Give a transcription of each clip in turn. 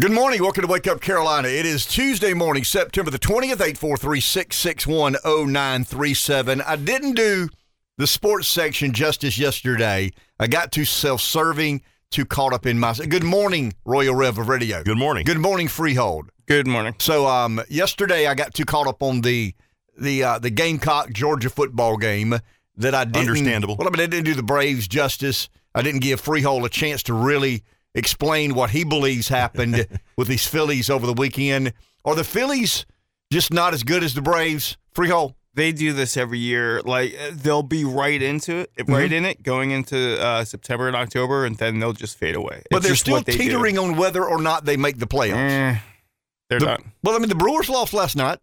Good morning. Welcome to Wake Up Carolina. It is Tuesday morning, September the 20th, 843 661 0937. I didn't do the sports section justice yesterday. I got too self serving, too caught up in my. Good morning, Royal Rev of Radio. Good morning. Good morning, Freehold. Good morning. So, um, yesterday I got too caught up on the the uh, the Gamecock Georgia football game that I didn't. Understandable. Well, I mean, I didn't do the Braves justice. I didn't give Freehold a chance to really explain what he believes happened with these Phillies over the weekend. Are the Phillies just not as good as the Braves? Freehold. They do this every year. Like uh, they'll be right into it, Mm-hmm. right in it, going into uh, September and October, and then they'll just fade away. But It's they're still what they do. teetering on whether or not they make the playoffs. Eh, they're The- done. well, I mean, the Brewers lost last night.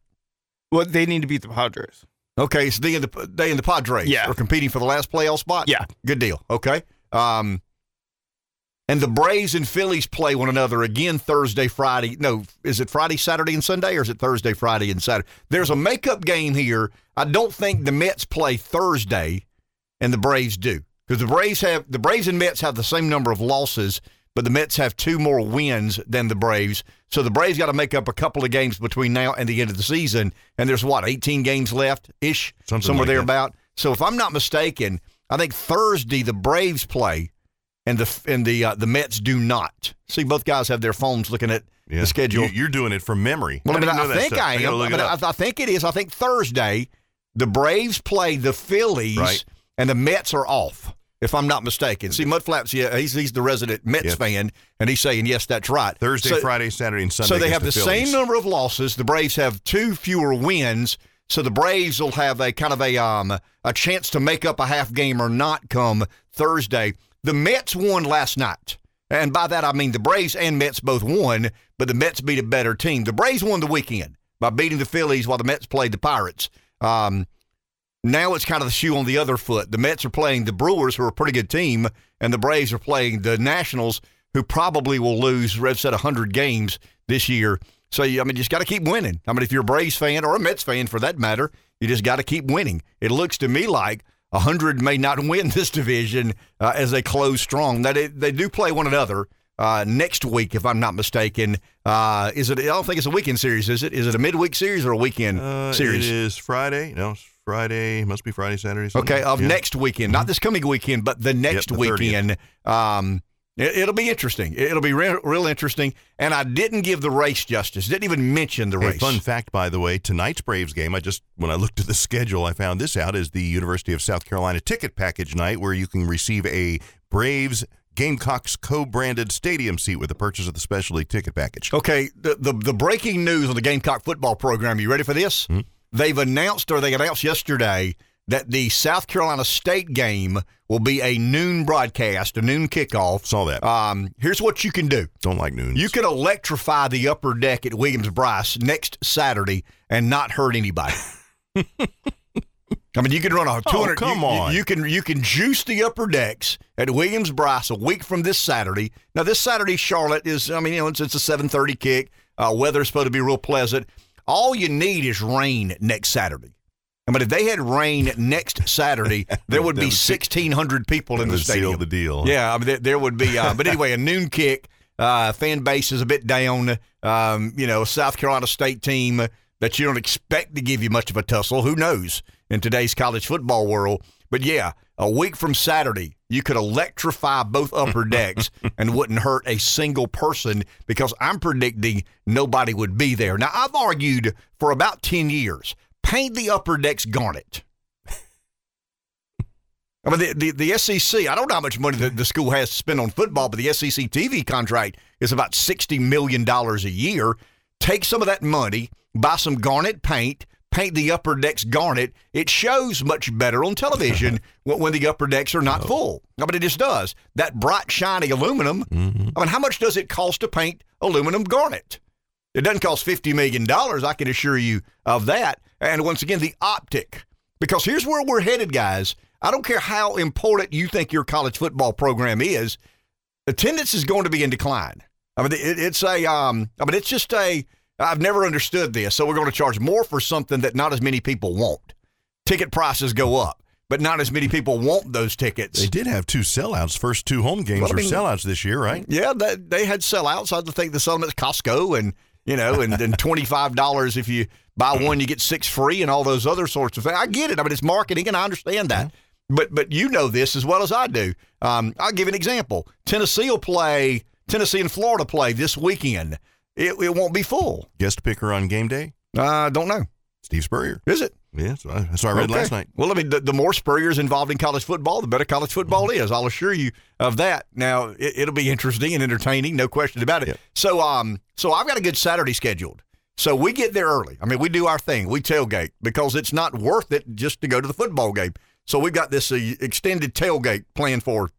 Well, they need to beat the Padres. Okay, so they and the they and the Padres Yeah. are competing for the last playoff spot. Yeah. good deal. Okay, um, and the Braves and Phillies play one another again Thursday, Friday. No, is it Friday, Saturday, and Sunday, or is it Thursday, Friday, and Saturday? There's a makeup game here. I don't think the Mets play Thursday, and the Braves do because the Braves have the Braves and Mets have the same number of losses, but the Mets have two more wins than the Braves. So the Braves got to make up a couple of games between now and the end of the season, and there's what 18 games left ish, somewhere like thereabout. So if I'm not mistaken, I think Thursday the Braves play, and the and the uh, the Mets do not. See, both guys have their phones looking at Yeah. the schedule. You, are doing it from memory. Well, I, mean, I think stuff. I am. I, mean. I, I think it is. I think Thursday the Braves play the Phillies, Right. and the Mets are off. If I'm not mistaken. See, Mudflaps, yeah, he's he's the resident Mets Yep. fan, and he's saying yes, that's right. Thursday, So- Friday, Saturday, and Sunday. so they have the, Phillies. same number of losses. The Braves have two fewer wins. So the Braves will have a kind of a um a chance to make up a half game or not come Thursday. The Mets won last night. And by that I mean the Braves and Mets both won, but the Mets beat a better team. The Braves won the weekend by beating the Phillies while the Mets played the Pirates. Um, now it's kind of the shoe on the other foot. The Mets are playing the Brewers, who are a pretty good team, and the Braves are playing the Nationals, who probably will lose, Rev said, 100 games this year. So, I mean, you just got to keep winning. I mean, if you're a Braves fan or a Mets fan for that matter, you just got to keep winning. It looks to me like 100 may not win this division uh, as they close strong. Now, they, they do play one another. Uh, next week, if I'm not mistaken, uh, is it? I don't think it's a weekend series, is it? Is it a midweek series or a weekend Uh, series? It is Friday. No, it's Friday. Must be Friday, Saturday. Sunday. Okay, of Yeah. next weekend, not this coming weekend, but the next the 30th. weekend. Um, it, will be interesting. It'll be real, real interesting. And I didn't give the race justice. Didn't even mention the Hey, race. fun fact, by the way, tonight's Braves game. I just when I looked at the schedule, I found this out is the University of South Carolina ticket package night, where you can receive a Braves Gamecocks co-branded stadium seat with the purchase of the specialty ticket package. Okay, the, the the breaking news on the Gamecock football program. You ready for this? Hmm. They've announced, or they announced yesterday, that the South Carolina State game will be a noon broadcast, a noon kickoff. Saw that. Um, here's what you can do. Don't like noons. You can electrify the upper deck at Williams Brice next Saturday and not hurt anybody. I mean, you can run a 200. Oh, come you- you- on. You, can you can juice the upper decks at Williams Brice a week from this Saturday. Now, this Saturday, Charlotte is. I mean, you know, it's, it's a 7:30 kick. Uh, weather's supposed to be real pleasant. All you need is rain next Saturday. I mean, if they had rain next Saturday, there would be 1,600 people in the would seal stadium. the deal. Yeah, I mean, there, there would be. Uh, but anyway, a noon kick. Uh, fan base is a bit down. Um, you know, South Carolina State team that you don't expect to give you much of a tussle. Who knows in today's college football world? But yeah, a week from Saturday, you could electrify both upper decks and wouldn't hurt a single person because I'm predicting nobody would be there. Now, I've argued for about 10 years paint the upper decks garnet. I mean, the, the, the SEC, I don't know how much money the, the school has to spend on football, but the SEC TV contract is about $60 million a year. Take some of that money, buy some garnet paint, paint the upper decks garnet. It shows much better on television when, the upper decks are not oh. full. I mean, it just does. That bright, shiny aluminum, mm-hmm. I mean, how much does it cost to paint aluminum garnet? It doesn't cost $50 million, I can assure you of that. And once again, the optic. Because here's where we're headed, guys. I don't care how important you think your college football program is, attendance is going to be in decline. I mean, it, it's a, um, I mean, it's just a, I've never understood this. So we're going to charge more for something that not as many people want. Ticket prices go up. but not as many people want those tickets. They did have two sellouts. First two home games Well, I were sellouts this year, right? Yeah, they, they had sellouts. I think the settlement's Costco and you know, and then twenty five dollars if you buy one, you get six free, and all those other sorts of things. I get it. I mean, it's marketing, and I understand that. But but you know this as well as I do. Um, I'll give an example. Tennessee will play. Tennessee and Florida play this weekend. It, it won't be full. Guest picker on game day, I uh, don't know. Steve Spurrier. Is it? Yeah, that's what I, that's what I read Okay. last night. Well, I mean, the, the more Spurriers involved in college football, the better college football is. I'll assure you of that. Now, it, it'll be interesting and entertaining, no question about it. Yep. So, um, so I've got a good Saturday scheduled. So we get there early. I mean, we do our thing. We tailgate because it's not worth it just to go to the football game. So we've got this uh, extended tailgate planned for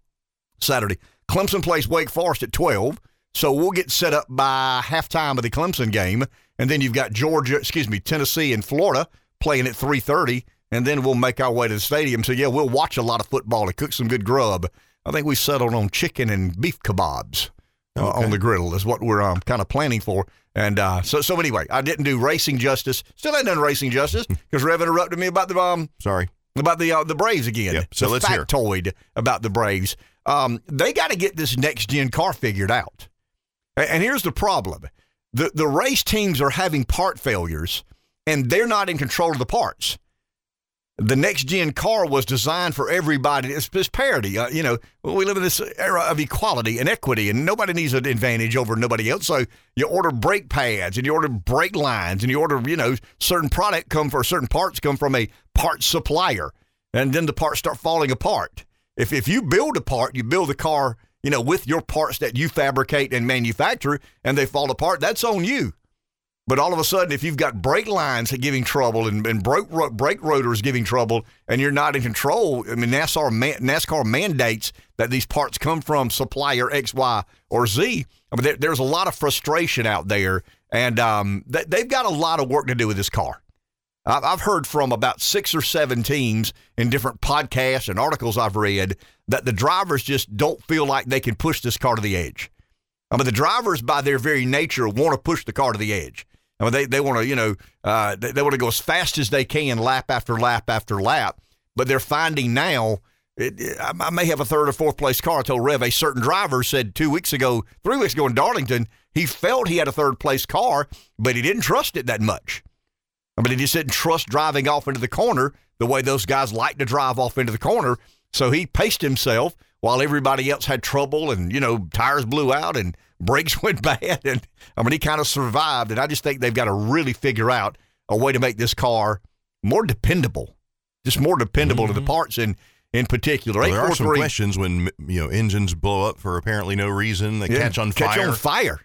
Saturday. Clemson plays Wake Forest at 12. So we'll get set up by halftime of the Clemson game. And then you've got Georgia, excuse me, Tennessee and Florida playing at 3.30. And then we'll make our way to the stadium. So, yeah, we'll watch a lot of football and cook some good grub. I think we settled on chicken and beef kebabs uh, Okay. on the griddle is what we're um, kind of planning for. And uh, so, so anyway, I didn't do racing justice. Still ain't done racing justice because Rev interrupted me about the um, Sorry. about the uh, the Braves again. Yep, so the let's hear. factoid about the Braves. Um, they got to get this next gen car figured out. And here's the problem: the the race teams are having part failures, and they're not in control of the parts. The next gen car was designed for everybody. It's, it's parity. Uh, you know, we live in this era of equality and equity, and nobody needs an advantage over nobody else. So you order brake pads, and you order brake lines, and you order, you know, certain product come for certain parts come from a part supplier, and then the parts start falling apart. If if you build a part, you build the car, you know, with your parts that you fabricate and manufacture, and they fall apart. That's on you. But all of a sudden, if you've got brake lines giving trouble and, and brake, ro- brake rotors giving trouble, and you're not in control, I mean, NASCAR, man, NASCAR mandates that these parts come from supplier X, Y, or Z. I mean, there, there's a lot of frustration out there, and um, they, they've got a lot of work to do with this car. I've I've heard from about six or seven teams in different podcasts and articles I've read that the drivers just don't feel like they can push this car to the edge. I mean, the drivers, by their very nature, want to push the car to the edge. I mean, they, they want to, you know, uh, they, they want to go as fast as they can, lap after lap after lap. But they're finding now, it, I I may have a third or fourth place car. I told Rev, a certain driver said two weeks ago, three weeks ago in Darlington, he felt he had a third place car, but he didn't trust it that much. I mean, he just didn't trust driving off into the corner the way those guys like to drive off into the corner. So he paced himself while everybody else had trouble and, you know, tires blew out and brakes went bad. And I mean, he kind of survived. And I just think they've got to really figure out a way to make this car more dependable, just more dependable to the parts in, in particular. Mm-hmm. Well, there are some 843 questions when you know engines blow up for apparently no reason. They Yeah, catch on fire. Catch on fire.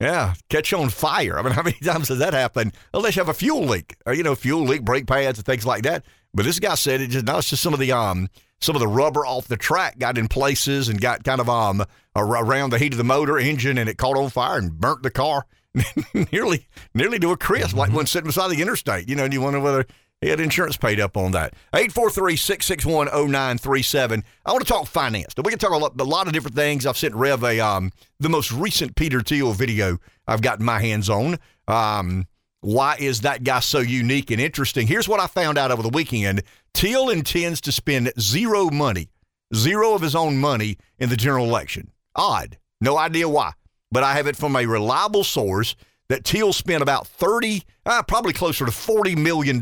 Yeah, catch on fire. I mean, how many times does that happen? Unless you have a fuel leak, or you know, fuel leak, brake pads, and things like that. But this guy said it just no, it's just some of the um some of the rubber off the track got in places and got kind of um around the heat of the motor engine, and it caught on fire and burnt the car nearly nearly to a crisp, Mm-hmm. like one sitting beside the interstate. You know, and you wonder whether he had insurance paid up on that. 843-661-0937. I want to talk finance. We can talk a lot, a lot of different things. I've sent Rev a um, the most recent Peter Thiel video I've gotten my hands on. Um, why is that guy so unique and interesting? Here's what I found out over the weekend. Thiel intends to spend zero money, zero of his own money in the general election. Odd. No idea why. But I have it from a reliable source that Thiel spent about 30, uh, probably closer to $40 million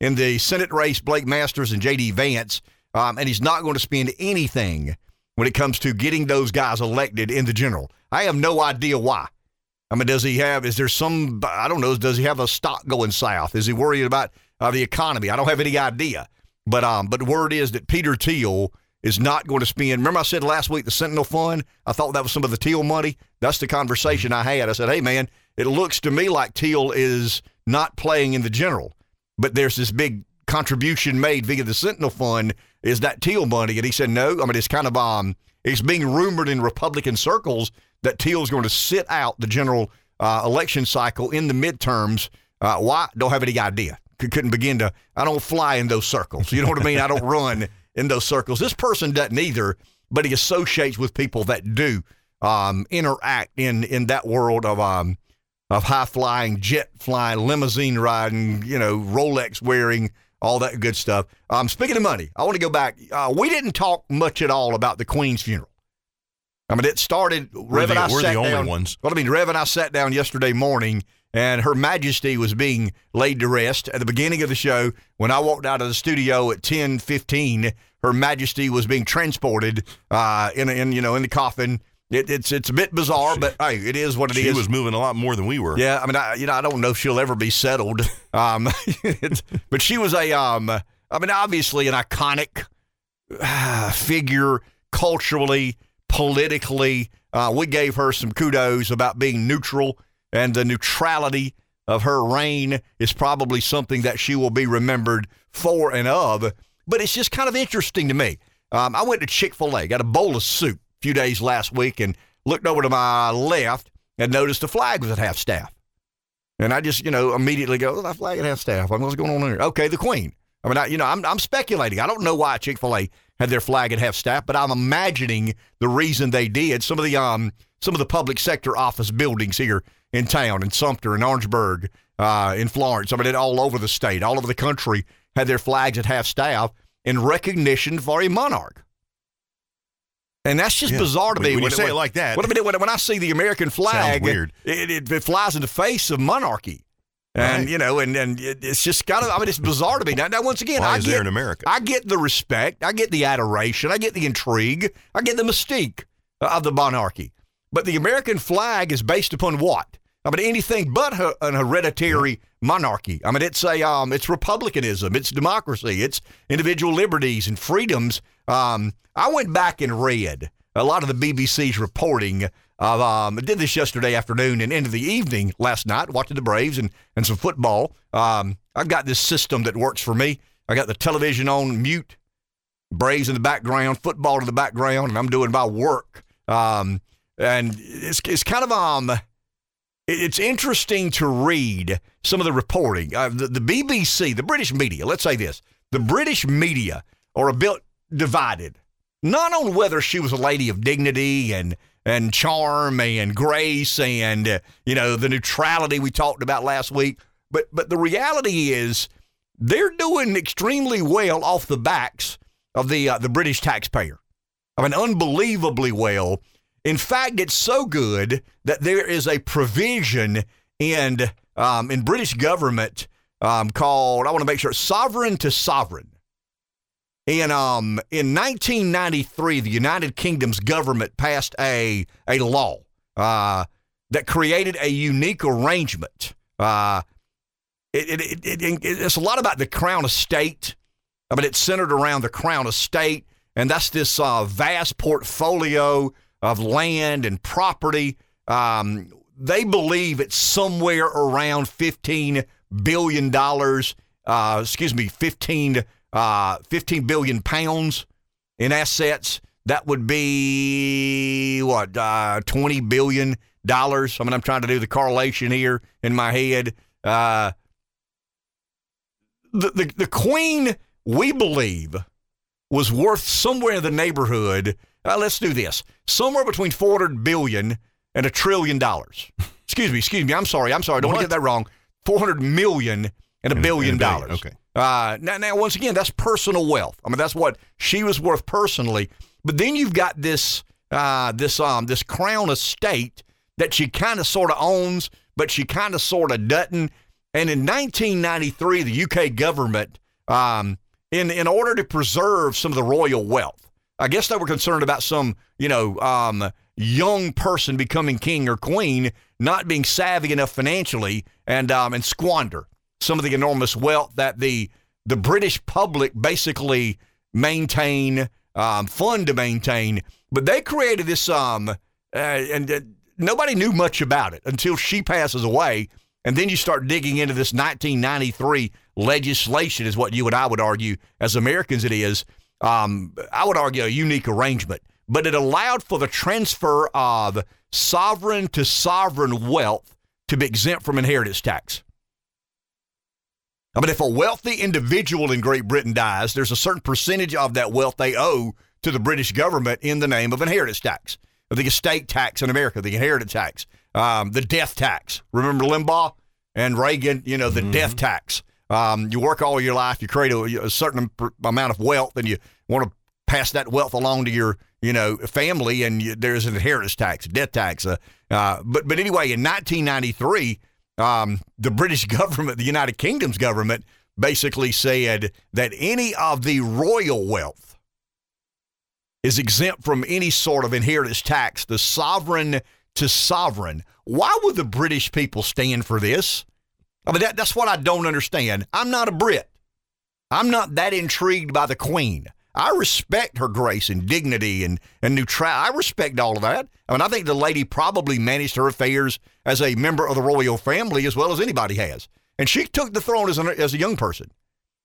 in the Senate race, Blake Masters and J.D. Vance. Um, and he's not going to spend anything when it comes to getting those guys elected in the general. I have no idea why. I mean, does he have, is there some, I don't know, does he have a stock going south? Is he worried about uh, the economy? I don't have any idea. But um, but word is that Peter Thiel is not going to spend. Remember, I said last week the Sentinel Fund. I thought that was some of the Thiel money. That's the conversation I had. I said, hey man, it looks to me like Thiel is not playing in the general, but there's this big contribution made via the Sentinel Fund. Is that Thiel money? And he said no. I mean, it's kind of um, it's being rumored in Republican circles that Thiel is going to sit out the general uh, election cycle in the midterms. Uh, why? Don't have any idea. Couldn't begin to. I don't fly in those circles. You know what I mean? I don't run in those circles. This person doesn't either, but he associates with people that do um, interact in in that world of um, of high flying, jet flying, limousine riding, you know, Rolex wearing, all that good stuff. Um, speaking of money, I want to go back. Uh, we didn't talk much at all about the Queen's funeral. I mean, it started. Rev the- and I we're the only down. ones. Well, I mean, Rev and I sat down yesterday morning, and Her Majesty was being laid to rest at the beginning of the show. When I walked out of the studio at ten fifteen, Her Majesty was being transported uh, in, in you know in the coffin. It, it's it's a bit bizarre, but hey, it is what it is. She was moving a lot more than we were. Yeah, I mean, I, you know, I don't know if she'll ever be settled. Um, but she was a, um, I mean, obviously an iconic uh, figure culturally, politically. Uh, we gave her some kudos about being neutral, and the neutrality of her reign is probably something that she will be remembered for and of. But it's just kind of interesting to me. Um, I went to Chick fil A, got a bowl of soup a few days last week, and looked over to my left and noticed the flag was at half staff. And I just, you know, immediately go, oh, that flag at half staff. I'm, What's going on here? Okay, the Queen. I mean, I, you know, I'm, I'm speculating. I don't know why Chick Fil A had their flag at half staff, but I'm imagining the reason they did. Some of the um, some of the public sector office buildings here in town, in Sumter, in Orangeburg, uh, in Florence. I mean, it all over the state, all over the country, had their flags at half staff in recognition for a monarch. And that's just Yeah. bizarre to me. when you say it like that. Mean, when, when I see the American flag, weird. It, it, it flies in the face of monarchy. And Right. you know, and and it's just kind of. I mean, it's bizarre to me. Now, now once again, Why I is get there in America? I get the respect, I get the adoration, I get the intrigue, I get the mystique of the monarchy. But the American flag is based upon what? I mean, anything but her, an hereditary monarchy. I mean, it's a um, it's republicanism, it's democracy, it's individual liberties and freedoms. Um, I went back and read a lot of the BBC's reporting of. Um, I did this yesterday afternoon and into the evening last night, watching the Braves and and some football. Um, I've got this system that works for me. I got the television on mute, Braves in the background, football in the background, and I'm doing my work. Um, and it's it's kind of um, it's interesting to read some of the reporting. Uh, the, the BBC, the British media. Let's say this: the British media are a bit divided, not on whether she was a lady of dignity and and charm and grace and uh, you know the neutrality we talked about last week, but but the reality is they're doing extremely well off the backs of the uh, the British taxpayer. I mean, unbelievably well. In fact, it's so good that there is a provision in um, in British government um, called I want to make sure sovereign to sovereign. In um in 1993, the United Kingdom's government passed a a law uh, that created a unique arrangement. Uh, it, it, it, it, it's a lot about the Crown Estate. I mean, it's centered around the Crown Estate, and that's this uh, vast portfolio of land and property. Um, they believe it's somewhere around fifteen billion dollars. Uh, excuse me, fifteen uh, fifteen billion pounds in assets. That would be what uh, twenty billion dollars. I mean, I'm trying to do the correlation here in my head. Uh, the, the the Queen, we believe, was worth somewhere in the neighborhood. Uh, let's do this. Somewhere between 400 billion and a trillion dollars. excuse me, excuse me. I'm sorry. I'm sorry. Don't What? get that wrong. 400 million and a And a- and a billion, dollars. okay. Uh, now, now, once again, that's personal wealth. I mean, that's what she was worth personally. But then you've got this, uh, this, um, this crown estate that she kind of sort of owns, but she kind of sort of doesn't. And in 1993, the UK government, um, in in order to preserve some of the royal wealth, I guess they were concerned about some, you know, um, young person becoming king or queen, not being savvy enough financially, and um, and squander some of the enormous wealth that the the British public basically maintain, um, fund to maintain. But they created this, um, uh, and uh, nobody knew much about it until she passes away. And then you start digging into this 1993 legislation, is what you and I would argue, as Americans, it is. Um, I would argue a unique arrangement, but it allowed for the transfer of sovereign to sovereign wealth to be exempt from inheritance tax. I mean, if a wealthy individual in Great Britain dies, there's a certain percentage of that wealth they owe to the British government in the name of inheritance tax, the estate tax in America, the inheritance tax, um, the death tax. Remember Limbaugh and Reagan? You know, the death tax. Um, you work all your life, you create a, a certain amount of wealth, and you want to pass that wealth along to your you know family, and you, there's an inheritance tax, death tax. Uh, uh, but but anyway, in 1993, um, the British government, the United Kingdom's government, basically said that any of the royal wealth is exempt from any sort of inheritance tax. The sovereign to sovereign. Why would the British people stand for this? I mean, that, that's what I don't understand. I'm not a Brit. I'm not that intrigued by the Queen. I respect her grace and dignity and, and neutrality. I respect all of that. I mean, I think the lady probably managed her affairs as a member of the royal family as well as anybody has. And she took the throne as, an, as a young person.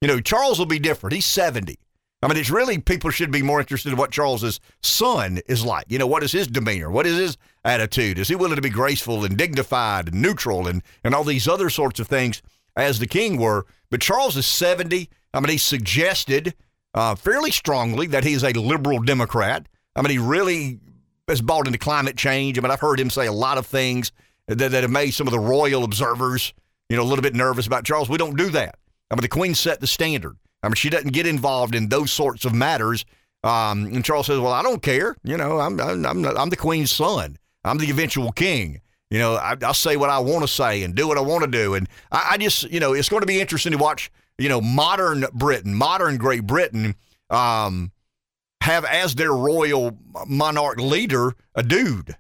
You know, Charles will be different. He's 70. I mean, it's really people should be more interested in what Charles's son is like. You know, what is his demeanor? What is his attitude? Is he willing to be graceful and dignified and neutral and, and all these other sorts of things as the king were? But Charles is 70. I mean, he suggested uh, fairly strongly that he's a liberal Democrat. I mean, he really has bought into climate change. I mean, I've heard him say a lot of things that, that have made some of the royal observers, you know, a little bit nervous about Charles. We don't do that. I mean, the Queen set the standard. I mean, she doesn't get involved in those sorts of matters. Um, and Charles says, "Well, I don't care. You know, I'm I'm I'm, I'm the Queen's son. I'm the eventual king. You know, I, will say what I want to say and do what I want to do. And I, I just, you know, it's going to be interesting to watch you know, modern Britain, modern Great Britain, um, have as their royal monarch leader a dude.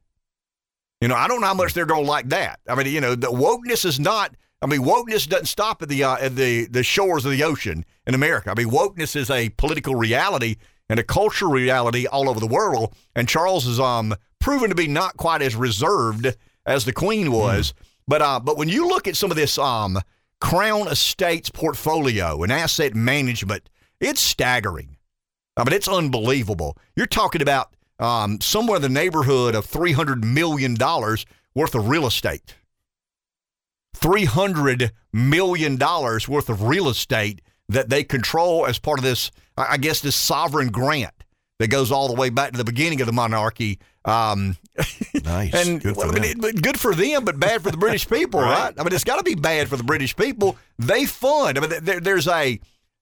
You know, I don't know how much they're going to like that. I mean, you know, the wokeness is not. I mean, wokeness doesn't stop at the uh, at the the shores of the ocean in America. I mean, wokeness is a political reality and a cultural reality all over the world. And Charles is um proven to be not quite as reserved as the Queen was. Mm. But uh, but when you look at some of this um Crown Estates portfolio and asset management, it's staggering. I mean, it's unbelievable. You're talking about um, somewhere in the neighborhood of $300 million worth of real estate. $300 million worth of real estate that they control as part of this, I guess, this sovereign grant that goes all the way back to the beginning of the monarchy. Um, nice. and good well, I mean, it, good for them, but bad for the British people, right. right. I mean, it's got to be bad for the British people. They fund. I mean, there, there's a.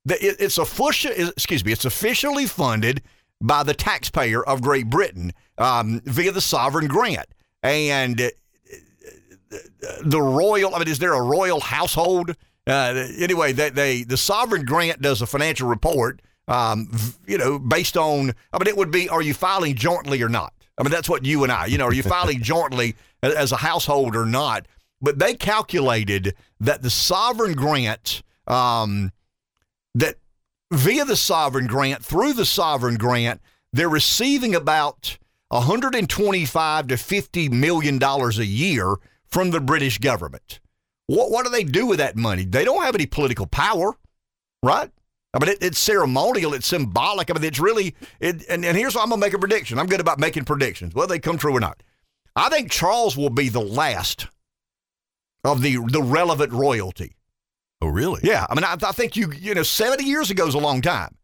It's official. Excuse me. It's officially funded by the taxpayer of Great Britain um, via the sovereign grant, and uh, the royal. I mean, is there a royal household? Uh, anyway, they, they the sovereign grant does a financial report um, you know, based on, I mean, it would be, are you filing jointly or not? I mean, that's what you and I, you know, are you filing jointly as a household or not? But they calculated that the sovereign grant, um, that via the sovereign grant, through the sovereign grant, they're receiving about 125 to 50 million dollars a year from the British government. What, what do they do with that money? They don't have any political power, right? I mean, it, it's ceremonial, it's symbolic. I mean, it's really, it, and, and here's what I'm going to make a prediction. I'm good about making predictions, whether they come true or not. I think Charles will be the last of the the relevant royalty. Oh, really? Yeah. I mean, I, I think you, you know, 70 years ago is a long time.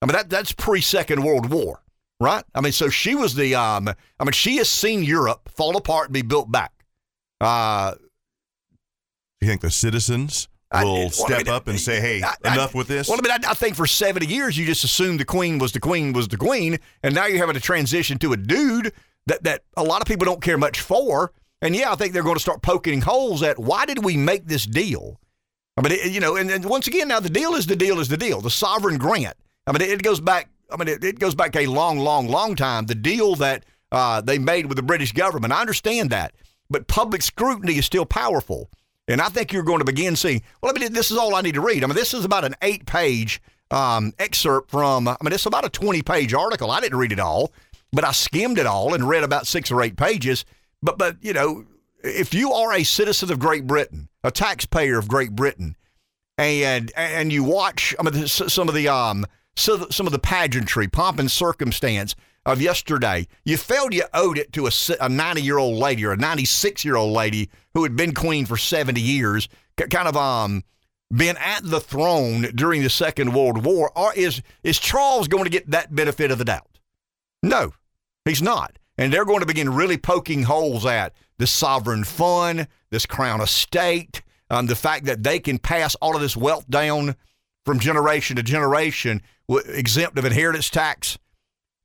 I mean, that that's pre Second World War, right? I mean, so she was the, um, I mean, she has seen Europe fall apart and be built back. Uh, you think the citizens will I, step I up and say, "Hey, I, enough with this." Well, I mean, I, think for seventy years you just assumed the queen was the queen was the queen, and now you're having to transition to a dude that that a lot of people don't care much for. And yeah, I think they're going to start poking holes at why did we make this deal? I mean, it, you know, and, and, once again, now the deal is the deal is the deal. The sovereign grant. I mean, it, it goes back. I mean, it, it, goes back a long, long, long time. The deal that uh, they made with the British government. I understand that, but public scrutiny is still powerful. And I think you're going to begin seeing, well, I mean, this is all I need to read. I mean, this is about an eight page um, excerpt from, I mean, it's about a 20 page article. I didn't read it all, but I skimmed it all and read about six or eight pages. But, but you know, if you are a citizen of Great Britain, a taxpayer of Great Britain, and and you watch I mean, some of the um some of the pageantry, pomp and circumstance of yesterday, you felt you owed it to a 90 year old lady or a 96 year old lady who had been queen for 70 years, kind of um, been at the throne during the Second World War. Or is, is Charles going to get that benefit of the doubt? No, he's not. And they're going to begin really poking holes at the sovereign fund, this crown estate, um, the fact that they can pass all of this wealth down from generation to generation, exempt of inheritance tax.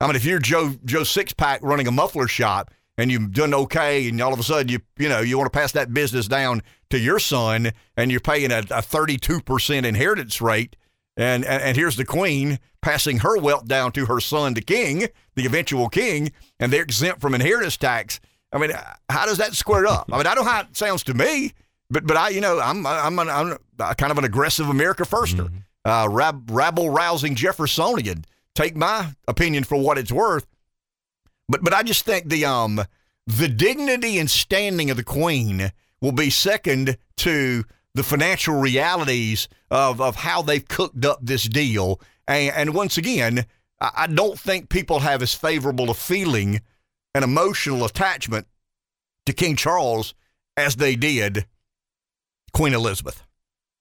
I mean, if you're Joe Joe Sixpack running a muffler shop and you've done okay, and all of a sudden you you know you want to pass that business down to your son, and you're paying a, a 32% inheritance rate, and, and and here's the queen passing her wealth down to her son, the king, the eventual king, and they're exempt from inheritance tax. I mean, how does that square up? I mean, I know how it sounds to me, but but I, you know, I'm I'm an, I'm kind of an aggressive America firster, mm-hmm. uh, rab, rabble rousing Jeffersonian. Take my opinion for what it's worth, but but I just think the um the dignity and standing of the Queen will be second to the financial realities of of how they've cooked up this deal. And, and once again, I, I don't think people have as favorable a feeling an emotional attachment to King Charles as they did Queen Elizabeth.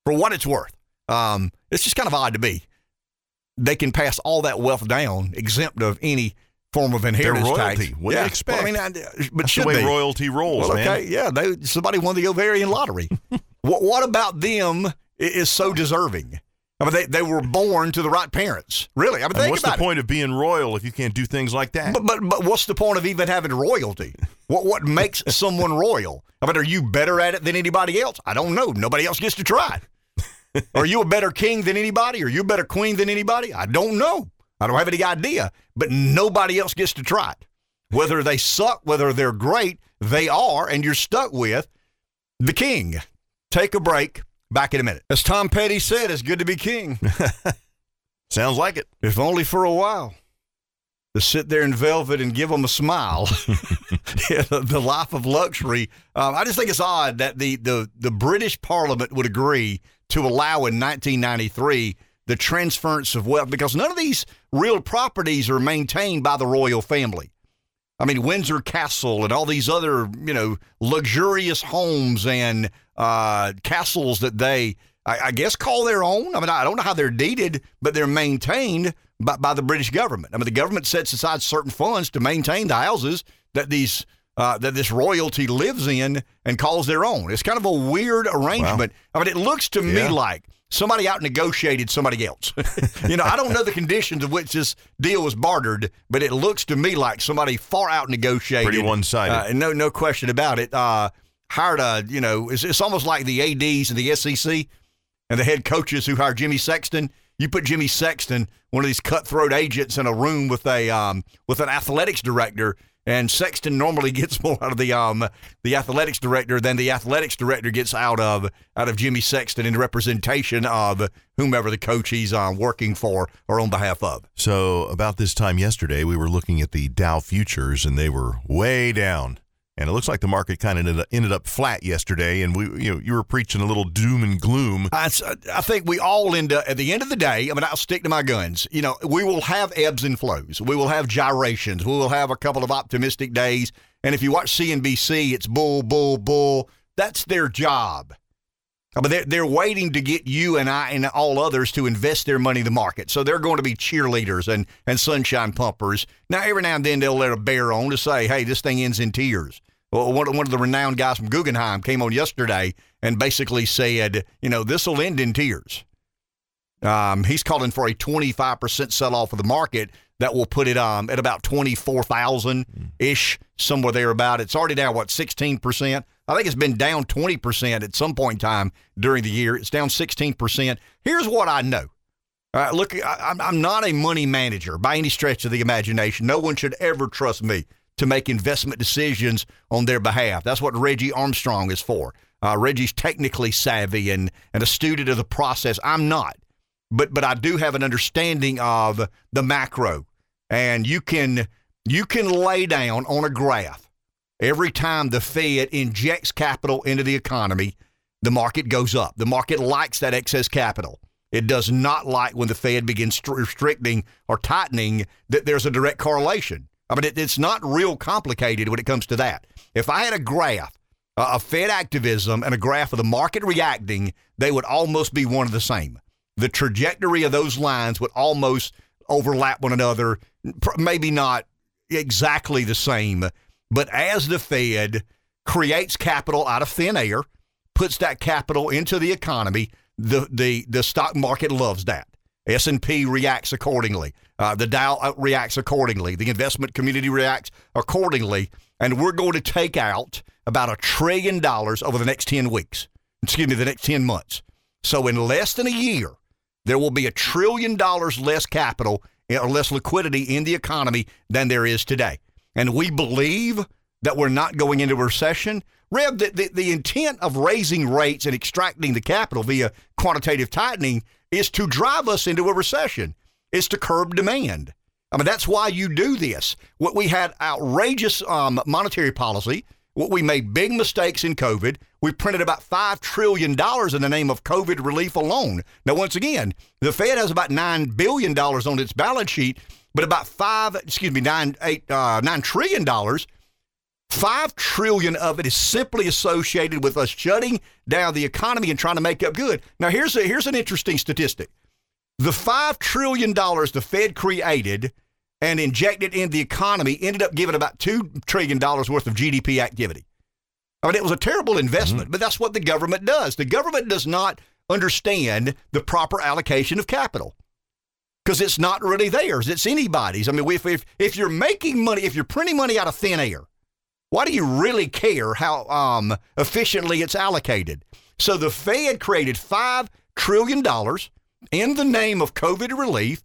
For what it's worth, um, it's just kind of odd to me. They can pass all that wealth down, exempt of any form of inheritance Their royalty. tax. What do you expect? Well, I mean, I, but That's should the way they? royalty rolls, Well, man. yeah, they, somebody won the ovarian lottery. what, what about them is so deserving? I mean, they, they were born to the right parents. Really, I mean, And what's the it. point of being royal if you can't do things like that? But, but but what's the point of even having royalty? What what makes someone royal? I mean, are you better at it than anybody else? I don't know. Nobody else gets to try. Are you a better king than anybody? Are you a better queen than anybody? I don't know. I don't have any idea. But nobody else gets to try it. Whether they suck, whether they're great, they are, and you're stuck with the king. Take a break. Back in a minute. As Tom Petty said, it's good to be king, Sounds like it. if only for a while. To sit there in velvet and give them a smile. Yeah, the, life of luxury. Um, I just think it's odd that the, the, the British Parliament would agree to allow in 1993 the transference of wealth because none of these real properties are maintained by the royal family. I mean, Windsor Castle and all these other, you know, luxurious homes and uh, castles that they, I, I guess, call their own. I mean, I don't know how they're deeded, but they're maintained by, by the British government. I mean, the government sets aside certain funds to maintain the houses that these uh, that this royalty lives in and calls their own. It's kind of a weird arrangement. I mean, it looks to me like somebody out negotiated somebody else. you know, I don't know the conditions of which this deal was bartered, but it looks to me like somebody far out negotiated. Pretty one-sided. Uh, no, no question about it. Uh, hired a, you know, it's, it's almost like the ads and the SEC and the head coaches who hired Jimmy Sexton. You put Jimmy Sexton, one of these cutthroat agents, in a room with a um, with an athletics director, and Sexton normally gets more out of the um, the athletics director than the athletics director gets out of out of Jimmy Sexton in representation of whomever the coach he's um, working for or on behalf of. So about this time yesterday, we were looking at the Dow futures, and they were way down. And it looks like the market kind of ended, up flat yesterday. And we, you know, you were preaching a little doom and gloom. I, I think we all end up at the end of the day. I mean, I'll stick to my guns. You know, we will have ebbs and flows. We will have gyrations. We will have a couple of optimistic days. And if you watch CNBC, it's bull, bull, bull. That's their job. I mean, they're, they're waiting to get you and I and all others to invest their money in the market. So they're going to be cheerleaders and, and sunshine pumpers. Now, every now and then they'll let a bear on to say, hey, this thing ends in tears. One, one of the renowned guys from Guggenheim came on yesterday and basically said, you know, this will end in tears. Um, he's calling for a 25% sell off of the market that will put it um, at about 24,000 ish, somewhere there about. It's already down, what, 16%? I think it's been down 20% at some point in time during the year. It's down 16%. Here's what I know. Uh, look, I, I'm not a money manager by any stretch of the imagination. No one should ever trust me to make investment decisions on their behalf. That's what Reggie Armstrong is for. Uh, Reggie's technically savvy and, and a student of the process. I'm not but but I do have an understanding of the macro, and you can you can lay down on a graph every time the Fed injects capital into the economy, the market goes up. The market likes that excess capital. It does not like when the Fed begins stri- restricting or tightening that there's a direct correlation. I mean, it, it's not real complicated when it comes to that. If I had a graph uh, of Fed activism and a graph of the market reacting, they would almost be one of the same the trajectory of those lines would almost overlap one another, maybe not exactly the same. But as the Fed creates capital out of thin air, puts that capital into the economy, the the the stock market loves that. S&P reacts accordingly. Uh, the Dow uh, reacts accordingly. The investment community reacts accordingly. And we're going to take out about a trillion dollars over the next 10 weeks. Excuse me, the next 10 months. So in less than a year, there will be a trillion dollars less capital or less liquidity in the economy than there is today. And we believe that we're not going into a recession. Rev, the, the, the intent of raising rates and extracting the capital via quantitative tightening is to drive us into a recession, is to curb demand. I mean, that's why you do this. What we had outrageous um, monetary policy. What we made big mistakes in COVID. We printed about five trillion dollars in the name of COVID relief alone. Now, once again, the Fed has about nine billion dollars on its balance sheet, but about five, excuse me, nine eight uh, nine trillion dollars. Five trillion of it is simply associated with us shutting down the economy and trying to make up good. Now, here's a, here's an interesting statistic. The $5 trillion the Fed created and injected in the economy ended up giving about $2 trillion worth of GDP activity. I mean, it was a terrible investment, mm-hmm. but that's what the government does. The government does not understand the proper allocation of capital because it's not really theirs, it's anybody's. I mean, if, if, if you're making money, if you're printing money out of thin air, why do you really care how um, efficiently it's allocated? So the Fed created $5 trillion in the name of COVID relief,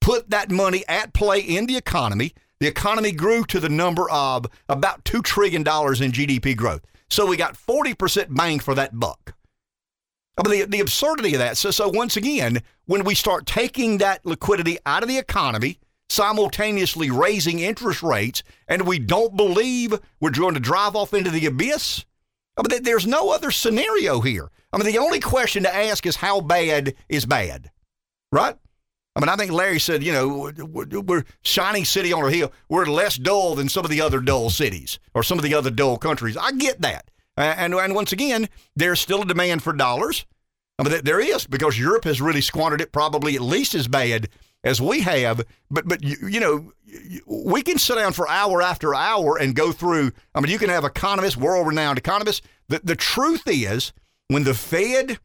put that money at play in the economy. The economy grew to the number of about $2 trillion in GDP growth. So we got 40% bang for that buck. I mean, the, the absurdity of that. So, so once again, when we start taking that liquidity out of the economy, simultaneously raising interest rates, and we don't believe we're going to drive off into the abyss, I mean, there's no other scenario here. I mean, the only question to ask is how bad is bad, right? I mean, I think Larry said, you know, we're shining city on a hill. We're less dull than some of the other dull cities or some of the other dull countries. I get that. And, and once again, there's still a demand for dollars. I mean, there is because Europe has really squandered it probably at least as bad as we have. But, but you, you know, we can sit down for hour after hour and go through. I mean, you can have economists, world renowned economists. The, the truth is, when the Fed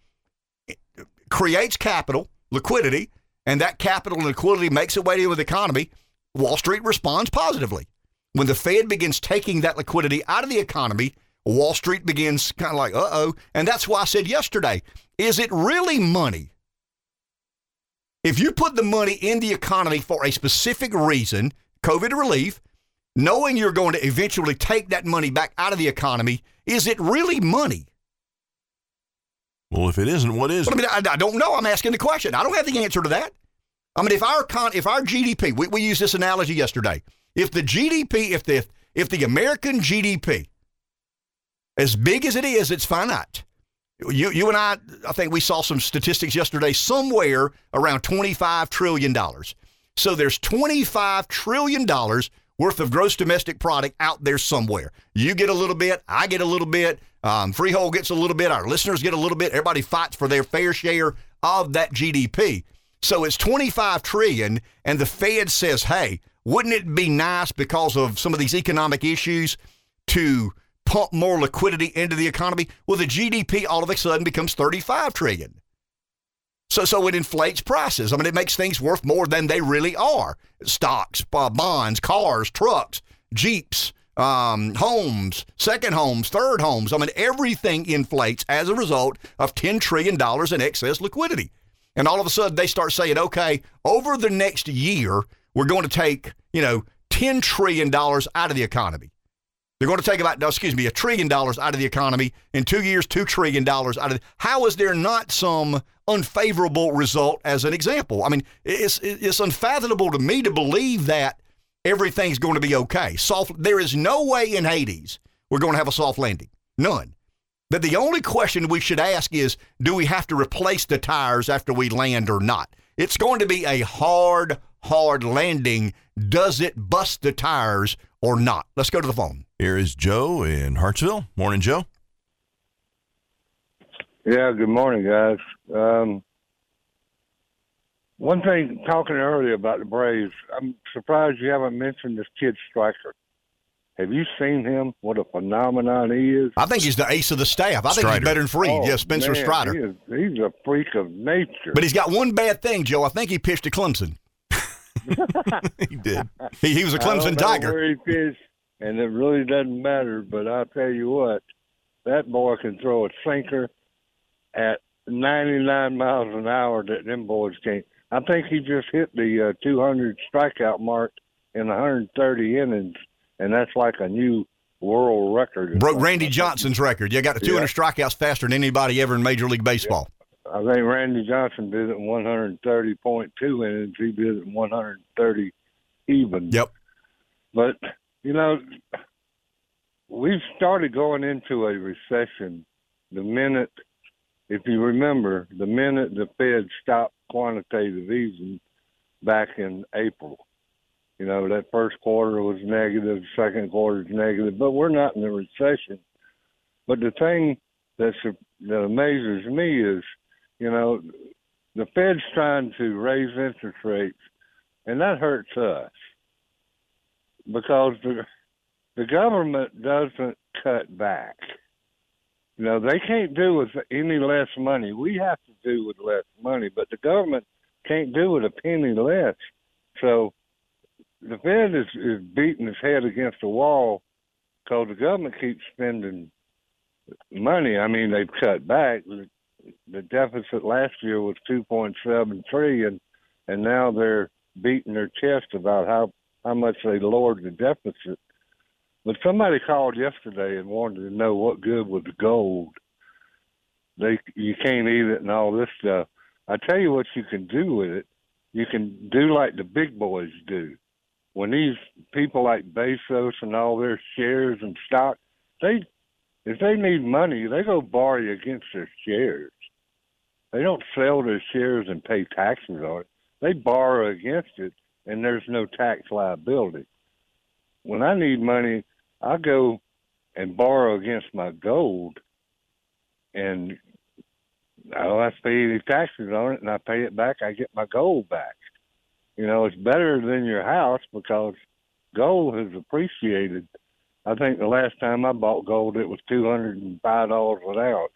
creates capital, liquidity, and that capital and liquidity makes its way into the economy, Wall Street responds positively. When the Fed begins taking that liquidity out of the economy, Wall Street begins kind of like, uh oh. And that's why I said yesterday is it really money? If you put the money in the economy for a specific reason, COVID relief, knowing you're going to eventually take that money back out of the economy, is it really money? Well, if it isn't, what is I mean, I, I, don't know. I'm asking the question. I don't have the answer to that. I mean, if our con, if our GDP, we, we used this analogy yesterday. If the GDP, if the if the American GDP, as big as it is, it's finite. You you and I, I think we saw some statistics yesterday. Somewhere around twenty five trillion dollars. So there's twenty five trillion dollars worth of gross domestic product out there somewhere. You get a little bit, I get a little bit. Um, Freehold gets a little bit, our listeners get a little bit. Everybody fights for their fair share of that GDP. So it's 25 trillion, and the Fed says, "Hey, wouldn't it be nice because of some of these economic issues to pump more liquidity into the economy?" Well, the GDP all of a sudden becomes 35 trillion. So, so it inflates prices. I mean, it makes things worth more than they really are. Stocks, uh, bonds, cars, trucks, jeeps, um, homes, second homes, third homes. I mean, everything inflates as a result of $10 trillion in excess liquidity. And all of a sudden they start saying, okay, over the next year, we're going to take, you know, $10 trillion out of the economy. They're going to take about, excuse me, a trillion dollars out of the economy. In two years, $2 trillion out of it. How is there not some unfavorable result as an example? I mean, it's, it's unfathomable to me to believe that everything's going to be okay. Soft, there is no way in Hades we're going to have a soft landing. None. That the only question we should ask is do we have to replace the tires after we land or not? It's going to be a hard, hard landing. Does it bust the tires or not? Let's go to the phone. Here is Joe in Hartsville. Morning, Joe. Yeah, good morning, guys. Um, one thing, talking earlier about the Braves, I'm surprised you haven't mentioned this kid Strider. Have you seen him? What a phenomenon he is. I think he's the ace of the staff. I think he's better than Fried. Oh, yeah, Spencer man, Strider. He is, he's a freak of nature. But he's got one bad thing, Joe. I think he pitched to Clemson. he did. He, he was a I Clemson Tiger. Where he pitched, and it really doesn't matter. But I'll tell you what, that boy can throw a sinker at 99 miles an hour that them boys can't. I think he just hit the uh, 200 strikeout mark in 130 innings, and that's like a new world record. Broke Randy Johnson's record. You got the 200 strikeouts faster than anybody ever in Major League Baseball. I think Randy Johnson did it in 130.2 innings. He did it in 130 even. Yep. But you know, we've started going into a recession the minute, if you remember, the minute the Fed stopped quantitative easing back in April. You know, that first quarter was negative, second quarter is negative, but we're not in a recession. But the thing that that amazes me is, you know, the Fed's trying to raise interest rates, and that hurts us because the the government doesn't cut back. You know, they can't do with any less money. We have to do with less money, but the government can't do with a penny less. So the Fed is, is beating its head against the wall because the government keeps spending money. I mean, they've cut back. The, deficit last year was 2.73, and and now they're beating their chest about how how much they lowered the deficit. But somebody called yesterday and wanted to know what good was gold. They you can't eat it and all this stuff. I tell you what you can do with it. You can do like the big boys do. When these people like Bezos and all their shares and stock, they if they need money, they go borrow against their shares. They don't sell their shares and pay taxes on it. They borrow against it, and there's no tax liability. When I need money, I go and borrow against my gold, and I don't have to pay any taxes on it, and I pay it back. I get my gold back. You know, it's better than your house because gold has appreciated. I think the last time I bought gold, it was two hundred and five dollars an ounce.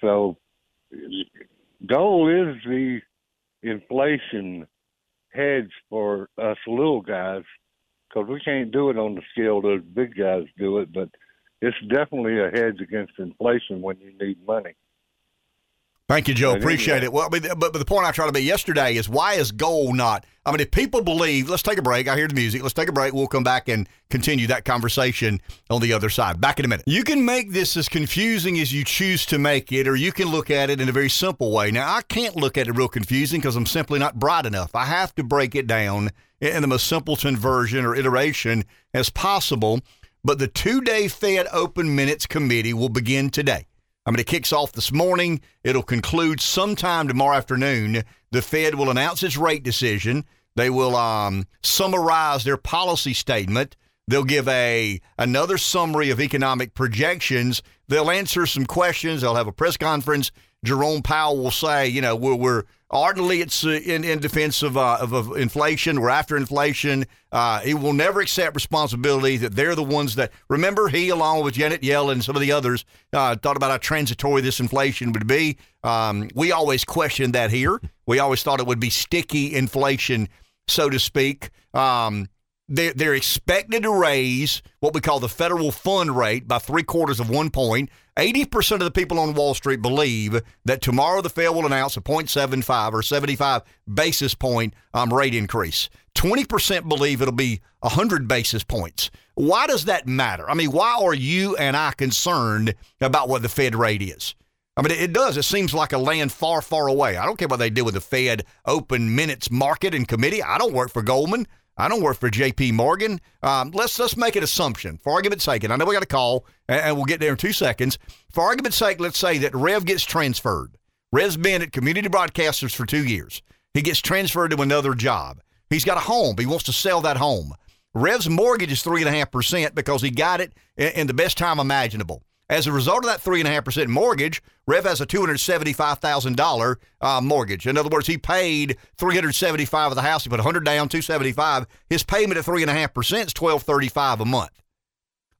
So, gold is the inflation hedge for us little guys because we can't do it on the scale those big guys do it. But it's definitely a hedge against inflation when you need money. Thank you, Joe. Appreciate it. Well, but, but but the point I tried to make yesterday is why is gold not? I mean, if people believe, let's take a break. I hear the music. Let's take a break. We'll come back and continue that conversation on the other side. Back in a minute. You can make this as confusing as you choose to make it, or you can look at it in a very simple way. Now, I can't look at it real confusing because I'm simply not bright enough. I have to break it down in the most simpleton version or iteration as possible. But the two day Fed Open Minutes Committee will begin today. I mean, it kicks off this morning. It'll conclude sometime tomorrow afternoon. The Fed will announce its rate decision. They will um, summarize their policy statement. They'll give a another summary of economic projections. They'll answer some questions. They'll have a press conference. Jerome Powell will say, you know, we're, we're ardently it's uh, in, in defense of, uh, of, of inflation. We're after inflation. Uh, he will never accept responsibility that they're the ones that, remember, he, along with Janet Yellen and some of the others, uh, thought about how transitory this inflation would be. Um, we always questioned that here. We always thought it would be sticky inflation, so to speak. Um, they're, they're expected to raise what we call the federal fund rate by three quarters of one point. 80% of the people on Wall Street believe that tomorrow the Fed will announce a 0.75 or 75 basis point um, rate increase. 20% believe it'll be 100 basis points. Why does that matter? I mean, why are you and I concerned about what the Fed rate is? I mean, it does. It seems like a land far, far away. I don't care what they do with the Fed open minutes market and committee. I don't work for Goldman. I don't work for J.P. Morgan. Um, let's let's make an assumption for argument's sake, and I know we got a call, and, and we'll get there in two seconds. For argument's sake, let's say that Rev gets transferred. Rev's been at Community Broadcasters for two years. He gets transferred to another job. He's got a home. He wants to sell that home. Rev's mortgage is three and a half percent because he got it in, in the best time imaginable. As a result of that three and a half percent mortgage, Rev has a two hundred seventy-five thousand uh, mortgage. In other words, he paid three hundred seventy-five of the house. He put hundred down, two seventy-five. His payment at three and a half percent is twelve thirty-five a month.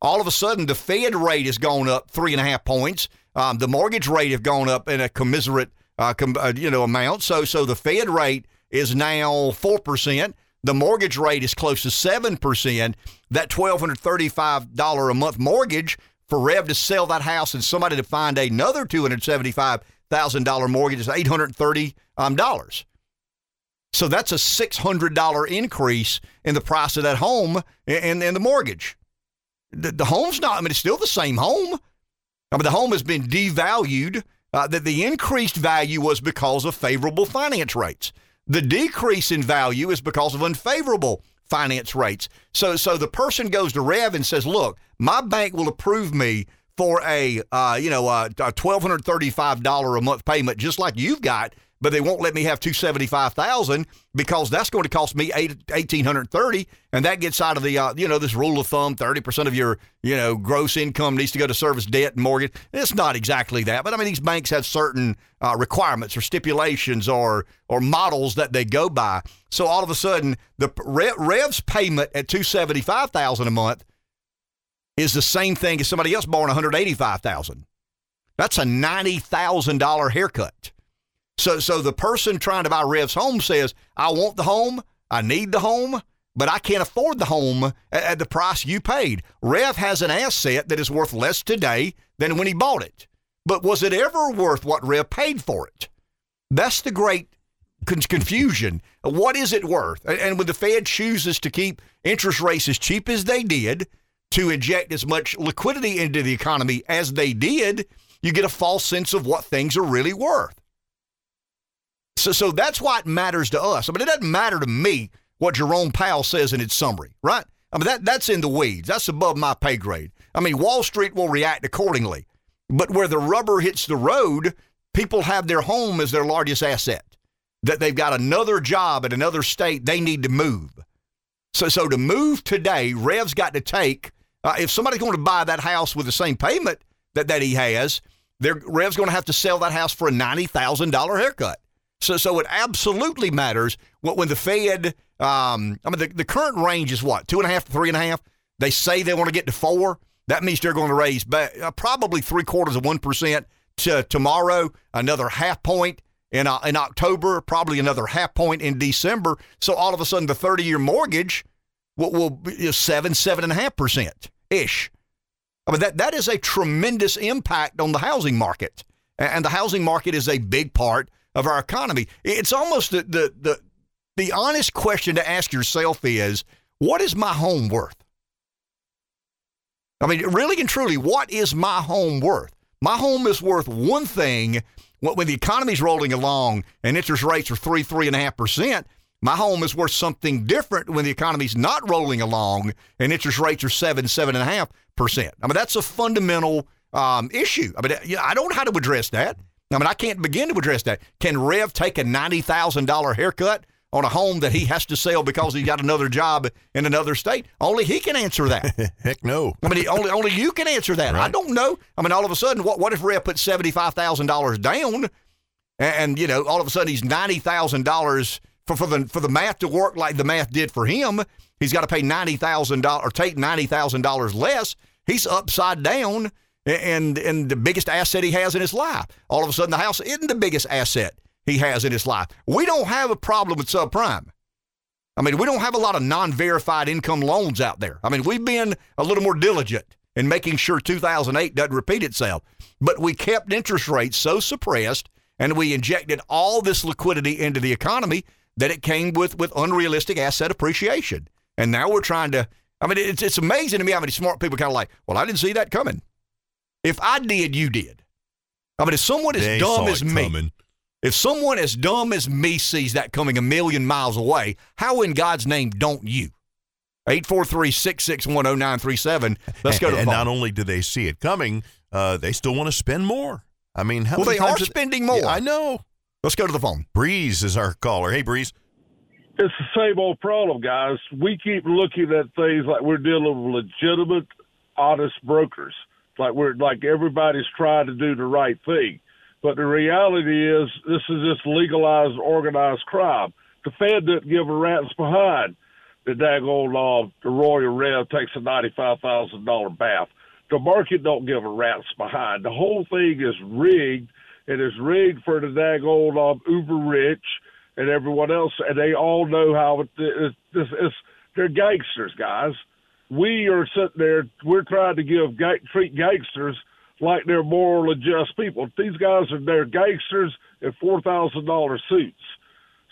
All of a sudden, the Fed rate has gone up three and a half points. Um, the mortgage rate have gone up in a commiserate, uh, com- uh, you know, amount. So, so the Fed rate is now four percent. The mortgage rate is close to seven percent. That twelve hundred thirty-five dollar a month mortgage for Rev to sell that house and somebody to find another two hundred seventy-five thousand dollar mortgage is eight hundred thirty um, dollars. So that's a six hundred dollar increase in the price of that home and, and the mortgage. The, the home's not. I mean, it's still the same home. I mean, the home has been devalued. Uh, that the increased value was because of favorable finance rates. The decrease in value is because of unfavorable finance rates. So, so the person goes to Rev and says, "Look, my bank will approve me for a, uh, you know, a, a twelve hundred thirty-five dollar a month payment, just like you've got, but they won't let me have two seventy-five thousand because that's going to cost me eight, eighteen hundred thirty, and that gets out of the, uh, you know, this rule of thumb: thirty percent of your, you know, gross income needs to go to service debt and mortgage. It's not exactly that, but I mean, these banks have certain uh, requirements or stipulations or or models that they go by. So all of a sudden, the Rev's payment at two seventy-five thousand a month is the same thing as somebody else borrowing one hundred eighty-five thousand. That's a ninety thousand dollar haircut. So, so the person trying to buy Rev's home says, I want the home, I need the home, but I can't afford the home at, at the price you paid. Rev has an asset that is worth less today than when he bought it. But was it ever worth what Rev paid for it? That's the great con- confusion. What is it worth? And when the Fed chooses to keep interest rates as cheap as they did, to inject as much liquidity into the economy as they did, you get a false sense of what things are really worth. So, so that's why it matters to us. I mean, it doesn't matter to me what Jerome Powell says in its summary, right? I mean, that, that's in the weeds. That's above my pay grade. I mean, Wall Street will react accordingly. But where the rubber hits the road, people have their home as their largest asset. That they've got another job at another state, they need to move. So, so to move today, Rev's got to take. Uh, if somebody's going to buy that house with the same payment that, that he has, Rev's going to have to sell that house for a ninety thousand dollar haircut. So, so it absolutely matters what when the Fed. Um, I mean, the, the current range is what two and a half to three and a half. They say they want to get to four. That means they're going to raise uh, probably three quarters of one percent to tomorrow, another half point in uh, in October, probably another half point in December. So all of a sudden, the thirty year mortgage will, will be seven seven and a half percent ish. I mean that that is a tremendous impact on the housing market, and the housing market is a big part of our economy. It's almost the, the, the, the honest question to ask yourself is what is my home worth? I mean, really and truly, what is my home worth? My home is worth one thing when the economy's rolling along and interest rates are three, three and a half percent. My home is worth something different when the economy's not rolling along and interest rates are seven, seven and a half percent. I mean, that's a fundamental um, issue. I mean, I don't know how to address that. I mean, I can't begin to address that. Can Rev take a $90,000 haircut on a home that he has to sell because he got another job in another state? Only he can answer that. Heck no. I mean, only only you can answer that. Right. I don't know. I mean, all of a sudden, what, what if Rev put $75,000 down and, you know, all of a sudden he's $90,000 for, for, the, for the math to work like the math did for him? He's got to pay $90,000 or take $90,000 less. He's upside down and and the biggest asset he has in his life. All of a sudden, the house isn't the biggest asset he has in his life. We don't have a problem with subprime. I mean, we don't have a lot of non-verified income loans out there. I mean, we've been a little more diligent in making sure 2008 doesn't repeat itself. But we kept interest rates so suppressed, and we injected all this liquidity into the economy that it came with with unrealistic asset appreciation. And now we're trying to. I mean, it's it's amazing to me how many smart people kind of like, well, I didn't see that coming. If I did, you did. I mean, if someone as dumb as me, coming. if someone as dumb as me sees that coming a million miles away, how in God's name don't you? 843-661-0937. Let's go to the And not only do they see it coming, uh, they still want to spend more. I mean, how well, they are spending more. Yeah, I know. Let's go to the phone. Breeze is our caller. Hey, Breeze. It's the same old problem, guys. We keep looking at things like we're dealing with legitimate, honest brokers like we're like everybody's trying to do the right thing. But the reality is, this is just legalized organized crime. The Fed didn't give a rat's behind. The daggone uh, the Royal Rev takes a ninety-five thousand dollar bath. The market don't give a rat's behind. The whole thing is rigged. It is rigged for the daggone uh, uber rich and everyone else, and they all know how it, it's, it's, it's they're gangsters, guys. We are sitting there. We're trying to give treat gangsters like they're moral just people. These guys are they're gangsters in four thousand dollar suits.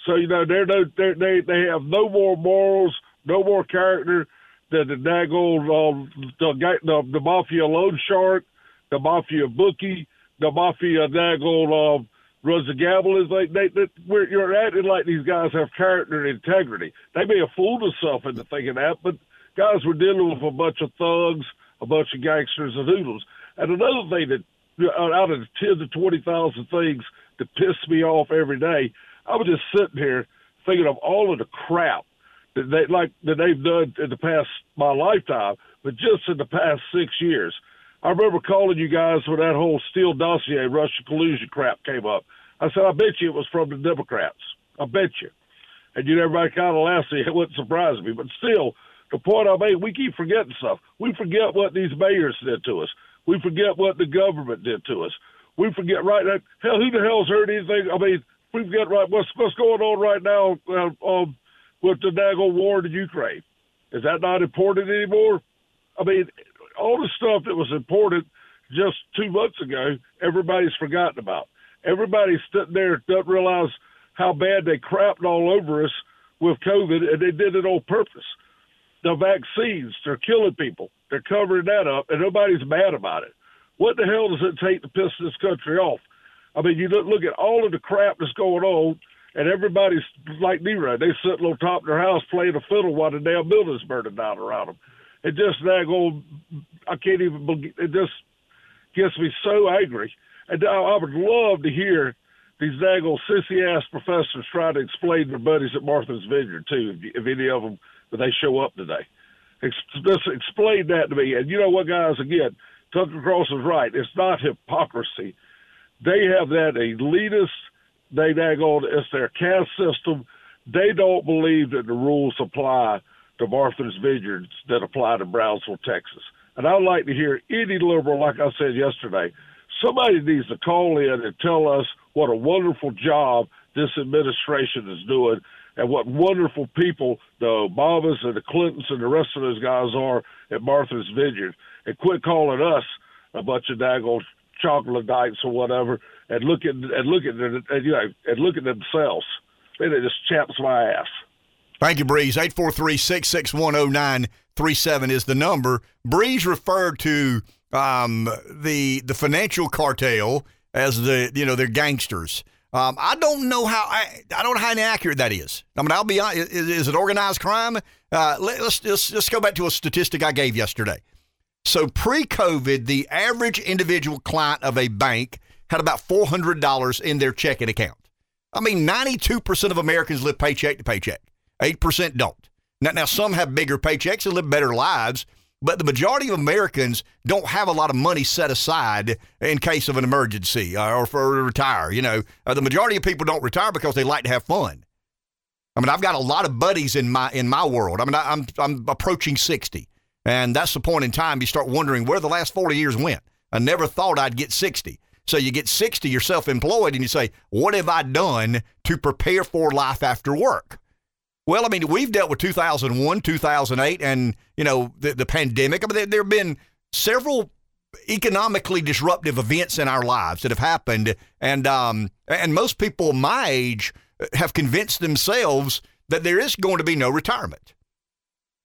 So you know they're no they're, they they have no more morals, no more character than the daggone uh, the, the the mafia loan shark, the mafia bookie, the mafia daggone runs the gamble. Is like they, they we're, you're acting like these guys have character and integrity. They may have fooled themselves into thinking that, but guys, we're dealing with a bunch of thugs, a bunch of gangsters and hoodlums. And another thing that out of the ten to twenty thousand things that piss me off every day, I was just sitting here thinking of all of the crap that they like that they've done in the past my lifetime, but just in the past six years. I remember calling you guys when that whole Steele dossier, Russia collusion crap came up. I said, I bet you it was from the Democrats. I bet you. And you know, everybody kind of laughed. It wouldn't surprise me, but still, the point I made, we keep forgetting stuff. We forget what these mayors did to us. We forget what the government did to us. We forget right now. Hell, who the hell's heard anything? I mean, we forget right what's what's going on right now uh, um, with the daggone war in Ukraine. Is that not important anymore? I mean, all the stuff that was important just two months ago, everybody's forgotten about. Everybody's sitting there doesn't realize how bad they crapped all over us with COVID, and they did it on purpose. The vaccines, they're killing people. They're covering that up, and nobody's mad about it. What the hell does it take to piss this country off? I mean, you look at all of the crap that's going on, and everybody's like Nero. They sitting on top of their house playing a fiddle while the damn building's burning down around them. It just that old, I can't even. It just gets me so angry. And I, I would love to hear these daggone sissy ass professors try to explain their buddies at Martha's Vineyard too, if, if any of them, if they show up today. Just explain that to me. And you know what, guys? Again, Tucker Cross is right. It's not hypocrisy. They have that elitist. They daggone. It's their caste system. They don't believe that the rules apply to Martha's Vineyards that apply to Brownsville, Texas. And I'd like to hear any liberal, like I said yesterday, somebody needs to call in and tell us what a wonderful job this administration is doing and what wonderful people the Obamas and the Clintons and the rest of those guys are at Martha's Vineyard, and quit calling us a bunch of daggone chocolate dykes or whatever, and look at and look at and, you know and look at themselves. It just chaps my ass. Thank you, Breeze. 843-661-0937 is the number. Breeze referred to um, the the financial cartel as the you know they're gangsters. Um, I don't know how I, I don't know how inaccurate that is. I mean, I'll be honest. Is, is it organized crime? Uh, let, us let's, let's go back to a statistic I gave yesterday. So pre-COVID, the average individual client of a bank had about four hundred dollars in their checking account. I mean, ninety-two percent of Americans live paycheck to paycheck. Eight percent don't. Now, now some have bigger paychecks and live better lives. But the majority of Americans don't have a lot of money set aside in case of an emergency uh, or for retire. You know, uh, the majority of people don't retire because they like to have fun. I mean, I've got a lot of buddies in my in my world. I mean, I, I'm I'm approaching sixty, and that's the point in time you start wondering where the last forty years went. I never thought I'd get sixty. So you get sixty, you're self-employed, and you say, "What have I done to prepare for life after work?" Well, I mean, we've dealt with 2001, 2008, and, you know, the, the pandemic. I mean, there, there have been several economically disruptive events in our lives that have happened. And, um, and most people my age have convinced themselves that there is going to be no retirement.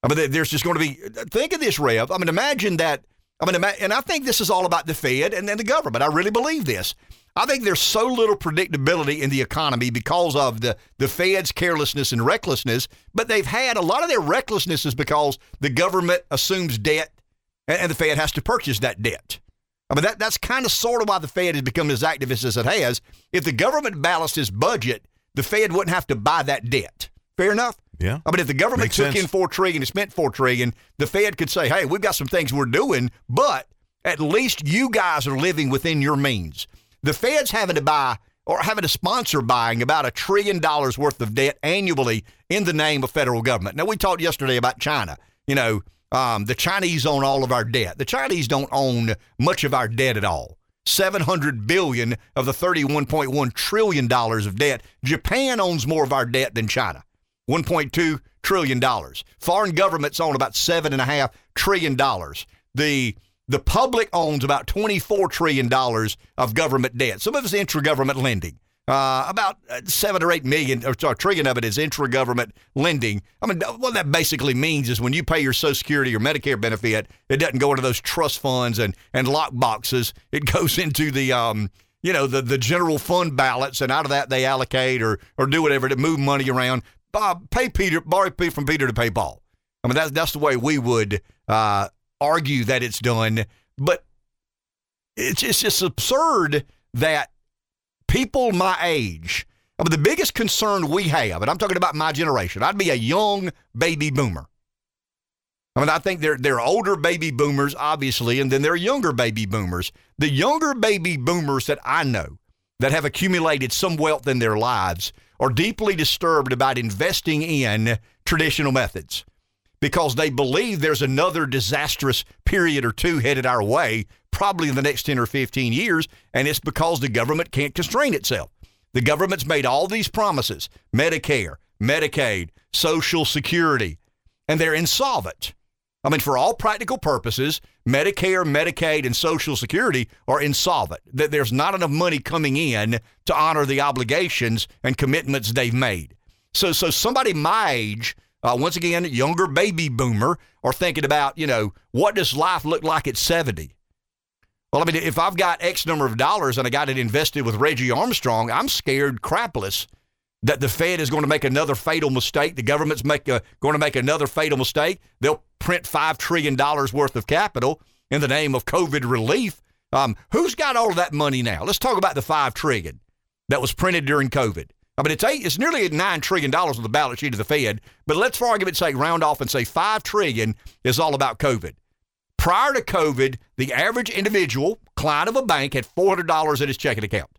I mean, there's just going to be, think of this, Rev. I mean, imagine that. I mean, and I think this is all about the Fed and then the government. I really believe this. I think there's so little predictability in the economy because of the, the Fed's carelessness and recklessness, but they've had a lot of their recklessness is because the government assumes debt and, and the Fed has to purchase that debt. I mean, that, that's kind of sort of why the Fed has become as activist as it has. If the government balanced its budget, the Fed wouldn't have to buy that debt. Fair enough? Yeah. I mean, if the government Makes took sense. in four trillion and spent four trillion, the Fed could say, "Hey, we've got some things we're doing, but At least you guys are living within your means. The Fed's having to buy or having to sponsor buying about a trillion dollars worth of debt annually in the name of federal government. Now, we talked yesterday about China. You know, um, the Chinese own all of our debt. The Chinese don't own much of our debt at all. 700 billion of the 31.1 trillion dollars of debt. Japan owns more of our debt than China. 1.2 trillion dollars. Foreign governments own about seven and a half trillion dollars. The the public owns about 24 trillion dollars of government debt. Some of it's intra-government lending. Uh, about seven or eight million or sorry, trillion of it is intra-government lending. I mean, what that basically means is when you pay your Social Security or Medicare benefit, it doesn't go into those trust funds and and lock boxes. It goes into the um, you know, the the general fund balance, and out of that they allocate or or do whatever to move money around. Bob, pay Peter, borrow from Peter to pay Paul. I mean, that's that's the way we would uh, argue that it's done, but it's it's just absurd that people my age. I mean, the biggest concern we have, and I'm talking about my generation, I'd be a young baby boomer. I mean, I think there, there are older baby boomers, obviously, and then there are younger baby boomers. The younger baby boomers that I know that have accumulated some wealth in their lives are deeply disturbed about investing in traditional methods because they believe there's another disastrous period or two headed our way, probably in the next 10 or 15 years, and it's because the government can't constrain itself. The government's made all these promises Medicare, Medicaid, Social Security, and they're insolvent. I mean, for all practical purposes, Medicare, Medicaid, and Social Security are insolvent. That there's not enough money coming in to honor the obligations and commitments they've made. So, so somebody my age uh, once again, younger baby boomer are thinking about, you know, what does life look like at 70? Well, I mean, if I've got X number of dollars and I got it invested with Reggie Armstrong, I'm scared crapless that the Fed is going to make another fatal mistake. The government's make a, going to make another fatal mistake. They'll print $5 trillion worth of capital in the name of COVID relief. Um, who's got all of that money now? Let's talk about the 5 trillion that was printed during COVID. I mean, it's eight, it's nearly nine trillion dollars on the balance sheet of the Fed. But let's, for argument's sake, round off and say five trillion is all about COVID. Prior to COVID, the average individual client of a bank had four hundred dollars in his checking account.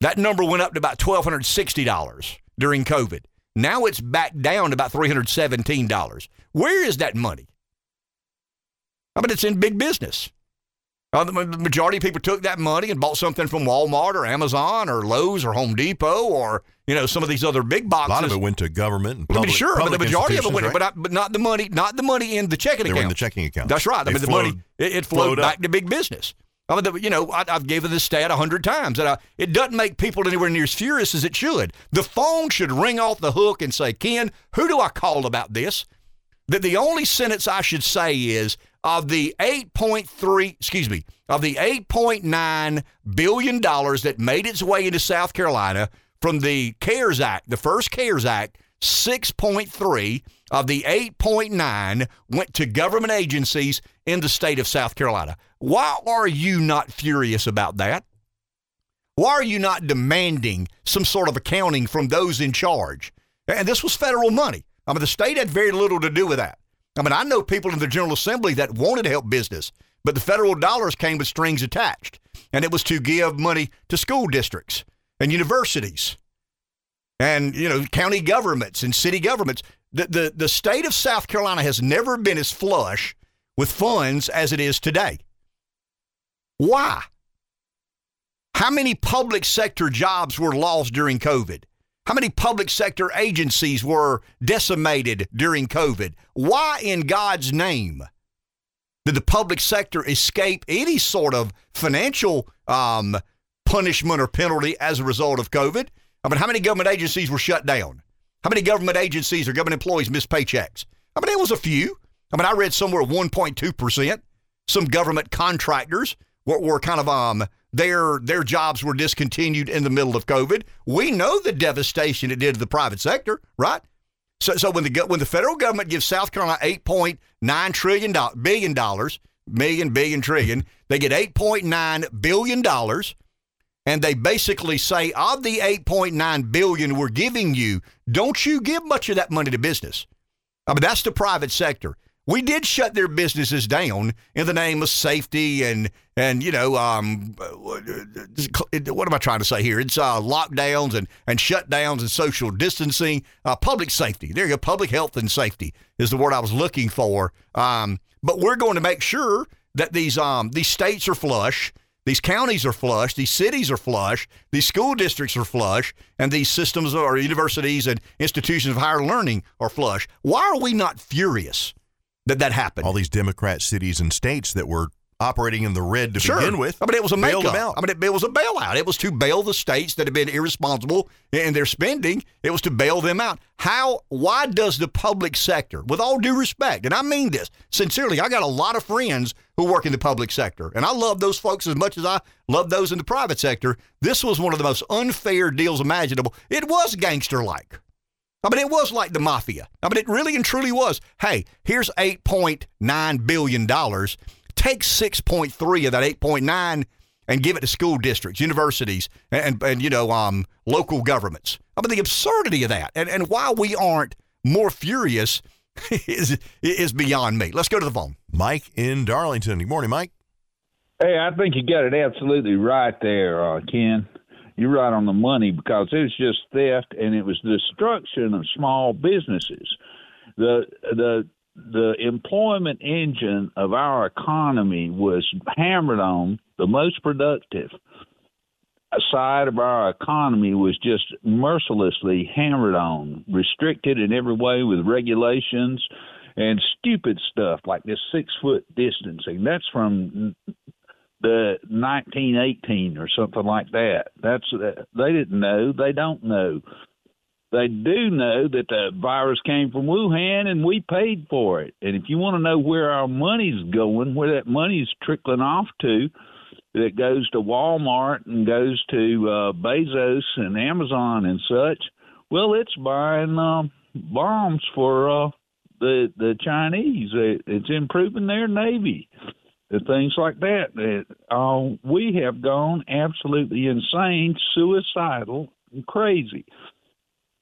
That number went up to about twelve hundred sixty dollars during COVID. Now it's back down to about three hundred seventeen dollars. Where is that money? I mean, it's in big business. Uh, the majority of people took that money and bought something from Walmart or Amazon or Lowe's or Home Depot or you know some of these other big boxes. A lot of it went to government. And public, I mean, sure, but the majority of it went, right? but, not, but not the money, not the money in the checking they account. in the checking account. That's right. I mean, the money it, it flowed, flowed back to big business. I mean, the, you know, I, I've given this stat a hundred times, and I, it doesn't make people anywhere near as furious as it should. The phone should ring off the hook and say, "Ken, who do I call about this?" That the only sentence I should say is of the 8.3, excuse me, of the 8.9 billion dollars that made its way into South Carolina from the CARES Act, the first CARES Act, 6.3 of the 8.9 went to government agencies in the state of South Carolina. Why are you not furious about that? Why are you not demanding some sort of accounting from those in charge? And this was federal money. I mean, the state had very little to do with that. I mean, I know people in the General Assembly that wanted to help business, but the federal dollars came with strings attached, and it was to give money to school districts and universities and, you know, county governments and city governments. The, the, the state of South Carolina has never been as flush with funds as it is today. Why? How many public sector jobs were lost during COVID? How many public sector agencies were decimated during COVID? Why, in God's name, did the public sector escape any sort of financial um, punishment or penalty as a result of COVID? I mean, how many government agencies were shut down? How many government agencies or government employees missed paychecks? I mean, it was a few. I mean, I read somewhere 1.2%. Some government contractors were, were kind of um their their jobs were discontinued in the middle of COVID. We know the devastation it did to the private sector, right? So so when the when the federal government gives South Carolina 8.9 trillion dollars billion dollars million billion trillion, they get 8.9 billion dollars and they basically say of the 8.9 billion we're giving you, don't you give much of that money to business. I mean, that's the private sector. We did shut their businesses down in the name of safety and and you know um, what am I trying to say here? It's uh, lockdowns and and shutdowns and social distancing, uh, public safety. There you go, public health and safety is the word I was looking for. Um, but we're going to make sure that these um, these states are flush. These counties are flush, these cities are flush, these school districts are flush, and these systems or universities and institutions of higher learning are flush. Why are we not furious that that happened? All these Democrat cities and states that were operating in the red to sure. begin with. I mean, it was a bailed makeup. them out. I mean, it, it was a bailout. It was to bail the states that had been irresponsible in their spending. It was to bail them out. How? Why does the public sector, with all due respect, and I mean this sincerely, I got a lot of friends who work in the public sector, and I love those folks as much as I love those in the private sector. This was one of the most unfair deals imaginable. It was gangster-like. I mean, it was like the mafia. I mean, it really and truly was. Hey, here's $8.9 billion take 6.3 of that 8.9 and give it to school districts, universities, and, and you know, um, local governments. I mean, the absurdity of that and, and why we aren't more furious is, is beyond me. Let's go to the phone. Mike in Darlington. Good morning, Mike. Hey, I think you got it absolutely right there, uh, Ken. You're right on the money because it was just theft and it was destruction of small businesses. The the the employment engine of our economy was hammered on, the most productive side of our economy was just mercilessly hammered on, restricted in every way with regulations and stupid stuff like this six foot distancing. That's from the 1918 or something like that. That's they didn't know. They don't know. They do know that the virus came from Wuhan and we paid for it. And if you want to know where our money's going, where that money's trickling off to, that goes to Walmart and goes to uh, Bezos and Amazon and such, well, it's buying uh, bombs for uh, the the Chinese. It's improving their navy things like that. Uh, we have gone absolutely insane, suicidal, and crazy.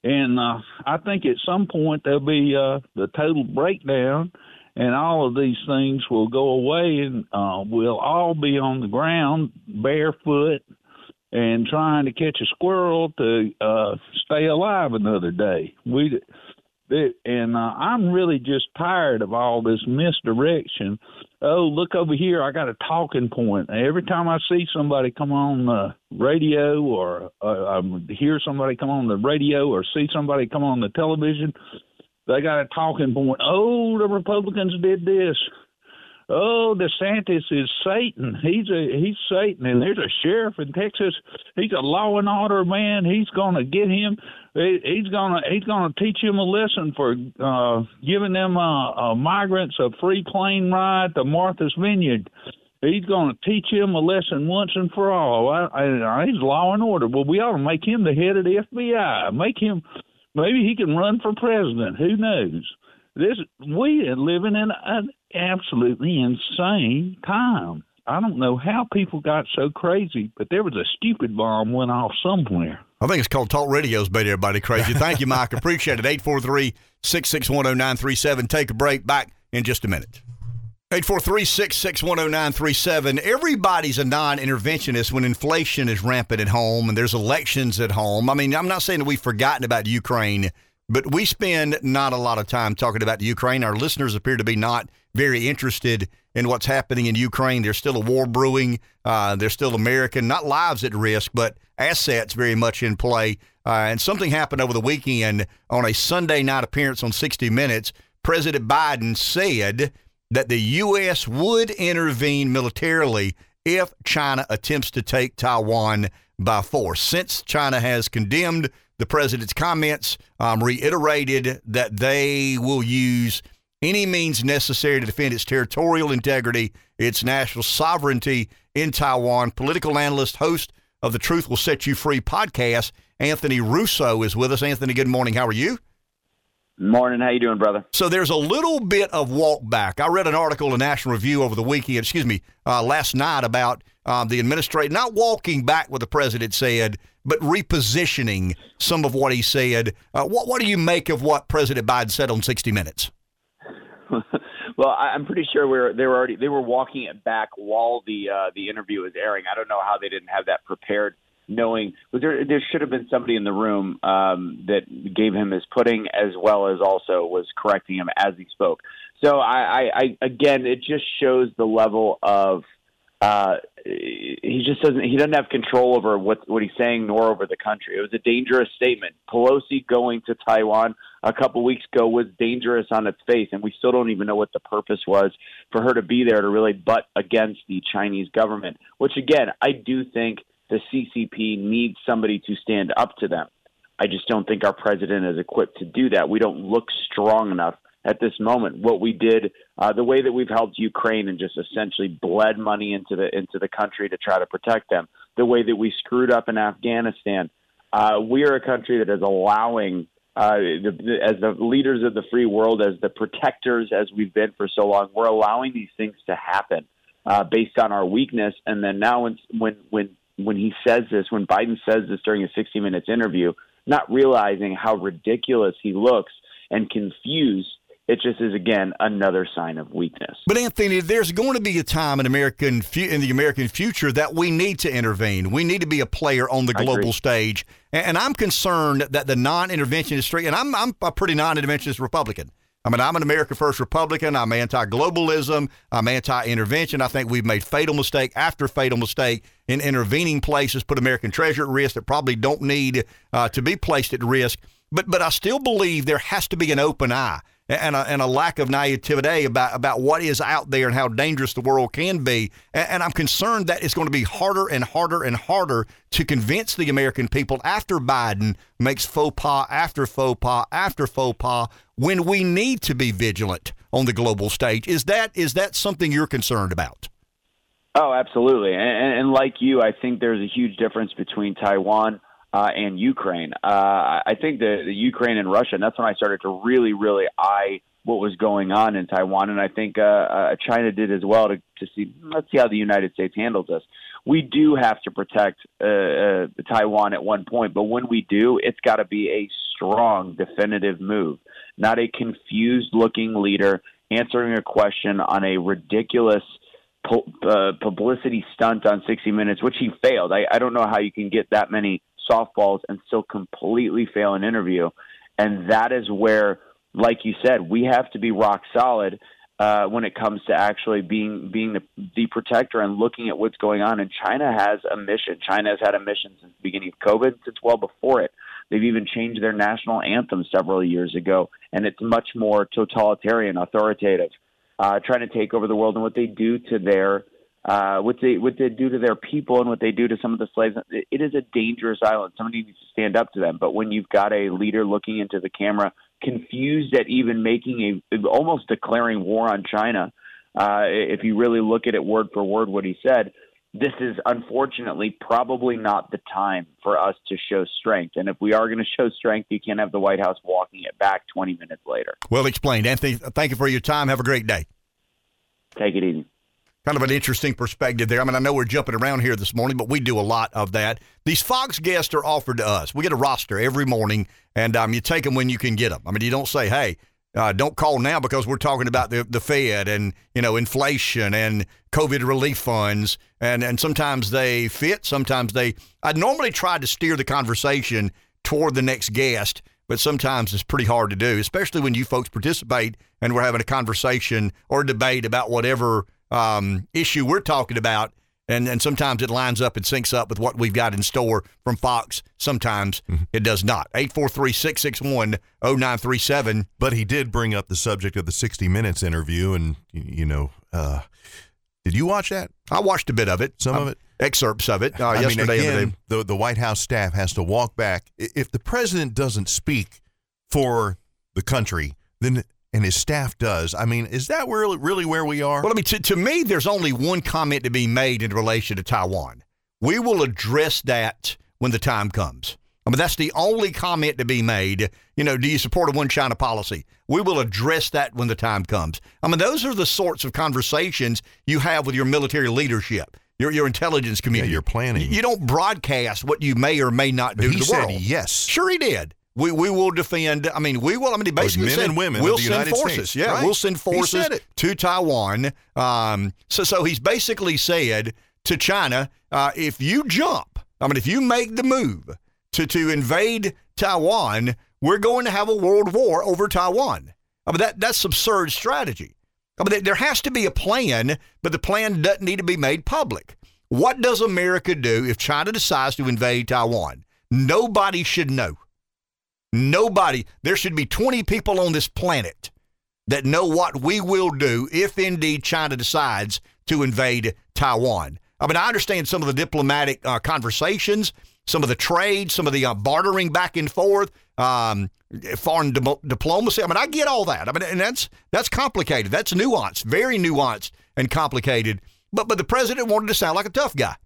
And uh, I think at some point there'll be uh, the total breakdown, and all of these things will go away, and uh, we'll all be on the ground barefoot and trying to catch a squirrel to uh, stay alive another day. We and uh, I'm really just tired of all this misdirection. Oh, look over here! I got a talking point. Every time I see somebody come on the radio, or uh, I hear somebody come on the radio, or see somebody come on the television, they got a talking point. Oh, the Republicans did this oh, DeSantis is Satan. He's a he's Satan, and there's a sheriff in Texas. He's a law and order man. He's to get him. He's to he's to teach him a lesson for uh, giving them uh, uh, migrants a free plane ride to Martha's Vineyard. He's to teach him a lesson once and for all. I, I, he's law and order. Well, we ought to make him the head of the FBI. Make him. Maybe he can run for president. Who knows? This we are living in an absolutely insane time. I don't know how people got so crazy, but there was a stupid bomb went off somewhere. I think it's called Talk Radio's made everybody crazy. Thank you, Mike. Appreciate it. 843 661 0937. Take a break. Back in just a minute. 843 661 0937. Everybody's a non interventionist when inflation is rampant at home and there's elections at home. I mean, I'm not saying that we've forgotten about Ukraine but we spend not a lot of time talking about Ukraine. Our listeners appear to be not very interested in what's happening in Ukraine. There's still a war brewing. Uh, there's still American, not lives at risk, but assets very much in play. Uh, and something happened over the weekend on a Sunday night appearance on 60 Minutes. President Biden said that the U.S. would intervene militarily if China attempts to take Taiwan by force. Since China has condemned the president's comments um, reiterated that they will use any means necessary to defend its territorial integrity, its national sovereignty in Taiwan. Political analyst, host of the Truth Will Set You Free podcast, Anthony Rizzo is with us. Anthony, good morning. How are you? Morning. How you doing, brother? So there's a little bit of walk back. I read an article in National Review over the weekend, excuse me, uh, last night about um, the administration not walking back what the president said, but repositioning some of what he said. Uh, what, what do you make of what President Biden said on 60 Minutes? Well, I'm pretty sure we're they were already they were walking it back while the uh, the interview was airing. I don't know how they didn't have that prepared, knowing but there there should have been somebody in the room um, that gave him his pudding as well as also was correcting him as he spoke. So I, I, I again, it just shows the level of uh, he just doesn't he doesn't have control over what what he's saying nor over the country. It was a dangerous statement. Pelosi going to Taiwan a couple weeks ago was dangerous on its face, and we still don't even know what the purpose was for her to be there to really butt against the Chinese government. Which again, I do think the CCP needs somebody to stand up to them. I just don't think our president is equipped to do that. We don't look strong enough at this moment. What we did, uh, the way that we've helped Ukraine and just essentially bled money into the into the country to try to protect them, the way that we screwed up in Afghanistan. Uh, we are a country that is allowing, uh, the, as the leaders of the free world, as the protectors, as we've been for so long, we're allowing these things to happen uh, based on our weakness. And then now, when when when when he says this, when Biden says this during a 60 minutes interview, not realizing how ridiculous he looks and confused it just is again another sign of weakness. But Anthony, there's going to be a time in American in the American future that we need to intervene. We need to be a player on the global stage, and I'm concerned that the non-interventionist street. And I'm I'm a pretty non-interventionist Republican. I mean, I'm an America First Republican. I'm anti-globalism. I'm anti-intervention. I think we've made fatal mistake after fatal mistake in intervening places, put American treasure at risk that probably don't need uh, to be placed at risk. But but I still believe there has to be an open eye and a, and a lack of naivete about, about what is out there and how dangerous the world can be. And, and, I'm concerned that it's going to be harder and harder and harder to convince the American people after Biden makes faux pas after faux pas after faux pas when we need to be vigilant on the global stage. Is that is that something you're concerned about? Oh, absolutely. And, and like you, I think there's a huge difference between Taiwan – uh, and Ukraine. Uh, I think the, the Ukraine and Russia, and that's when I started to really, really eye what was going on in Taiwan, and I think uh, uh, China did as well to, to see. Let's see how the United States handles this. We do have to protect uh, uh, Taiwan at one point, but when we do, it's got to be a strong, definitive move, not a confused-looking leader answering a question on a ridiculous uh, publicity stunt on 60 Minutes, which he failed. I, I don't know how you can get that many softballs and still completely fail an interview. And that is where, like you said, we have to be rock solid uh, when it comes to actually being being the, the protector and looking at what's going on. And China has a mission. China has had a mission since the beginning of COVID, since well before it. They've even changed their national anthem several years ago, and it's much more totalitarian, authoritative, uh, trying to take over the world. And what they do to their uh, what they what they do to their people and what they do to some of the slaves. It is a dangerous island. Somebody needs to stand up to them. But when you've got a leader looking into the camera, confused at even making a almost declaring war on China, uh, if you really look at it word for word, what he said. This is unfortunately probably not the time for us to show strength. And if we are going to show strength, you can't have the White House walking it back 20 minutes later. Well explained. Anthony, thank you for your time. Have a great day. Take it easy kind of an interesting perspective there. I mean, I know we're jumping around here this morning, but we do a lot of that. These Fox guests are offered to us. We get a roster every morning, and um, you take them when you can get them. I mean, you don't say, hey, uh, don't call now because we're talking about the, the Fed and you know inflation and COVID relief funds and and sometimes they fit, sometimes they. I normally try to steer the conversation toward the next guest, but sometimes it's pretty hard to do, especially when you folks participate and we're having a conversation or a debate about whatever um, issue we're talking about. And, and sometimes it lines up and syncs up with what we've got in store from Fox. Sometimes mm-hmm. it does not. 843 661 0937. But he did bring up the subject of the 60 Minutes interview. And, you know, uh, did you watch that? I watched a bit of it. Some of it? Excerpts of it uh, I yesterday. Mean, again, the, the White House staff has to walk back. If the president doesn't speak for the country, then and his staff does. I mean, is that really, really where we are? Well, I mean, to, to me, there's only one comment to be made in relation to Taiwan. We will address that when the time comes. I mean, that's the only comment to be made. You know, do you support a one China policy? We will address that when the time comes. I mean, those are the sorts of conversations you have with your military leadership, your, your intelligence community. Yeah, you're planning. You don't broadcast what you may or may not do he to the said world. Yes. Sure, he did. We, we will defend. I mean, we will. I mean, he basically men said and women we'll the send United forces. States. Yeah, Right. we'll send forces to Taiwan. Um, so so he's basically said to China, uh, if you jump, I mean, if you make the move to to invade Taiwan, we're going to have a world war over Taiwan. I mean, that that's absurd strategy. I mean, there has to be a plan, but the plan doesn't need to be made public. What does America do if China decides to invade Taiwan? Nobody should know. Nobody. There should be 20 people on this planet that know what we will do if indeed China decides to invade Taiwan. I mean, I understand some of the diplomatic uh, conversations, some of the trade, some of the uh, bartering back and forth, um, foreign di- diplomacy. I mean, I get all that. I mean, and that's that's complicated. That's nuanced, very nuanced and complicated. But but the president wanted to sound like a tough guy.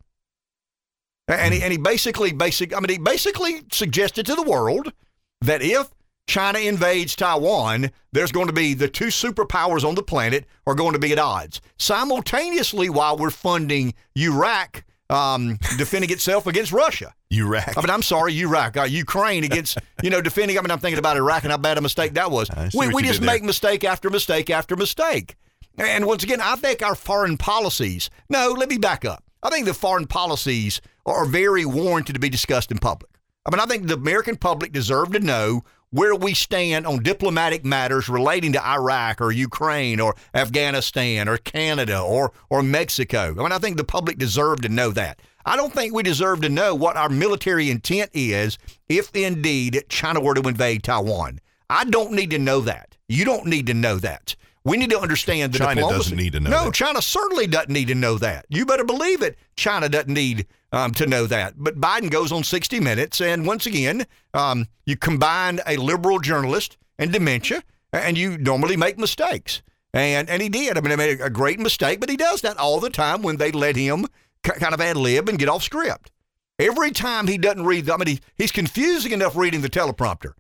And he, and he basically basic I mean he basically suggested to the world that if China invades Taiwan, there's going to be the two superpowers on the planet are going to be at odds. Simultaneously, while we're funding Iraq um, defending itself against Russia. Iraq. I mean, I'm sorry, Iraq, uh, Ukraine against, you know, defending. I mean, I'm thinking about Iraq and how bad a mistake that was. We, we just did there. make mistake after mistake after mistake. And once again, I think our foreign policies, no, let me back up. I think the foreign policies are very warranted to be discussed in public. I mean, I think the American public deserve to know where we stand on diplomatic matters relating to Iraq or Ukraine or Afghanistan or Canada or or Mexico. I mean, I think the public deserve to know that. I don't think we deserve to know what our military intent is if indeed China were to invade Taiwan. I don't need to know that. You don't need to know that. We need to understand the China diplomacy. doesn't need to know No, that. China certainly doesn't need to know that. You better believe it. China doesn't need um, to know that. But Biden goes on 60 Minutes, and once again, um, you combine a liberal journalist and dementia, and you normally make mistakes. And and he did. I mean, he made a great mistake, but he does that all the time when they let him kind of ad lib and get off script. Every time he doesn't read, I mean, he, he's confusing enough reading the teleprompter.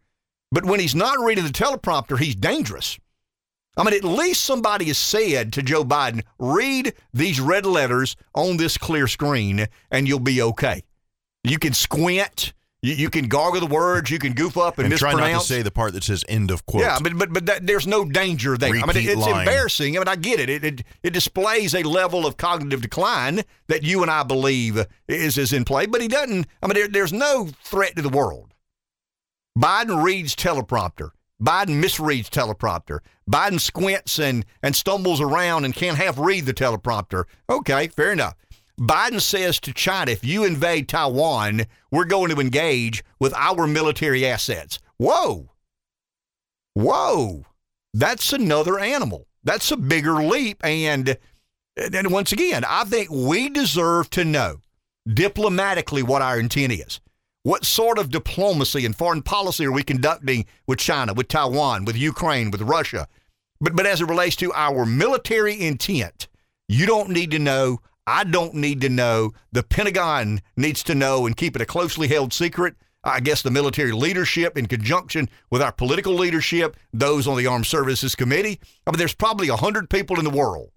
But when he's not reading the teleprompter, he's dangerous. I mean, at least somebody has said to Joe Biden, read these red letters on this clear screen and you'll be okay. You can squint, you, you can gargle the words, you can goof up and, and try mispronounce. not to say the part that says end of quote. Yeah, but but but that, there's no danger there. I mean, Repeat it's line. embarrassing. I mean, I get it. It, it. it displays a level of cognitive decline that you and I believe is is in play. But he doesn't. I mean, there, there's no threat to the world. Biden reads teleprompter. Biden misreads teleprompter. Biden squints and and stumbles around and can't half read the teleprompter. Okay, fair enough. Biden says to China, if you invade Taiwan, we're going to engage with our military assets. Whoa. Whoa. That's another animal. That's a bigger leap. And, and once again, I think we deserve to know diplomatically what our intent is. What sort of diplomacy and foreign policy are we conducting with China, with Taiwan, with Ukraine, with Russia? But, but as it relates to our military intent, you don't need to know. I don't need to know. The Pentagon needs to know and keep it a closely held secret. I guess the military leadership, in conjunction with our political leadership, those on the Armed Services Committee. I mean, there's probably 100 people in the world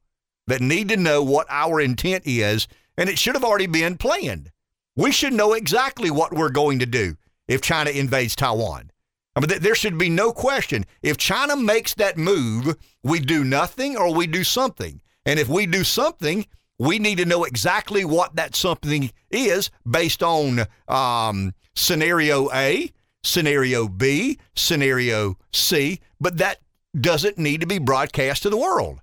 that need to know what our intent is, and it should have already been planned. We should know exactly what we're going to do if China invades Taiwan. I mean, th- there should be no question. If China makes that move, we do nothing or we do something. And if we do something, we need to know exactly what that something is based on um, scenario A, scenario B, scenario C, but that doesn't need to be broadcast to the world.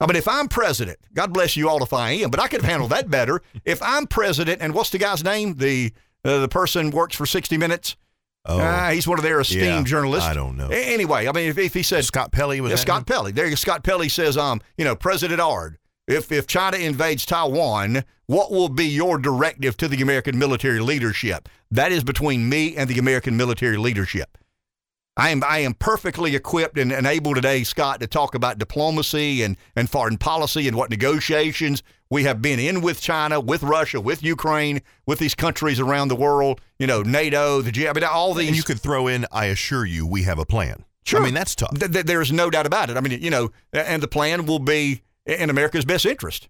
I mean, if I'm president, God bless you all if I am, but I could have handled that better. If I'm president, and what's the guy's name? The uh, the person works for 60 Minutes. oh, Uh, he's one of their esteemed yeah, journalists. I don't know. Anyway, I mean, if, if he said Scott Pelley was yeah, Scott him? Pelley. There, you- Scott Pelley says, um, you know, President Ard, if if China invades Taiwan, what will be your directive to the American military leadership? That is between me and the American military leadership. I am I am perfectly equipped and, and able today, Scott, to talk about diplomacy and, and foreign policy and what negotiations we have been in with China, with Russia, with Ukraine, with these countries around the world. You know, NATO, the G. I mean, all these. And you could throw in, I assure you, we have a plan. Sure. I mean, that's tough. Th- th- there's no doubt about it. I mean, you know, and the plan will be in America's best interest.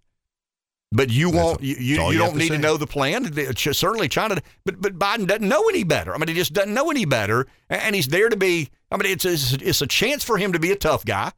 But you That's won't. all- You, you, you don't to need to know the plan. Uh, certainly, China. But but Biden doesn't know any better. I mean, he just doesn't know any better, and and he's there to be. I mean, it's it's, it's a chance for him to be a tough guy.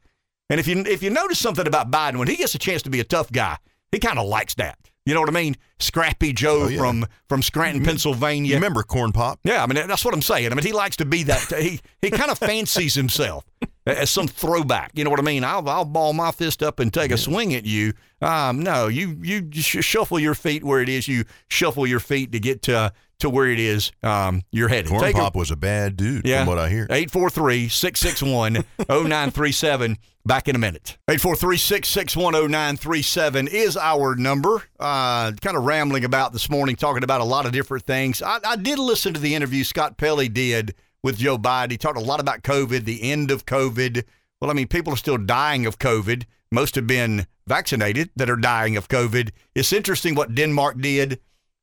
And if you if you notice something about Biden, when he gets a chance to be a tough guy, he kind of likes that. You know what I mean? Scrappy Joe Oh, yeah. from from Scranton, You Pennsylvania. remember Corn Pop? Yeah, I mean that's what I'm saying. I mean he likes to be that. He he kind of fancies himself as some throwback. You know what I mean? I'll I'll ball my fist up and take a swing at you. Um, no, you you just shuffle your feet where it is. You shuffle your feet to get to to where it is. Um, you're headed. Corn Take a- was a bad dude, yeah. from what I hear. 843-661-0937. Back in a minute. 843-661-0937 is our number. Uh, kind of rambling about this morning, talking about a lot of different things. I, I did listen to the interview Scott Pelley did with Joe Biden. He talked a lot about COVID, the end of COVID. Well, I mean, people are still dying of COVID. Most have been vaccinated that are dying of COVID. It's interesting what Denmark did.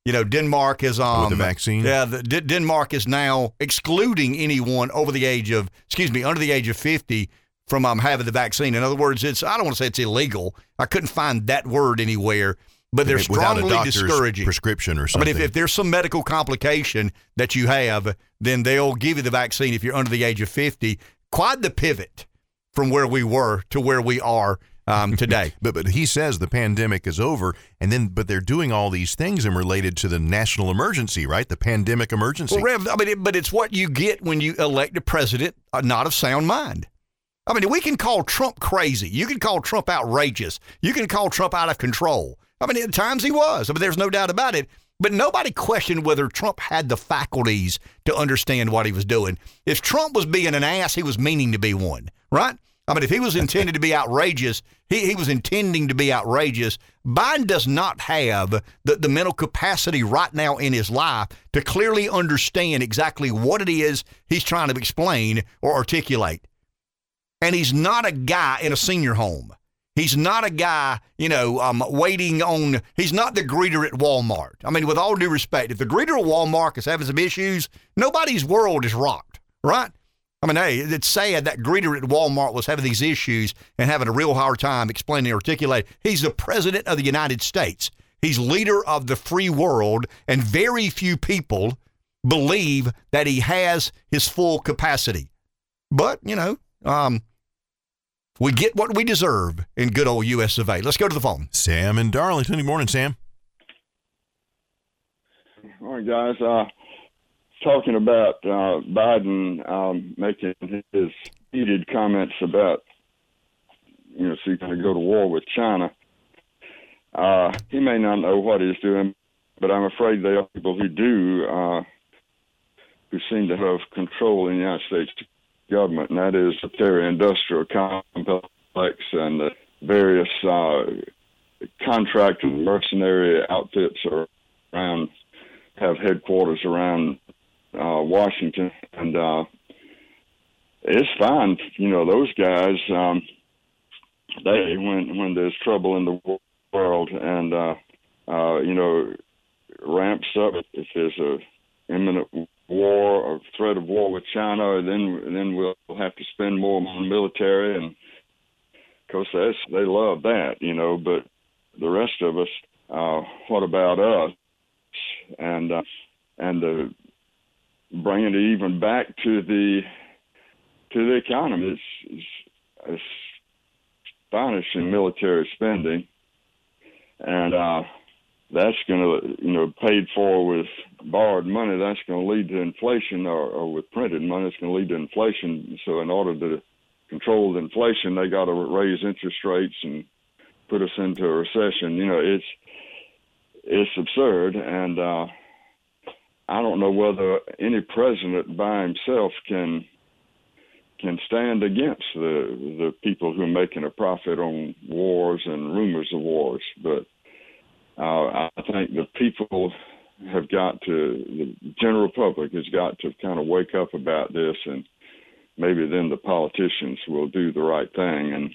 You know, Denmark is um With the vaccine? Yeah, the, D- Denmark is now excluding anyone over the age of, excuse me, under the age of 50 from um, having the vaccine. In other words, it's I don't want to say it's illegal. I couldn't find that word anywhere, but they're Without a strongly doctor's discouraging. prescription or I something. mean, if, if there's some medical complication that you have, then they'll give you the vaccine if you're under the age of 50. Quite the pivot from where we were to where we are um, today. But but he says the pandemic is over, and then but they're doing all these things and related to the national emergency, right? The pandemic emergency. Well, Rev, I mean, it, but it's what you get when you elect a president uh, not of sound mind. I mean, we can call Trump crazy. You can call Trump outrageous. You can call Trump out of control. I mean, at times he was. I mean, there's no doubt about it. But nobody questioned whether Trump had the faculties to understand what he was doing. If Trump was being an ass, he was meaning to be one, right? I mean, if he was intended to be outrageous, he, he was intending to be outrageous. Biden does not have the, the mental capacity right now in his life to clearly understand exactly what it is he's trying to explain or articulate. And he's not a guy in a senior home. He's not a guy, you know, um, waiting on. He's not the greeter at Walmart. I mean, with all due respect, if the greeter at Walmart is having some issues, nobody's world is rocked, right? I mean, hey, it's sad that greeter at Walmart was having these issues and having a real hard time explaining and articulating. He's the president of the United States. He's leader of the free world, and very few people believe that he has his full capacity. But you know, um, we get what we deserve in good old U.S. of A. Let's go to the phone. Sam in Darlington. Good morning, Sam. All right, guys. Uh, talking about uh, Biden um, making his heated comments about, you know, going to go to war with China? Uh, he may not know what he's doing, but I'm afraid there are people who do, uh, who seem to have control in the United States government, and that is the military industrial complex and the various uh, contract and mercenary outfits around have headquarters around uh, Washington, and uh, it's fine. You know, those guys. Um, they when when there's trouble in the world, and uh, uh, you know, ramps up if there's a imminent war or threat of war with China, then then we'll have to spend more on the military, and of course that's they love that, you know. But the rest of us, uh, what about us? And uh, and the bringing it even back to the to the economy. It's, it's, astonishing military spending, and uh, that's going to you know paid for with borrowed money. That's going to lead to inflation, or, or with printed money, it's going to lead to inflation. So in order to control the inflation, they got to raise interest rates and put us into a recession. You know, it's it's absurd, and uh, I don't know whether any president by himself can can stand against the the people who are making a profit on wars and rumors of wars. But uh, I think the people have got to the general public has got to kind of wake up about this, and maybe then the politicians will do the right thing and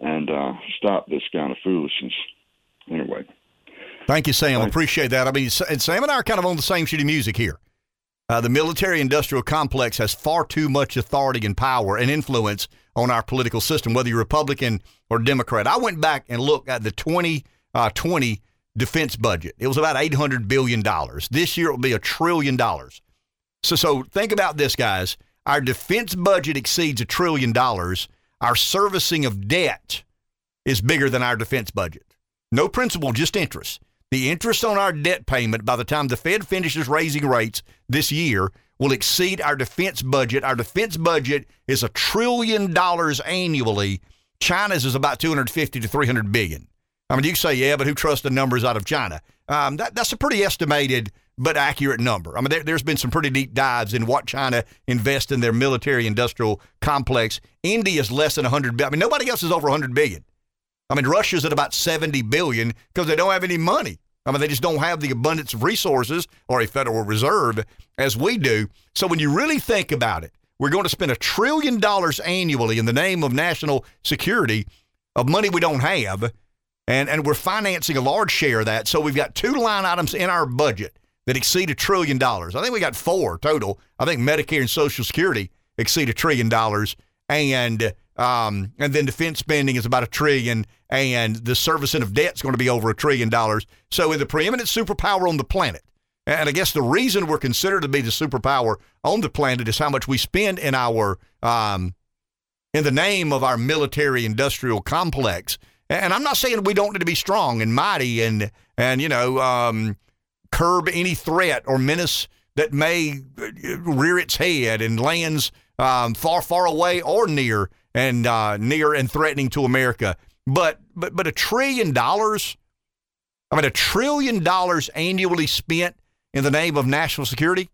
and uh, stop this kind of foolishness. Anyway. Thank you, Sam. Thanks. Appreciate that. I mean, and Sam and I are kind of on the same sheet of music here. Uh, the military industrial complex has far too much authority and power and influence on our political system, whether you're Republican or Democrat. I went back and looked at the 2020 defense budget. It was about $800 billion. This year it will be a trillion dollars. So, so think about this, guys. Our defense budget exceeds a trillion dollars. Our servicing of debt is bigger than our defense budget. No principal, just interest. The interest on our debt payment by the time the Fed finishes raising rates this year will exceed our defense budget. Our defense budget is a trillion dollars annually. China's is about 250 to 300 billion. I mean, you say, yeah, but who trusts the numbers out of China? Um, that, that's a pretty estimated but accurate number. I mean, there, has been some pretty deep dives in what China invests in their military industrial complex. India's less than 100 billion. I mean, nobody else is over 100 billion. I mean, Russia's at about 70 billion because they don't have any money. I mean, they just don't have the abundance of resources or a Federal Reserve as we do. So when you really think about it, we're going to spend a trillion dollars annually in the name of national security of money we don't have. And, and we're financing a large share of that. So we've got two line items in our budget that exceed a trillion dollars. I think we got four total. I think Medicare and Social Security exceed a trillion dollars, and um, and then defense spending is about a trillion, and the servicing of debt is going to be over a trillion dollars. So, we're the preeminent superpower on the planet. And I guess the reason we're considered to be the superpower on the planet is how much we spend in our um, in the name of our military industrial complex. And I'm not saying we don't need to be strong and mighty and and you know um, curb any threat or menace that may rear its head and lands um, far, far away or near and uh, near and threatening to America. But but but a trillion dollars, I mean a trillion dollars annually spent in the name of national security.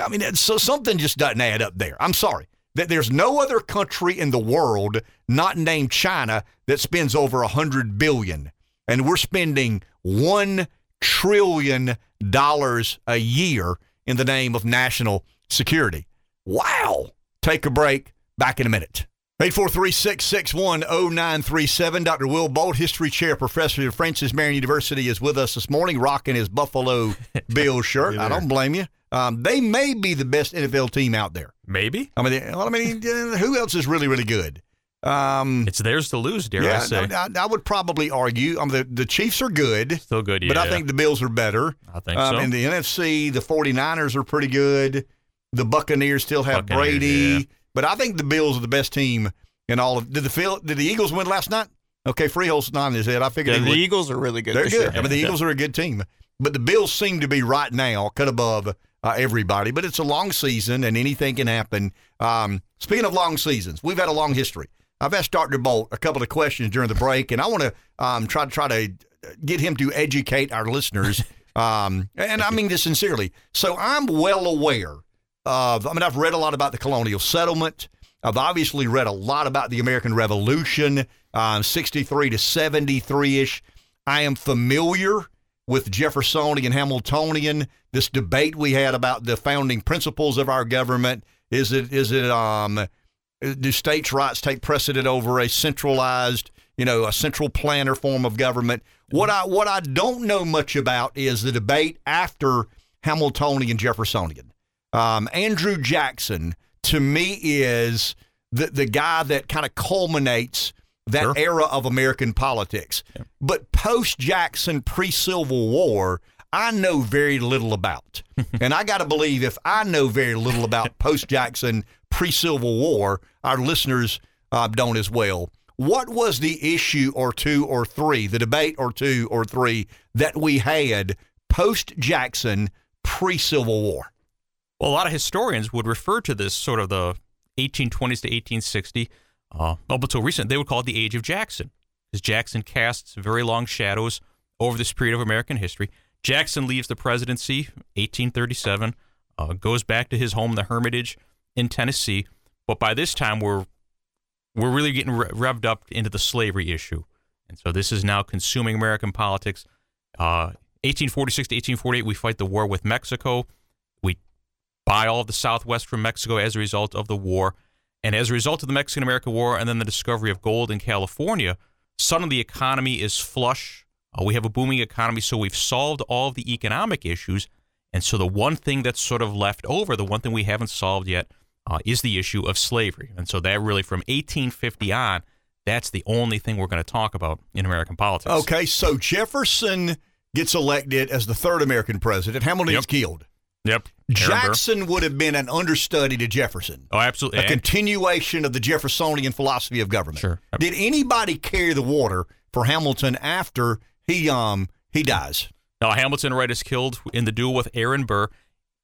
I mean, so something just doesn't add up there. I'm sorry that there's no other country in the world not named China that spends over a hundred billion, and we're spending one trillion dollars a year in the name of national security. Wow. Take a break. Back in a minute. 843-661-0937. Dr. Will Bolt, history chair professor at Francis Marion University, is with us this morning, rocking his Buffalo Bills shirt. I don't blame you. Um, they may be the best NFL team out there. Maybe. I mean, I mean, who else is really, really good? Um, it's theirs to lose, dare yeah, I say. I, I, would probably argue. I mean, the, the Chiefs are good. Still good, yeah. But I think the Bills are better. I think um, so. In the NFC, the 49ers are pretty good. The Buccaneers still have Buccaneers, Brady. yeah. But I think the Bills are the best team in all of. Did the Phil, Did the Eagles win last night? Okay, Freehold's nodding his head. I figured Yeah, the would. Eagles are really good. They're this good. Year. I mean, the Eagles are a good team, but the Bills seem to be right now cut above uh, everybody. But it's a long season, and anything can happen. Um, speaking of long seasons, we've had a long history. I've asked Dr. Bolt a couple of questions during the break, and I want to um, try to try to get him to educate our listeners. Um, and I mean this sincerely. So I'm well aware of. I mean, I've read a lot about the colonial settlement. I've obviously read a lot about the American Revolution, um, 63 to 73 ish. I am familiar with Jeffersonian Hamiltonian. This debate we had about the founding principles of our government. Is it is it um do states' rights take precedent over a centralized, you know, a central planner form of government? What I what I don't know much about is the debate after Hamiltonian Jeffersonian. Um, Andrew Jackson to me is the the guy that kind of culminates that Sure. era of American politics. But post Jackson, pre Civil War, I know very little about. and I got to believe if I know very little about post Jackson, pre Civil War, our listeners uh, don't as well. What was the issue or two or three, the debate or two or three that we had post Jackson, pre Civil War? Well, a lot of historians would refer to this sort of the 1820s to 1860, uh, up until recent, they would call it the Age of Jackson, because Jackson casts very long shadows over this period of American history. Jackson leaves the presidency 1837, uh, goes back to his home, the Hermitage in Tennessee, but by this time we're we're really getting re- revved up into the slavery issue, and so this is now consuming American politics. Uh, 1846 to 1848, we fight the war with Mexico. Buy all of the Southwest from Mexico as a result of the war. And as a result of the Mexican American War and then the discovery of gold in California, suddenly the economy is flush. Uh, we have a booming economy, so we've solved all of the economic issues. And so the one thing that's sort of left over, the one thing we haven't solved yet, uh, is the issue of slavery. And so that really, from 1850 on, That's the only thing we're going to talk about in American politics. Okay, so Jefferson gets elected as the third American president. Hamilton Yep. is killed. Yep. Jackson would have been an understudy to Jefferson. Oh, absolutely. A And- continuation of the Jeffersonian philosophy of government. Sure. Did anybody carry the water for Hamilton after he um he dies? Now, Hamilton Wright is killed in the duel with Aaron Burr,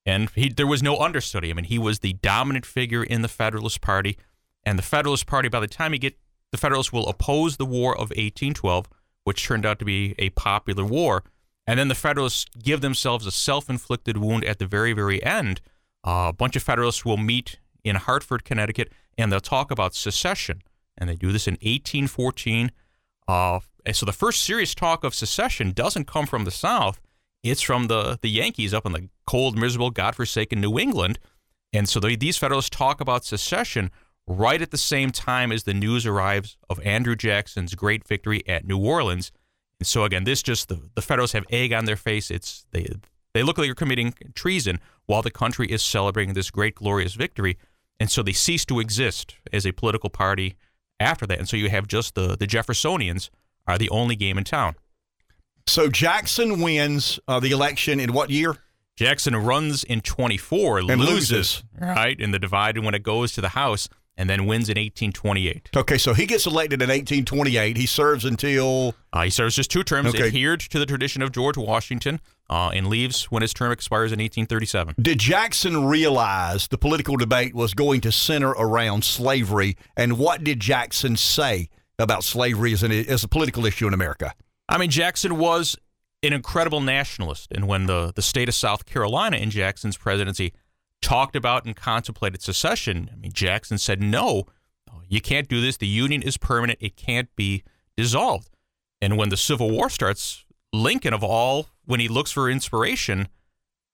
and he, there was no understudy. I mean, he was the dominant figure in the Federalist Party, and the Federalist Party, by the time you get, the Federalists will oppose the War of 1812, which turned out to be a popular war, and then the Federalists give themselves a self-inflicted wound at the very, very end. Uh, a bunch of Federalists will meet in Hartford, Connecticut, and they'll talk about secession, and they do this in 1814. Uh, so the first serious talk of secession doesn't come from the South; it's from the the Yankees up in the cold, miserable, godforsaken New England. And so they, these Federalists talk about secession right at the same time as the news arrives of Andrew Jackson's great victory at New Orleans. And so again, this just the, the Federalists have egg on their face. It's they they look like they're committing treason while the country is celebrating this great, glorious victory. And so they cease to exist as a political party after that. And so you have just the the Jeffersonians are the only game in town. So Jackson wins uh, the election in what year? Jackson runs in 24, And loses, loses. right in the divide when it goes to the House, and then wins in 1828. Okay, so he gets elected in 1828. He serves until Uh, he serves just two terms, Okay. adhered to the tradition of George Washington, uh, and leaves when his term expires in 1837. Did Jackson realize the political debate was going to center around slavery? And what did Jackson say about slavery as, an, as a political issue in America? I mean, Jackson was an incredible nationalist, and when the, the state of South Carolina in Jackson's presidency talked about and contemplated secession, I mean, Jackson said, no, you can't do this. The Union is permanent, it can't be dissolved. And when the Civil War starts, Lincoln, of all, when he looks for inspiration,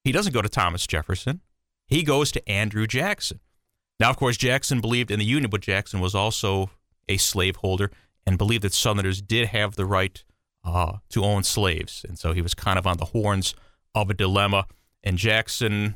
he doesn't go to Thomas Jefferson, he goes to Andrew Jackson. Now, of course, Jackson believed in the Union, but Jackson was also a slaveholder and believed that Southerners did have the right uh, to own slaves. And so he was kind of on the horns of a dilemma. And Jackson,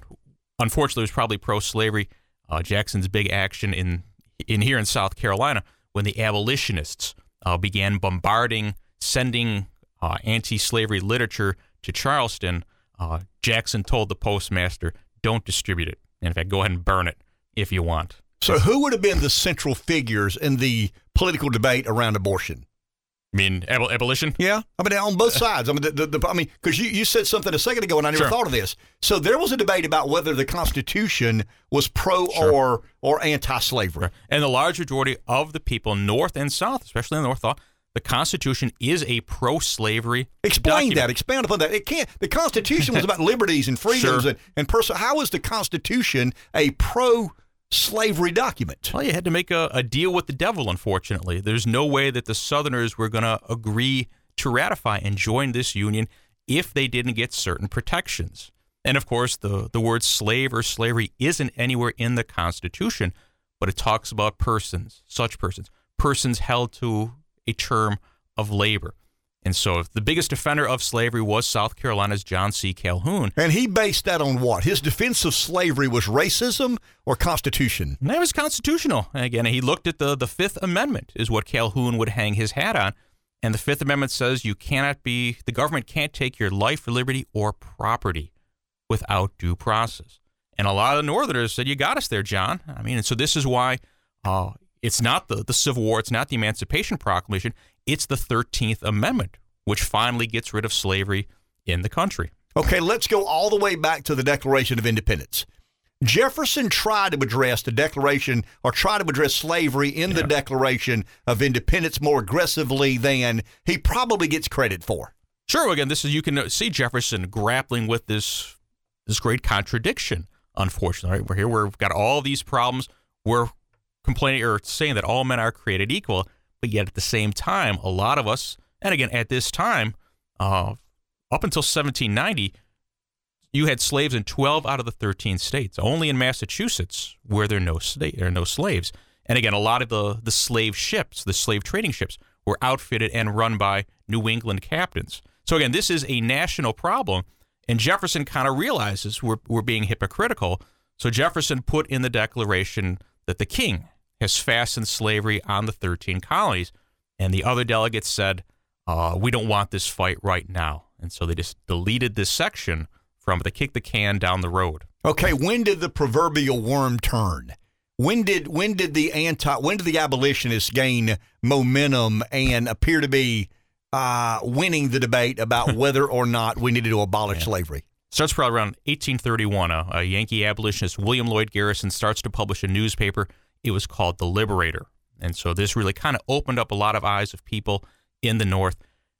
unfortunately, it was probably pro slavery. Uh, Jackson's big action in, in here in South Carolina when the abolitionists uh, began bombarding, sending uh, anti slavery literature to Charleston. Uh, Jackson told the postmaster, don't distribute it. In fact, go ahead and burn it if you want. So, who would have been the central figures in the political debate around abortion? I mean, abol- abolition? Yeah, I mean on both sides. I mean, the, the, the, I mean, because you, you said something a second ago, and I never Sure. thought of this. So there was a debate about whether the Constitution was pro or or anti-slavery. And the large majority of the people, North and South, especially in the North, thought the Constitution is a pro-slavery. Explain document. that. Expand upon that. It can't. The Constitution was about liberties and freedoms Sure. and and person. How is the Constitution a pro-slavery document? Well, you had to make a, a deal with the devil, unfortunately. There's no way that the Southerners were going to agree to ratify and join this union if they didn't get certain protections. And of course, the, the word slave or slavery isn't anywhere in the Constitution, but it talks about persons, such persons, persons held to a term of labor. And so the biggest defender of slavery was South Carolina's John C. Calhoun. And he based that on what? His defense of slavery was racism or Constitution? And that was constitutional. And again, he looked at the, the Fifth Amendment, is what Calhoun would hang his hat on. And the Fifth Amendment says you cannot be, the government can't take your life, liberty, or property without due process. And a lot of the Northerners said, You got us there, John. I mean, and so this is why uh, it's not the, the Civil War, it's not the Emancipation Proclamation, it's the 13th Amendment, which finally gets rid of slavery in the country. Okay, let's go all the way back to the Declaration of Independence. Jefferson tried to address the Declaration or try to address slavery in the Declaration of Independence more aggressively than he probably gets credit for. Sure. Again, this is you can see Jefferson grappling with this this great contradiction. Unfortunately, right? we're here. We've got all these problems. We're complaining or saying that all men are created equal, but yet at the same time, a lot of us, and again at this time, uh, up until 1790, you had slaves in 12 out of the 13 states. Only in Massachusetts were there no state there are no slaves. And again, a lot of the the slave ships, the slave trading ships, were outfitted and run by New England captains. So again, this is a national problem, and Jefferson kind of realizes we're we're being hypocritical. So Jefferson put in the Declaration that the king has fastened slavery on the 13 colonies, and the other delegates said, uh, "We don't want this fight right now," and so they just deleted this section from. They kicked the can down the road. Okay, when did the proverbial worm turn? When did when did the anti when did the abolitionists gain momentum and appear to be uh, winning the debate about whether or not we needed to abolish slavery? Starts probably around 1831. A, a Yankee abolitionist, William Lloyd Garrison, starts to publish a newspaper. It was called The Liberator. And so this really kind of opened up a lot of eyes of people in the North.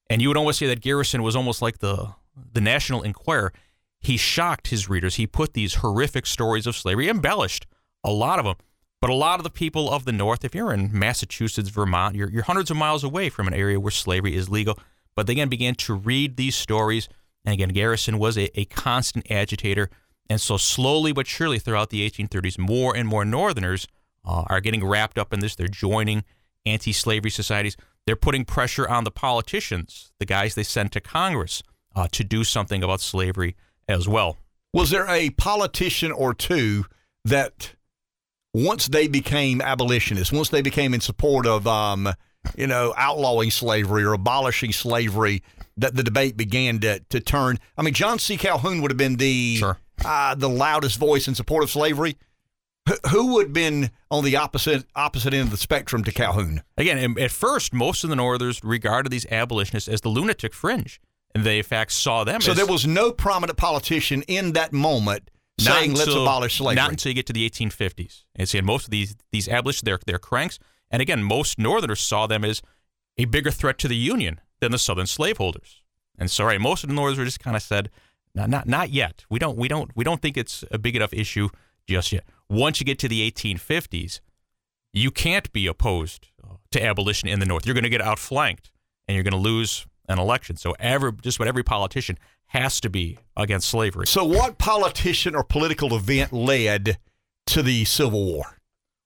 And you would almost say that Garrison was almost like the the National Enquirer. He shocked his readers. He put these horrific stories of slavery, embellished a lot of them. But a lot of the people of the North, if you're in Massachusetts, Vermont, you're, you're hundreds of miles away from an area where slavery is legal. But they again began to read these stories. And again, Garrison was a, a constant agitator. And so slowly but surely throughout the 1830s, more and more Northerners uh, are getting wrapped up in this. They're joining anti slavery societies. They're putting pressure on the politicians, the guys they send to Congress, uh, to do something about slavery as well. Was there a politician or two that once they became abolitionists, once they became in support of, um, you know, outlawing slavery or abolishing slavery, that the debate began to, to turn? I mean, John C. Calhoun would have been the Sure. uh, the loudest voice in support of slavery. Wh- Who would have been on the opposite opposite end of the spectrum to Calhoun? Again, at first, most of the Northerners regarded these abolitionists as the lunatic fringe. And they, in fact, saw them So as there was no prominent politician in that moment not saying, "Let's until- abolish slavery." Not until you get to the 1850s. And see, and most of these these abolitionists, they're, they're cranks. And again, most Northerners saw them as a bigger threat to the Union than the Southern slaveholders. And so, right, most of the Northerners just kind of said, not, not, not yet. We don't, we don't, we don't think it's a big enough issue just yet. Once you get to the 1850s, you can't be opposed uh, to abolition in the North. You're going to get outflanked, and you're going to lose an election. So, every just about every politician has to be against slavery. So, what politician or political event led to the Civil War?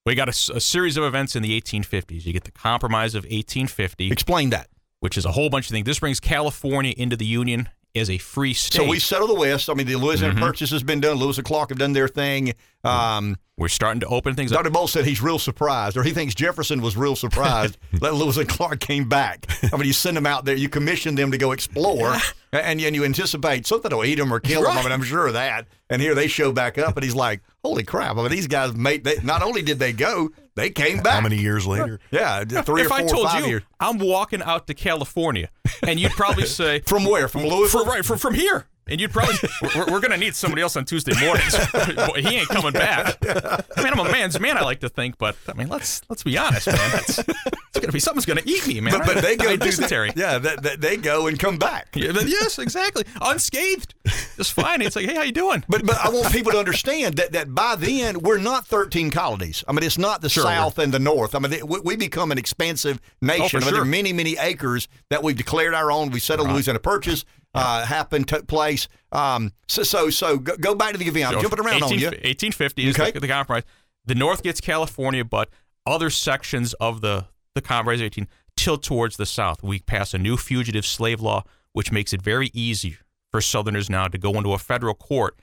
We got a series of events in the 1850s. You get the Compromise of 1850, Explain that. which is a whole bunch of things. This brings California into the Union as a free state. So we settle the West. I mean, the Louisiana Mhm. Purchase has been done. Lewis and Clark have done their thing. Um, We're starting to open things up. Dr. Bolt said he's real surprised, or he thinks Jefferson was real surprised that Lewis and Clark came back. I mean, you send them out there, you commission them to go explore, and, and you anticipate something will eat them or kill them. I mean, I'm sure of that. And here they show back up, and he's like, "Holy crap!" I mean, these guys made. They, not only did they go, they came back. How many years later? Yeah, three if or four, I told five you years. I'm walking out to California, and you'd probably say, From where? From Louisville? from, right, from, from here. And you'd probably, we're, we're going to need somebody else on Tuesday mornings. Boy, he ain't coming back. I mean, I'm a man's man, I like to think, but I mean, let's let's be honest, man. It's, it's going to be something's going to eat me, man. But, but they go dysentery. that- Yeah, that, that, they go and come back. Yeah, but yes, exactly. Unscathed. Just fine. It's like, hey, how you doing? But but I want people to understand that that by then we're not 13 colonies. I mean, it's not the Sure, South and the North. I mean, we, we become an expansive oh, nation. Oh, I mean, there are many many acres that we've declared our own. We settled Louisiana Purchase. Uh, happened, took place. Um, so, so, so go, go back to the event. I'm So, jumping around on you. 1850 is the, the compromise. The North gets California, but other sections of the the compromise 18 tilt towards the South. We pass a new fugitive slave law, which makes it very easy for Southerners now to go into a federal court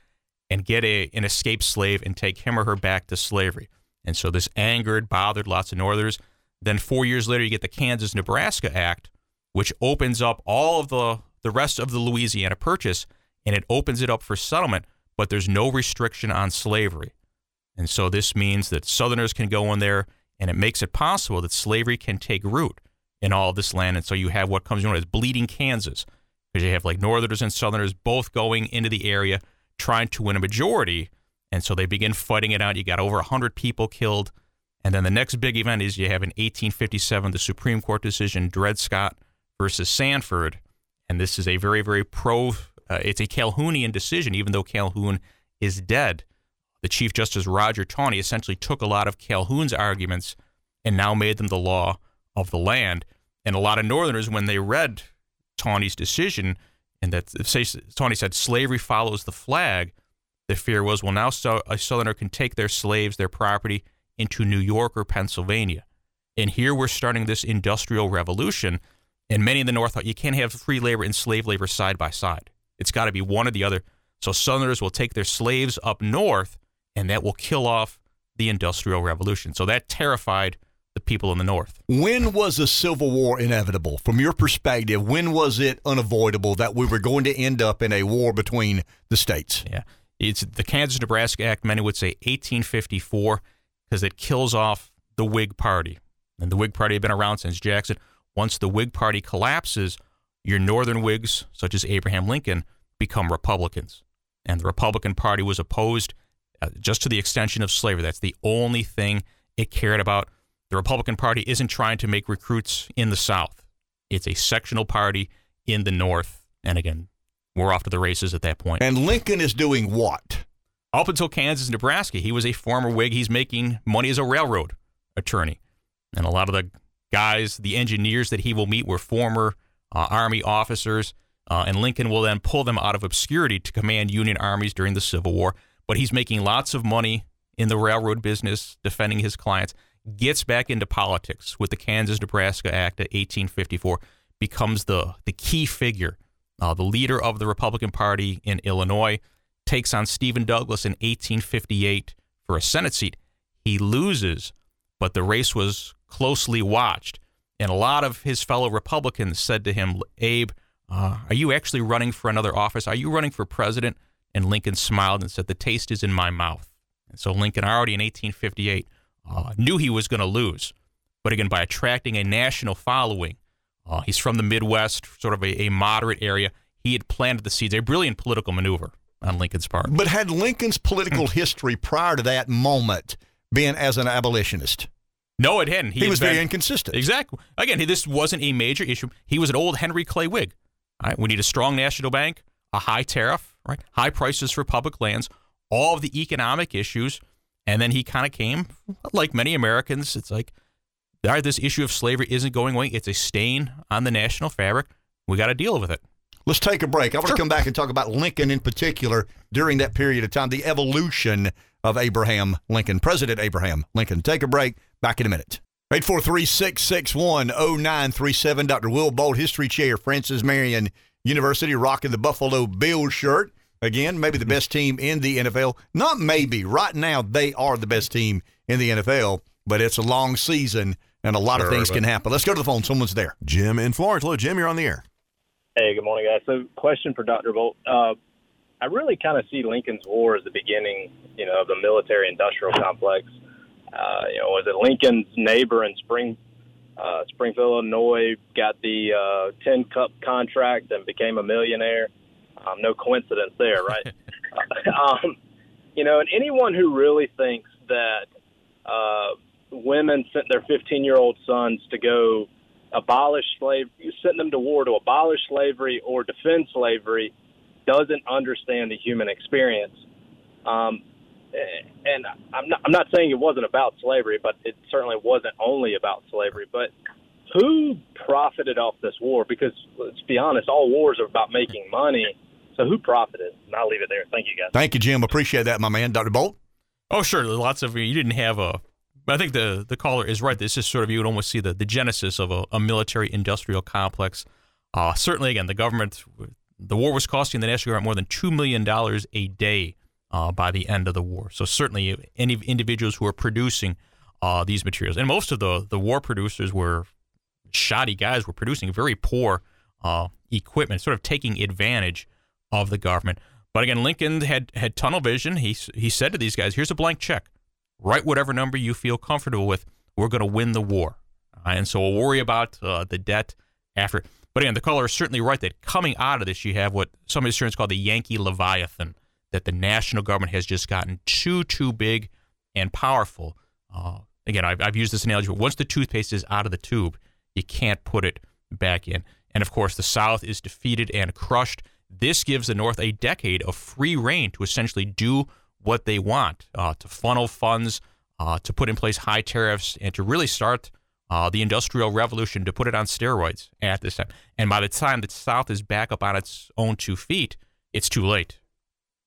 and get a an escaped slave and take him or her back to slavery. And so this angered, bothered lots of Northerners. Then four years later, you get the Kansas Nebraska Act, which opens up all of the the rest of the Louisiana Purchase, and it opens it up for settlement. But there's no restriction on slavery, and so this means that Southerners can go in there, and it makes it possible that slavery can take root in all of this land. And so you have what comes known as bleeding Kansas, because you have like Northerners and Southerners both going into the area trying to win a majority, and so they begin fighting it out. You got over 100 people killed. And then the next big event is you have in 1857 the Supreme Court decision Dred Scott versus Sanford, and this is a very very pro. Uh, it's a Calhounian decision, even though Calhoun is dead. The Chief Justice Roger Taney essentially took a lot of Calhoun's arguments and now made them the law of the land. And a lot of Northerners, when they read Taney's decision, and that say Taney said slavery follows the flag, the fear was, well, now so, a Southerner can take their slaves, their property, into New York or Pennsylvania. And here we're starting this industrial revolution. And many in the North thought you can't have free labor and slave labor side by side. It's got to be one or the other. So Southerners will take their slaves up north, and that will kill off the industrial revolution. So that terrified the people in the North. When was the Civil War inevitable? From your perspective, when was it unavoidable that we were going to end up in a war between the states? Yeah. It's the Kansas Nebraska Act, many would say 1854, because it kills off the Whig Party. And the Whig Party had been around since Jackson. Once the Whig Party collapses, your northern Whigs, such as Abraham Lincoln, become Republicans. And the Republican Party was opposed uh, just to the extension of slavery. That's the only thing it cared about. The Republican Party isn't trying to make recruits in the South, it's a sectional party in the North. And again, we're off to the races at that point. And Lincoln is doing what? Up until Kansas, Nebraska, he was a former Whig. He's making money as a railroad attorney. And a lot of the guys, the engineers that he will meet, were former uh, Army officers. Uh, and Lincoln will then pull them out of obscurity to command Union armies during the Civil War. But he's making lots of money in the railroad business, defending his clients. Gets back into politics with the Kansas Nebraska Act of 1854, becomes the, the key figure, uh, the leader of the Republican Party in Illinois, takes on Stephen Douglas in 1858 for a Senate seat. He loses, but the race was closely watched. And a lot of his fellow Republicans said to him, Abe, uh, are you actually running for another office? Are you running for president? And Lincoln smiled and said, The taste is in my mouth. And so Lincoln, already in 1858, uh, knew he was going to lose. But again, by attracting a national following, uh, he's from the Midwest, sort of a, a moderate area. He had planted the seeds, a brilliant political maneuver on Lincoln's part. But had Lincoln's political history prior to that moment been as an abolitionist? No, it hadn't. He, had was been- very inconsistent. Exactly. Again, he- this wasn't a major issue. He was an old Henry Clay Whig. All right, we need a strong national bank, a high tariff, right? High prices for public lands, all of the economic issues, and then he kind of came, like many Americans. It's like, all right, this issue of slavery isn't going away. It's a stain on the national fabric. We got to deal with it. Let's take a break. I want to come back and talk about Lincoln in particular during that period of time, the evolution of Abraham Lincoln, President Abraham Lincoln. Take a break. Back in a minute. 843-661-0937. Dr. Will Bolt, History Chair, Francis Marion University, rocking the Buffalo Bills shirt. Again, maybe the best team in the NFL. Not maybe. Right now, they are the best team in the NFL, but it's a long season and a lot of things can happen. Let's go to the phone. Someone's there. Jim in Florence. Hello, Jim. You're on the air. Hey, good morning, guys. So, question for Dr. Bolt. Uh, I really kind of see Lincoln's War as the beginning, you know, the military-industrial complex. Uh, you know, was it Lincoln's neighbor in Spring, uh, Springfield, Illinois, got the uh, Tin Cup contract and became a millionaire? Um, no coincidence there, right? um, you know, and anyone who really thinks that uh, women sent their 15-year-old sons to go abolish slave, sent them to war to abolish slavery or defend slavery, doesn't understand the human experience. Um, and I'm not, I'm not saying it wasn't about slavery, but it certainly wasn't only about slavery. But who profited off this war? Because let's be honest, all wars are about making money. So who profited? And I'll leave it there. Thank you, guys. Thank you, Jim. Appreciate that, my man. Dr. Bolt? Oh, sure. Lots of you didn't have a. I think the the caller is right. This is sort of you would almost see the, the genesis of a, a military industrial complex. Uh, certainly, again, the government, the war was costing the national government more than two million dollars a day uh, by the end of the war. So certainly, any individuals who are producing uh, these materials, and most of the the war producers were shoddy guys, were producing very poor uh, equipment, sort of taking advantage of the government. But again, Lincoln had had tunnel vision. He he said to these guys, "Here's a blank check. Write whatever number you feel comfortable with. We're going to win the war." Uh, and so we'll worry about uh, the debt after. But again, the caller is certainly right that coming out of this, you have what some historians call the Yankee Leviathan, that the national government has just gotten too too big and powerful. Uh, again, I've, I've used this analogy. But once the toothpaste is out of the tube, you can't put it back in. And of course, the South is defeated and crushed. This gives the North a decade of free reign to essentially do what they want, uh, to funnel funds, uh, to put in place high tariffs, and to really start uh, the Industrial Revolution, to put it on steroids at this time. And by the time the South is back up on its own two feet, it's too late.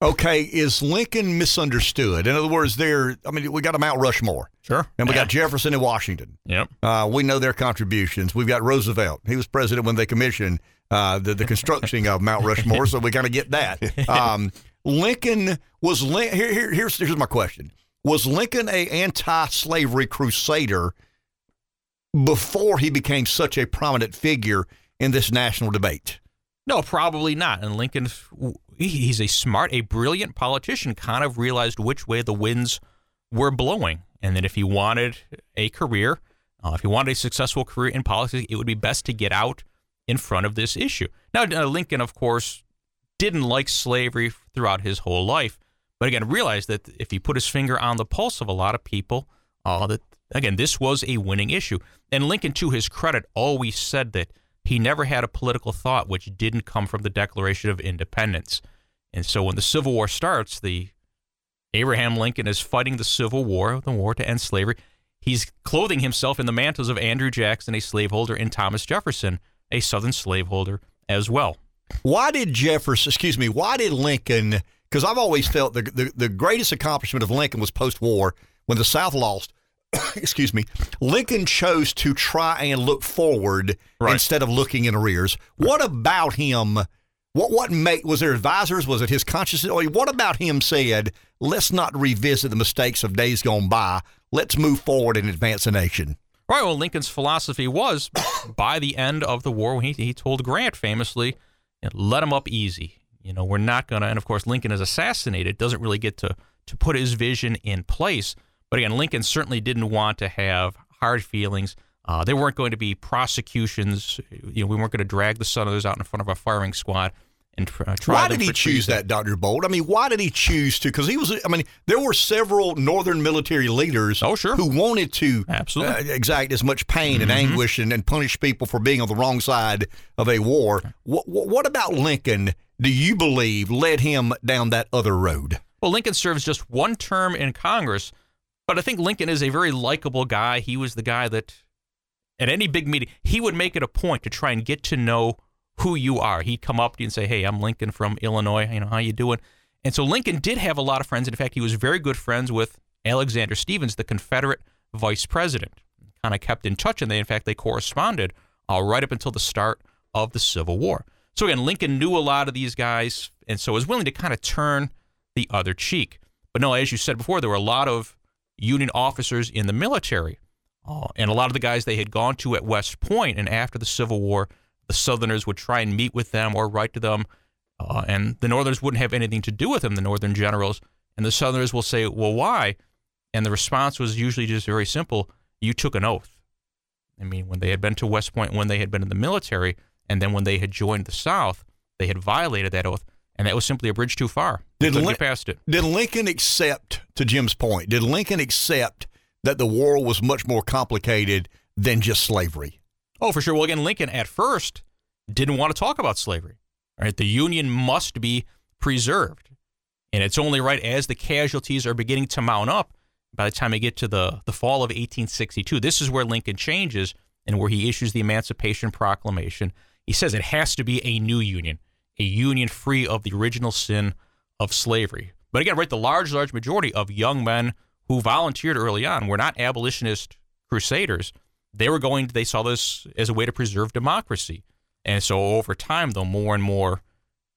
Okay, is Lincoln misunderstood? In other words, there. I mean, we got a Mount Rushmore, Sure. and we got Jefferson and Washington. Yep. Uh, we know their contributions. We've got Roosevelt. He was president when they commissioned uh, the, the construction of Mount Rushmore, so we kind of get that. Um, Lincoln was Lin- here, here. Here's here's my question: Was Lincoln a anti-slavery crusader before he became such a prominent figure in this national debate? No, probably not. And Lincoln, he's a smart, a brilliant politician, kind of realized which way the winds were blowing. And that if he wanted a career, uh, if he wanted a successful career in politics, it would be best to get out in front of this issue. Now, uh, Lincoln, of course, didn't like slavery throughout his whole life, but again, realized that if he put his finger on the pulse of a lot of people, uh, that again, this was a winning issue. And Lincoln, to his credit, always said that he never had a political thought which didn't come from the Declaration of Independence. And so when the Civil War starts, the Abraham Lincoln is fighting the Civil War, the war to end slavery. He's clothing himself in the mantles of Andrew Jackson, a slaveholder, and Thomas Jefferson, a Southern slaveholder as well. Why did Jefferson, excuse me, why did Lincoln, because I've always felt the, the, the greatest accomplishment of Lincoln was post war when the South lost. excuse me, Lincoln chose to try and look forward right. instead of looking in arrears. What about him? What what make was there advisors? Was it his consciousness? What about him said, let's not revisit the mistakes of days gone by. Let's move forward and advance the nation. Right. Well, Lincoln's philosophy was by the end of the war, he, he told Grant famously, let him up easy. You know, we're not going to, and of course, Lincoln is assassinated, doesn't really get to, to put his vision in place. But again, Lincoln certainly didn't want to have hard feelings. Uh, there weren't going to be prosecutions. You know, we weren't going to drag the Southerners out in front of a firing squad and uh, try. Why did he choose that, Doctor Bolt? I mean, why did he choose to? Because he was. I mean, there were several Northern military leaders. Oh, sure. Who wanted to absolutely uh, exact as much pain and mm-hmm. anguish and, and, punish people for being on the wrong side of a war. What, what about Lincoln? Do you believe led him down that other road? Well, Lincoln serves just one term in Congress but I think Lincoln is a very likable guy. He was the guy that, at any big meeting, he would make it a point to try and get to know who you are. He'd come up to you and say, "Hey, I'm Lincoln from Illinois. You know how you doing?" And so Lincoln did have a lot of friends. In fact, he was very good friends with Alexander Stephens, the Confederate vice president. Kind of kept in touch, and they, in fact, they corresponded uh, right up until the start of the Civil War. So again, Lincoln knew a lot of these guys, and so was willing to kind of turn the other cheek. But no, as you said before, there were a lot of Union officers in the military. Uh, and a lot of the guys they had gone to at West Point, and after the Civil War, the Southerners would try and meet with them or write to them, uh, and the Northerners wouldn't have anything to do with them, the Northern generals. And the Southerners will say, Well, why? And the response was usually just very simple you took an oath. I mean, when they had been to West Point, when they had been in the military, and then when they had joined the South, they had violated that oath and that was simply a bridge too far. Did Lin- past it. Did Lincoln accept, to Jim's point, did Lincoln accept that the war was much more complicated than just slavery? Oh, for sure. Well, again, Lincoln at first didn't want to talk about slavery. Right, the Union must be preserved, and it's only right as the casualties are beginning to mount up. By the time we get to the the fall of 1862, this is where Lincoln changes and where he issues the Emancipation Proclamation. He says it has to be a new Union a union free of the original sin of slavery. But again, right, the large, large majority of young men who volunteered early on were not abolitionist crusaders. They were going, they saw this as a way to preserve democracy. And so over time, though, more and more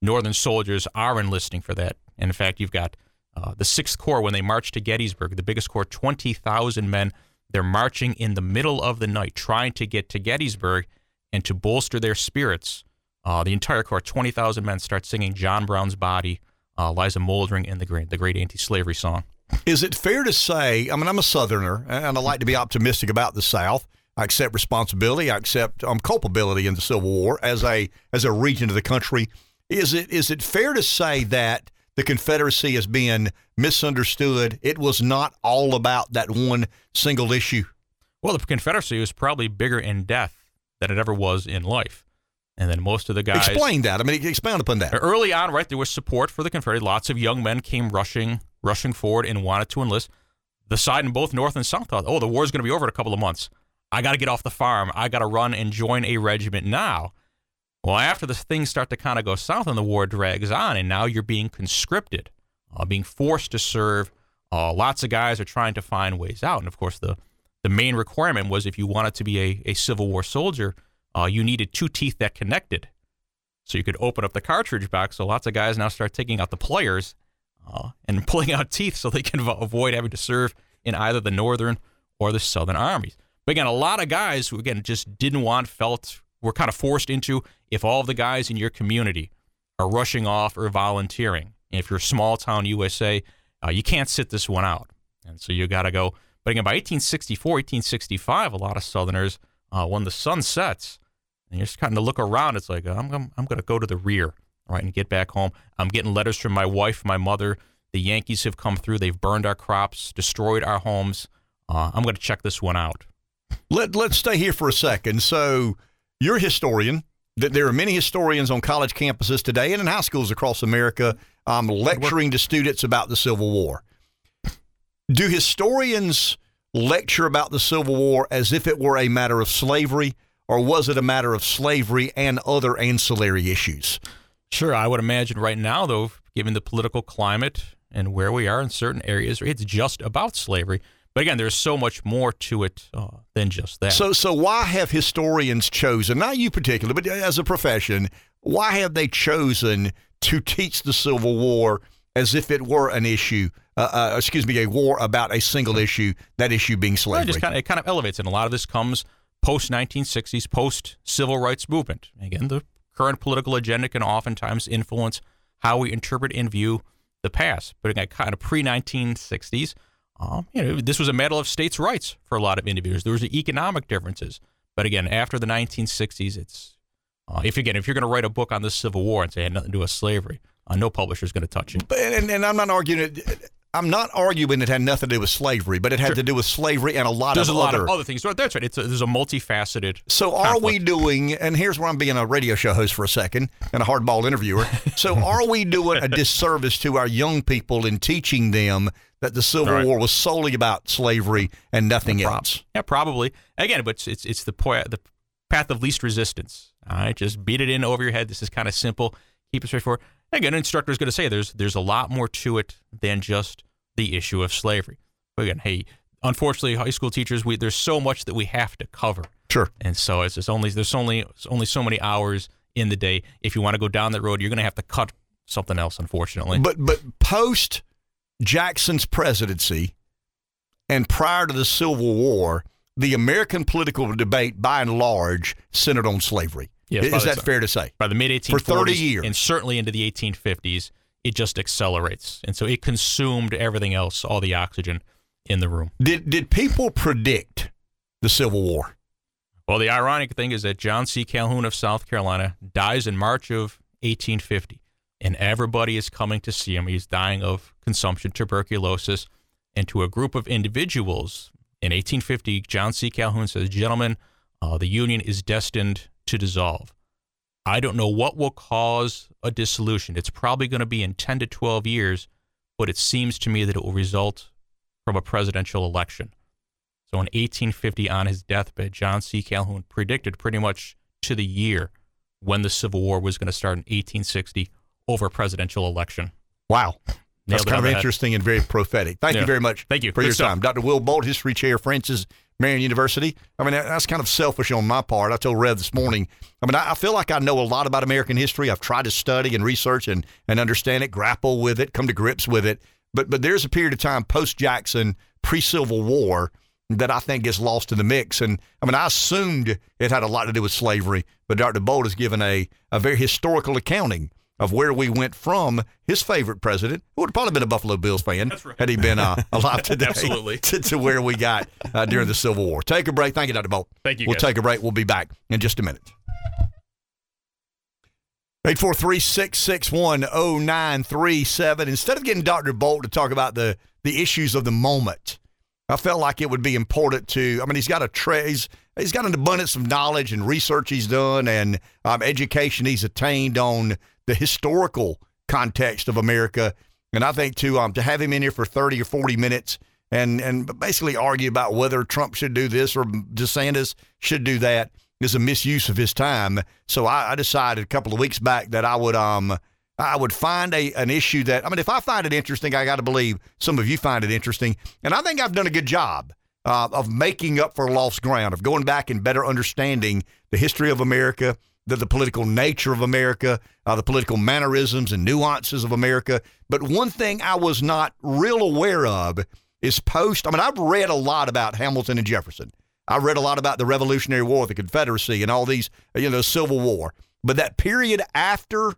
Northern soldiers are enlisting for that. And in fact, you've got uh, the Sixth Corps when they march to Gettysburg, the biggest corps, 20,000 men. They're marching in the middle of the night, trying to get to Gettysburg and to bolster their spirits uh, the entire corps, 20,000 men, start singing John Brown's Body, uh, Liza Moldering, and the great, the great anti slavery song. Is it fair to say, I mean, I'm a Southerner, and I like to be optimistic about the South. I accept responsibility. I accept um, culpability in the Civil War as a as a region of the country. Is it is it fair to say that the Confederacy has been misunderstood? It was not all about that one single issue. Well, the Confederacy was probably bigger in death than it ever was in life. And then most of the guys explain that. I mean, expand upon that. Early on, right, there was support for the Confederacy. Lots of young men came rushing, rushing forward and wanted to enlist. The side in both North and South thought, "Oh, the war's going to be over in a couple of months. I got to get off the farm. I got to run and join a regiment now." Well, after the things start to kind of go south and the war drags on, and now you're being conscripted, uh, being forced to serve. Uh, lots of guys are trying to find ways out, and of course, the the main requirement was if you wanted to be a, a Civil War soldier, uh, you needed two teeth that connected. So you could open up the cartridge box. So lots of guys now start taking out the pliers uh, and pulling out teeth so they can avoid having to serve in either the Northern or the Southern armies. But again, a lot of guys who again just didn't want, felt were kind of forced into. If all of the guys in your community are rushing off or volunteering, if you're small town USA, uh, you can't sit this one out, and so you got to go. But again, by 1864, 1865, a lot of Southerners, uh, when the sun sets, and you're just kind of look around, it's like I'm I'm, I'm going to go to the rear, right, and get back home. I'm getting letters from my wife, my mother. The Yankees have come through. They've burned our crops, destroyed our homes. Uh, I'm going to check this one out. Let Let's stay here for a second. So you're a historian. Th- There are many historians on college campuses today and in high schools across America um, lecturing to students about the Civil War. Do historians lecture about the Civil War as if it were a matter of slavery, or was it a matter of slavery and other ancillary issues? Sure, I would imagine right now, though, given the political climate and where we are in certain areas, it's just about slavery. But again, there's so much more to it uh, than just that. So, so why have historians chosen, not you particularly, but as a profession, why have they chosen to teach the Civil War as if it were an issue? Uh, uh, excuse me, a war about a single issue, that issue being Well, slavery. it just kind of, it kind of elevates, and a lot of this comes post 1960s, post civil rights movement. Again, the current political agenda can oftentimes influence how we interpret and view the past. But again, kind of pre 1960s, um, you know, this was a matter of states' rights for a lot of individuals. There was economic differences, but again, after the 1960s, it's uh, if again, if you're going to write a book on the Civil War and say it had nothing to do with slavery, uh, no publisher is going to touch it. But- and, and I'm not arguing it. I'm not arguing it had nothing to do with slavery, but it had to do with slavery and a lot There's of a lot other. of other things. That's right. It's a, there's a multifaceted. So are we doing? And here's where I'm being a radio show host for a second and a hardball interviewer. So are we doing a disservice to our young people in teaching them that the Civil Right. War was solely about slavery and nothing Prob- else? Yeah, probably. Again, but it's it's, it's the po- the path of least resistance. All right, just beat it in over your head. This is kind of simple. Keep it straightforward. Again, an instructor is going to say there's there's a lot more to it than just the issue of slavery. But again, hey, unfortunately, high school teachers, we there's so much that we have to cover, Sure. and so it's just only there's only it's only so many hours in the day. If you want to go down that road, you're going to have to cut something else. Unfortunately, But but post Jackson's presidency and prior to the Civil War, the American political debate by and large centered on slavery. Yes, is that so. fair to say? by the mid 1840s For 30 years. and certainly into the 1850s it just accelerates and so it consumed everything else all the oxygen in the room Did did people predict the Civil War? well the ironic thing is that john c calhoun of south carolina dies in march of 1850 and everybody is coming to see him he's dying of consumption tuberculosis and to a group of individuals in 1850 john c calhoun says gentlemen uh, the union is destined to dissolve I don't know what will cause a dissolution. It's probably going to be in 10 to 12 years, but it seems to me that it will result from a presidential election. So in 1850, on his deathbed, John C. Calhoun predicted pretty much to the year when the Civil War was going to start in 1860 over a presidential election. Wow. That's Nailed it kind of interesting and very prophetic. Thank you very much Thank you. for Good your stuff. time. Dr. Will Bolt, History Chair, Francis Marion University. I mean, that's kind of selfish on my part. I told Rev this morning, I mean, I, feel like I know a lot about American history. I've tried to study and research and, and understand it, grapple with it, come to grips with it. But, but there's a period of time post Jackson, pre Civil War, that I think gets lost in the mix. And I mean, I assumed it had a lot to do with slavery, but Dr. Bolt has given a, a very historical accounting of where we went from his favorite president, who would have probably been a Buffalo Bills fan had he been uh, alive today, Absolutely. to, to where we got uh, during the Civil War. Take a break. Thank you, Dr. Bolt. Thank you, We'll guys. take a break. We'll be back in just a minute. 843-661-0937. Instead of getting Dr. Bolt to talk about the, the issues of the moment, I felt like it would be important to. I mean, he's got a tra- he's, he's got an abundance of knowledge and research he's done and um, education he's attained on the historical context of America. And I think to um, to have him in here for thirty or forty minutes and and basically argue about whether Trump should do this or DeSantis should do that is a misuse of his time. So I, I decided a couple of weeks back that I would um I would find a an issue that I mean if I find it interesting, I got to believe some of you find it interesting, and I think I've done a good job uh, of making up for lost ground, of going back and better understanding the history of America, the, the political nature of America, uh, the political mannerisms and nuances of America. But one thing I was not real aware of is post. I mean, I've read a lot about Hamilton and Jefferson. I read a lot about the Revolutionary War, the Confederacy, and all these, you know, Civil War. But that period after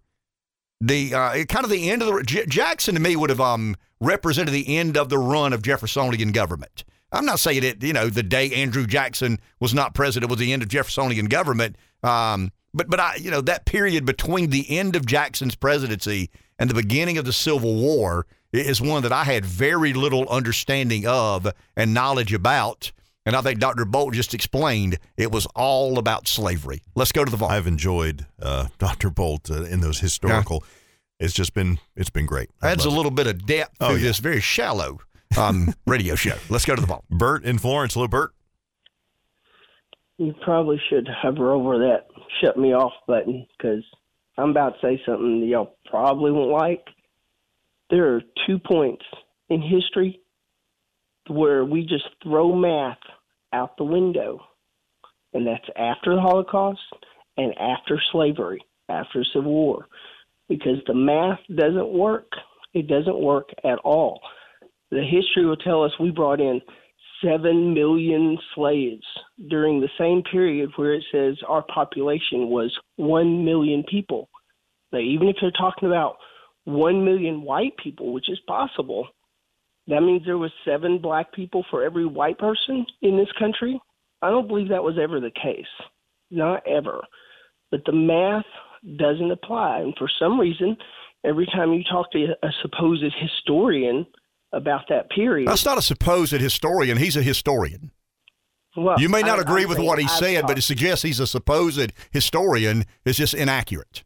the uh, kind of the end of the J- Jackson to me would have um, represented the end of the run of Jeffersonian government. I'm not saying it, you know, the day Andrew Jackson was not president was the end of Jeffersonian government. Um, but but I, you know, that period between the end of Jackson's presidency and the beginning of the Civil War is one that I had very little understanding of and knowledge about. And I think Dr. Bolt just explained it was all about slavery. Let's go to the vault. I've enjoyed uh, Dr. Bolt uh, in those historical. Yeah. It's just been it's been great. Adds a little bit of depth oh, to yeah. this very shallow um, radio show. Let's go to the vault. Bert in Florence. Hello, Bert. You probably should hover over that shut me off button because I'm about to say something that y'all probably won't like. There are two points in history where we just throw math out the window, and that's after the Holocaust and after slavery, after Civil War, because the math doesn't work. It doesn't work at all. The history will tell us we brought in 7 million slaves during the same period where it says our population was 1 million people. Now, even if they're talking about 1 million white people, which is possible, that means there was seven black people for every white person in this country. I don't believe that was ever the case. Not ever. But the math doesn't apply. And for some reason, every time you talk to a supposed historian about that period. That's not a supposed historian. He's a historian. Well, you may not I, agree I'm with what he I've said, talked. but it suggests he's a supposed historian is just inaccurate.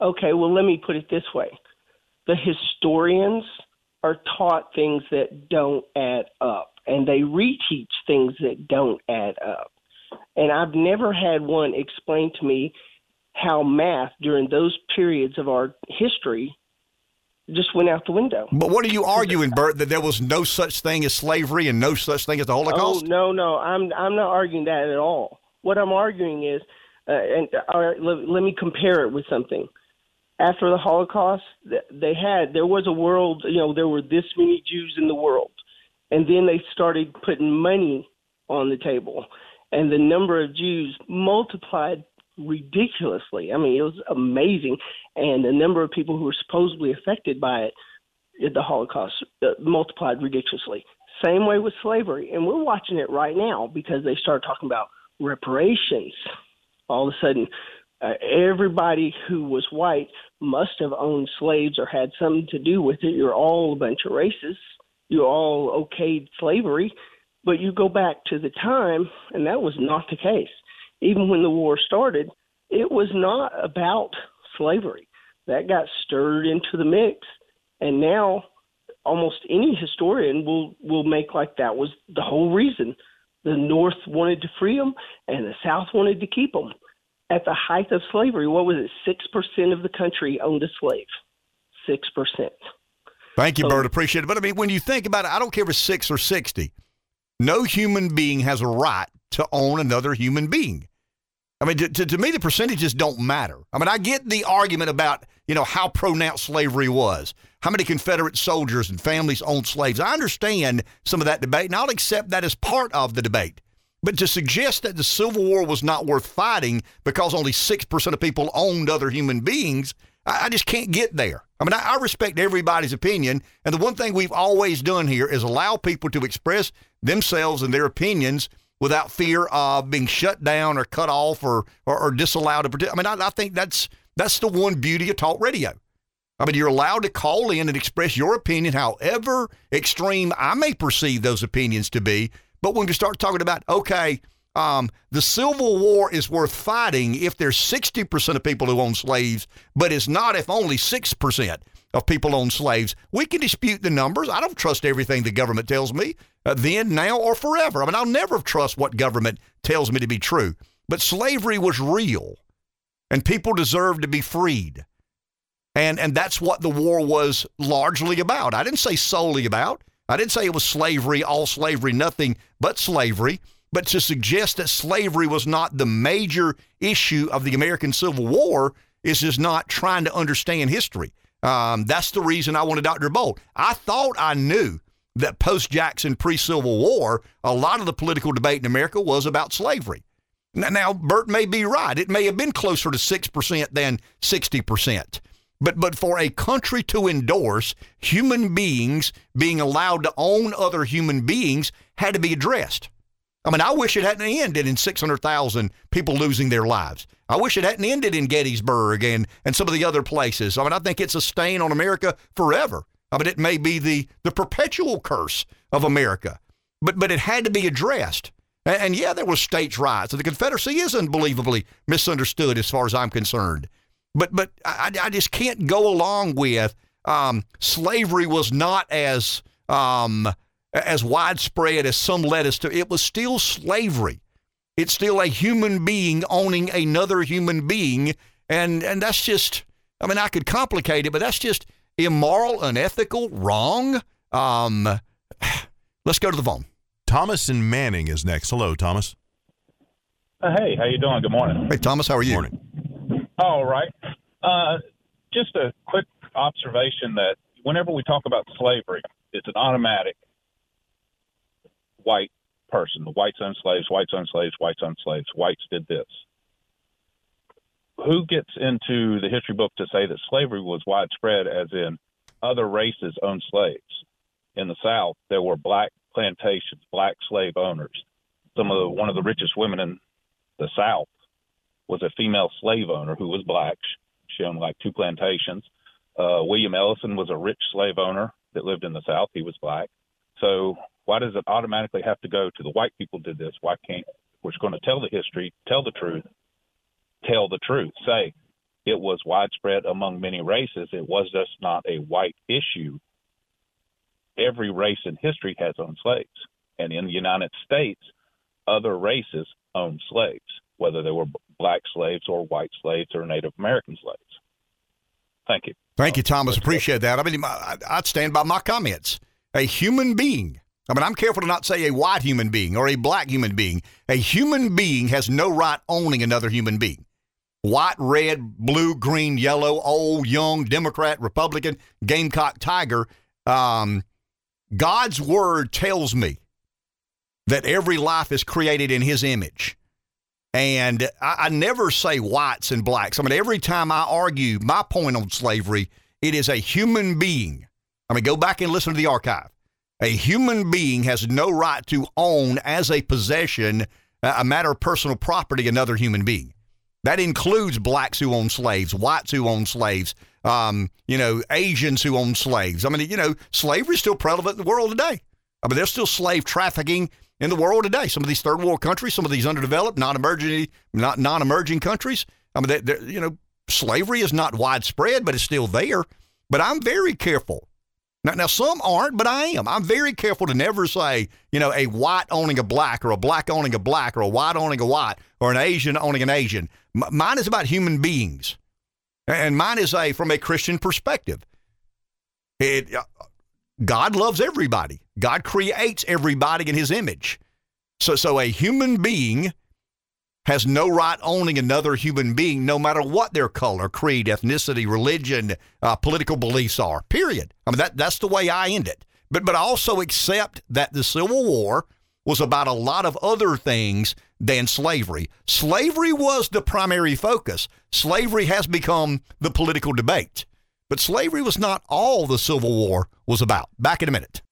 Okay, well, let me put it this way the historians are taught things that don't add up, and they reteach things that don't add up. And I've never had one explain to me how math during those periods of our history just went out the window. But what are you arguing, Bert? That there was no such thing as slavery and no such thing as the Holocaust? Oh no, no, I'm I'm not arguing that at all. What I'm arguing is, uh, and all right, let, let me compare it with something. After the Holocaust, they had there was a world. You know, there were this many Jews in the world, and then they started putting money on the table, and the number of Jews multiplied ridiculously. I mean, it was amazing, and the number of people who were supposedly affected by it, the Holocaust, uh, multiplied ridiculously. Same way with slavery, and we're watching it right now because they start talking about reparations. All of a sudden, uh, everybody who was white must have owned slaves or had something to do with it. You're all a bunch of racists. You all okayed slavery, but you go back to the time, and that was not the case even when the war started, it was not about slavery. That got stirred into the mix, and now almost any historian will will make like that was the whole reason. The North wanted to free them, and the South wanted to keep them. At the height of slavery, what was it? Six percent of the country owned a slave. Six percent. Thank you, so, Bert. Appreciate it. But I mean, when you think about it, I don't care if it's six or sixty. No human being has a right to own another human being. I mean, to, to, to, me, the percentages don't matter. I mean, I get the argument about, you know, how pronounced slavery was, how many Confederate soldiers and families owned slaves. I understand some of that debate, and I'll accept that as part of the debate. But to suggest that the Civil War was not worth fighting because only 6% of people owned other human beings, I, I just can't get there. I mean, I, I respect everybody's opinion. And the one thing we've always done here is allow people to express themselves and their opinions – without fear of being shut down or cut off or or, or disallowed to participate. I mean, I, I think that's that's the one beauty of talk radio. I mean, you're allowed to call in and express your opinion, however extreme I may perceive those opinions to be. But when you start talking about, okay, um, the Civil War is worth fighting if there's 60% of people who own slaves, but it's not if only 6% of people own slaves. We can dispute the numbers. I don't trust everything the government tells me, uh, then, now, or forever. I mean, I'll never trust what government tells me to be true. But slavery was real, and people deserved to be freed. And, and that's what the war was largely about. I didn't say solely about. I didn't say it was slavery, all slavery, nothing but slavery. But to suggest that slavery was not the major issue of the American Civil War is just not trying to understand history. Um, that's the reason I wanted Dr. Bolt. I thought I knew that post Jackson, pre Civil War, a lot of the political debate in America was about slavery. Now, now, Bert may be right. It may have been closer to 6% than 60%. But, but for a country to endorse human beings being allowed to own other human beings had to be addressed. I mean, I wish it hadn't ended in 600,000 people losing their lives. I wish it hadn't ended in Gettysburg and, and some of the other places. I mean, I think it's a stain on America forever. I mean, it may be the, the perpetual curse of America, but, but it had to be addressed. And, and yeah, there was states' rights. The Confederacy is unbelievably misunderstood as far as I'm concerned. But, but I, I just can't go along with um, slavery was not as um, as widespread as some led us to. It was still slavery. It's still a human being owning another human being, and and that's just. I mean, I could complicate it, but that's just immoral, unethical, wrong. Um, let's go to the phone. Thomas and Manning is next. Hello, Thomas. Uh, hey, how you doing? Good morning. Hey, Thomas, how are you? Good morning. All right. Uh, just a quick observation that whenever we talk about slavery, it's an automatic white person. The whites owned slaves, whites owned slaves, whites owned slaves. Whites did this. Who gets into the history book to say that slavery was widespread, as in other races owned slaves? In the South, there were black plantations, black slave owners. Some of the, one of the richest women in the South was a female slave owner who was black. She owned like two plantations. Uh, William Ellison was a rich slave owner that lived in the South. He was black. So why does it automatically have to go to the white people did this? Why can't we're going to tell the history, tell the truth, tell the truth, say it was widespread among many races. It was just not a white issue. Every race in history has owned slaves. And in the United States, other races owned slaves, whether they were black slaves or white slaves or Native American slaves. Thank you. Thank you, Thomas. Appreciate that. I mean, I'd stand by my comments. A human being I mean, I'm careful to not say a white human being or a black human being. A human being has no right owning another human being. White, red, blue, green, yellow, old, young, Democrat, Republican, Gamecock, Tiger. Um, God's word tells me that every life is created in his image. And I, I, never say whites and blacks. I mean, every time I argue my point on slavery, it is a human being. I mean, go back and listen to the archive. A human being has no right to own as a possession, a matter of personal property, another human being. That includes blacks who own slaves, whites who own slaves, um, you know, Asians who own slaves. I mean, you know, slavery is still prevalent in the world today. I mean, there's still slave trafficking in the world today. Some of these third world countries, some of these underdeveloped, non-emerging, not non-emerging countries. I mean, they, you know, slavery is not widespread, but it's still there. But I'm very careful now, now, some aren't, but I am. I'm very careful to never say, you know, a white owning a black or a black owning a black or a white owning a white or an Asian owning an Asian. M- mine is about human beings. And mine is a from a Christian perspective. It, uh, God loves everybody. God creates everybody in his image. So, so a human being has no right owning another human being, no matter what their color, creed, ethnicity, religion, uh, political beliefs are. Period. I mean, that, that's the way I end it. But, but I also accept that the Civil War was about a lot of other things than slavery. Slavery was the primary focus. Slavery has become the political debate. But slavery was not all the Civil War was about. Back in a minute.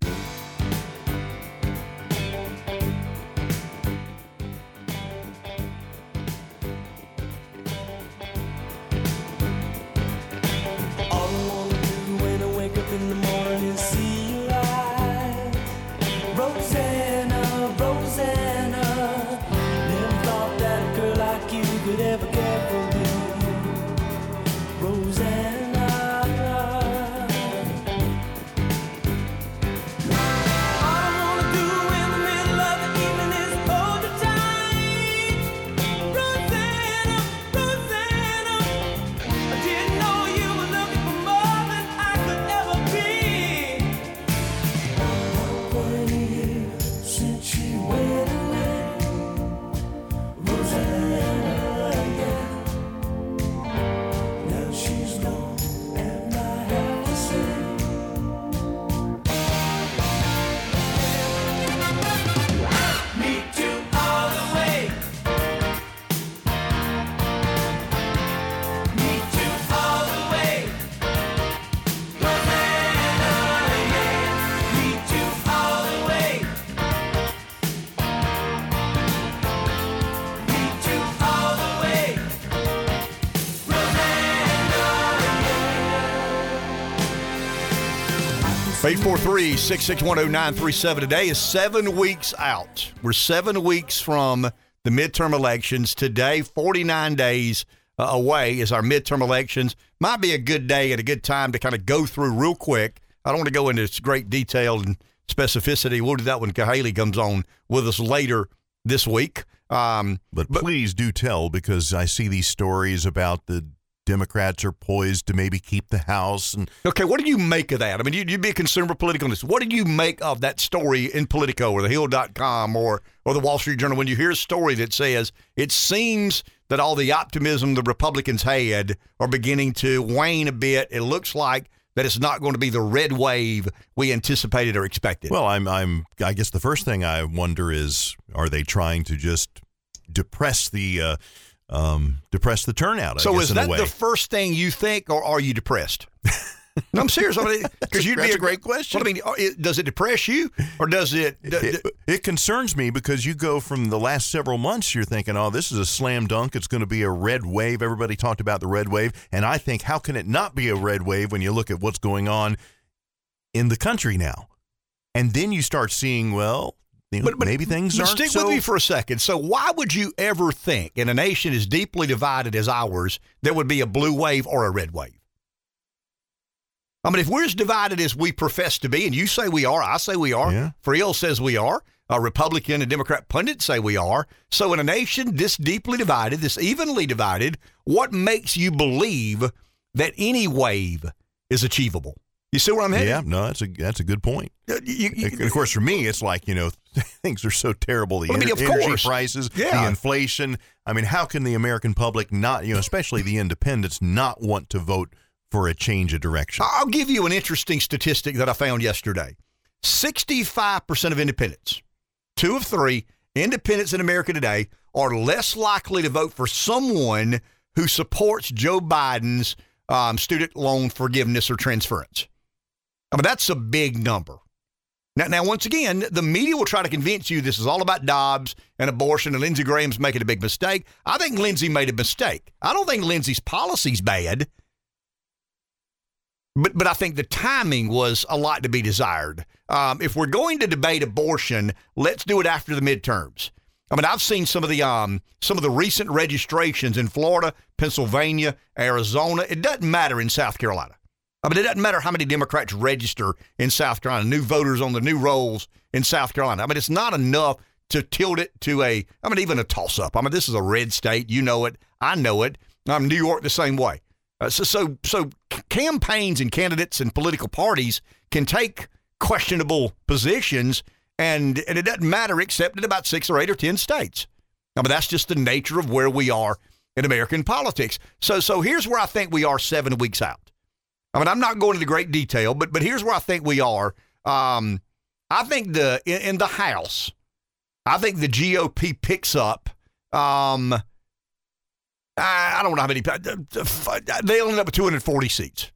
843 661 0937 today is seven weeks out. We're seven weeks from the midterm elections. Today, 49 days uh, away is our midterm elections. Might be a good day and a good time to kind of go through real quick. I don't want to go into great detail and specificity. We'll do that when Cahaley comes on with us later this week. Um, but, but please do tell because I see these stories about the Democrats are poised to maybe keep the House. And okay, what do you make of that? I mean, you, would be a consumer politicalist. What do you make of that story in Politico or the Hill.com or or the Wall Street Journal when you hear a story that says it seems that all the optimism the Republicans had are beginning to wane a bit. It looks like that it's not going to be the red wave we anticipated or expected. Well, I'm I'm I guess the first thing I wonder is are they trying to just depress the uh, um, depress the turnout. I so guess, is that the first thing you think, or are you depressed? no, I'm serious. I mean, because you'd be a great question. Well, I mean, does it depress you, or does it, d- it? It concerns me because you go from the last several months, you're thinking, "Oh, this is a slam dunk. It's going to be a red wave." Everybody talked about the red wave, and I think, how can it not be a red wave when you look at what's going on in the country now? And then you start seeing, well, you know, but, but, maybe things but stick so with me for a second. So, why would you ever think in a nation as deeply divided as ours there would be a blue wave or a red wave? I mean, if we're as divided as we profess to be, and you say we are, I say we are, Yeah. Friel says we are, a Republican and Democrat pundits say we are. So, in a nation this deeply divided, this evenly divided, what makes you believe that any wave is achievable? You see where I'm headed? Yeah, no, that's a that's a good point. Uh, you- you- of course, for me, it's like you know things are so terrible. The Well, I mean, ener- of energy course. prices, Yeah. the inflation. I mean, how can the American public not, you know, especially the independents, not want to vote for a change of direction? I'll give you an interesting statistic that I found yesterday. 65% of independents, two of three independents in America today, are less likely to vote for someone who supports Joe Biden's um, student loan forgiveness or transference. I mean, that's a big number. Now, now, once again, the media will try to convince you this is all about Dobbs and abortion, and Lindsey Graham's making a big mistake. I think Lindsey made a mistake. I don't think Lindsey's policy's bad. But but I think the timing was a lot to be desired. Um, if we're going to debate abortion, let's do it after the midterms. I mean, I've seen some of the um, some of the recent registrations in Florida, Pennsylvania, Arizona. It doesn't matter in South Carolina. I mean, it doesn't matter how many Democrats register in South Carolina, new voters on the new rolls in South Carolina. I mean, it's not enough to tilt it to a, I mean, even a toss up. I mean, this is a red state. You know it. I know it. I'm New York the same way. Uh, so, so, so campaigns and candidates and political parties can take questionable positions, and and it doesn't matter except in about six or eight or ten states. I mean, that's just the nature of where we are in American politics. So, so here's where I think we are seven weeks out. I mean, I'm not going into great detail, but but here's where I think we are. Um, I think the in, in the House, I think the GOP picks up. Um, I, I don't know how many. They'll end up with 240 seats.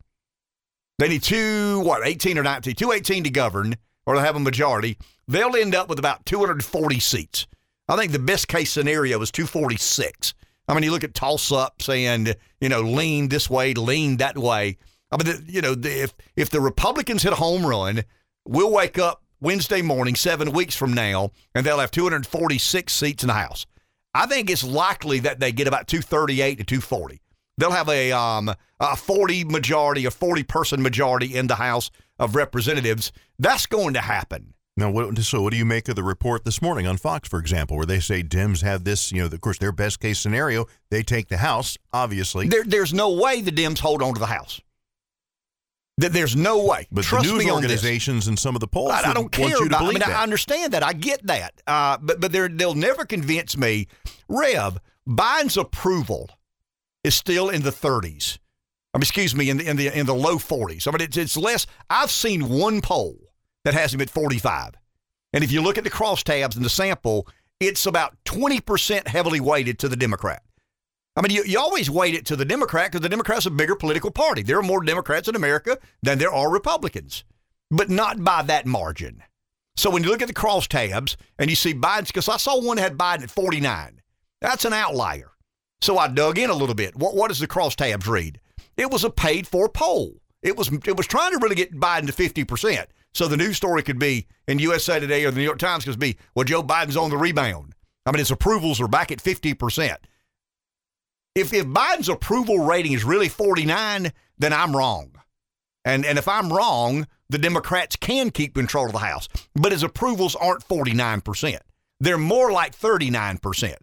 They need two, what, 18 or 19, 218 to govern, or they'll have a majority. They'll end up with about 240 seats. I think the best case scenario is 246. I mean, you look at toss up saying, you know, lean this way, lean that way. I mean, the- you know, the, if if the Republicans hit a home run, we'll wake up Wednesday morning, seven weeks from now, and they'll have 246 seats in the House. I think it's likely that they get about 238 to 240. They'll have a um, a 40 majority, a 40 person majority in the House of Representatives. That's going to happen. Now, what, so what do you make of the report this morning on Fox, for example, where they say Dems have this, you know, of course, their best case scenario, they take the House, obviously. There, there's no way the Dems hold on to the House. There- There's no way. But Trust the news organizations and some of the polls I, I don't want care you to about. I believe mean, that. I understand that. I get that. Uh, but but they'll never convince me. Rev Biden's approval is still in the 30s. I mean, excuse me, in the in the in the low 40s. I mean, it's it's less. I've seen one poll that has him at 45, and if you look at the crosstabs and the sample, it's about 20% heavily weighted to the Democrat. I mean, you, you always weight it to the Democrat because the Democrats are a bigger political party. There are more Democrats in America than there are Republicans, but not by that margin. So when you look at the crosstabs and you see Biden, because I saw one that had Biden at 49, that's an outlier. So I dug in a little bit. What, what does the crosstabs read? It was a paid for poll. It was it was trying to really get Biden to 50%. So the news story could be in USA Today or the New York Times could be, well, Joe Biden's on the rebound. I mean, his approvals are back at 50%. If, if Biden's approval rating is really 49, then I'm wrong. And, and if I'm wrong, the Democrats can keep control of the House. But his approvals aren't 49%. They're more like 39%.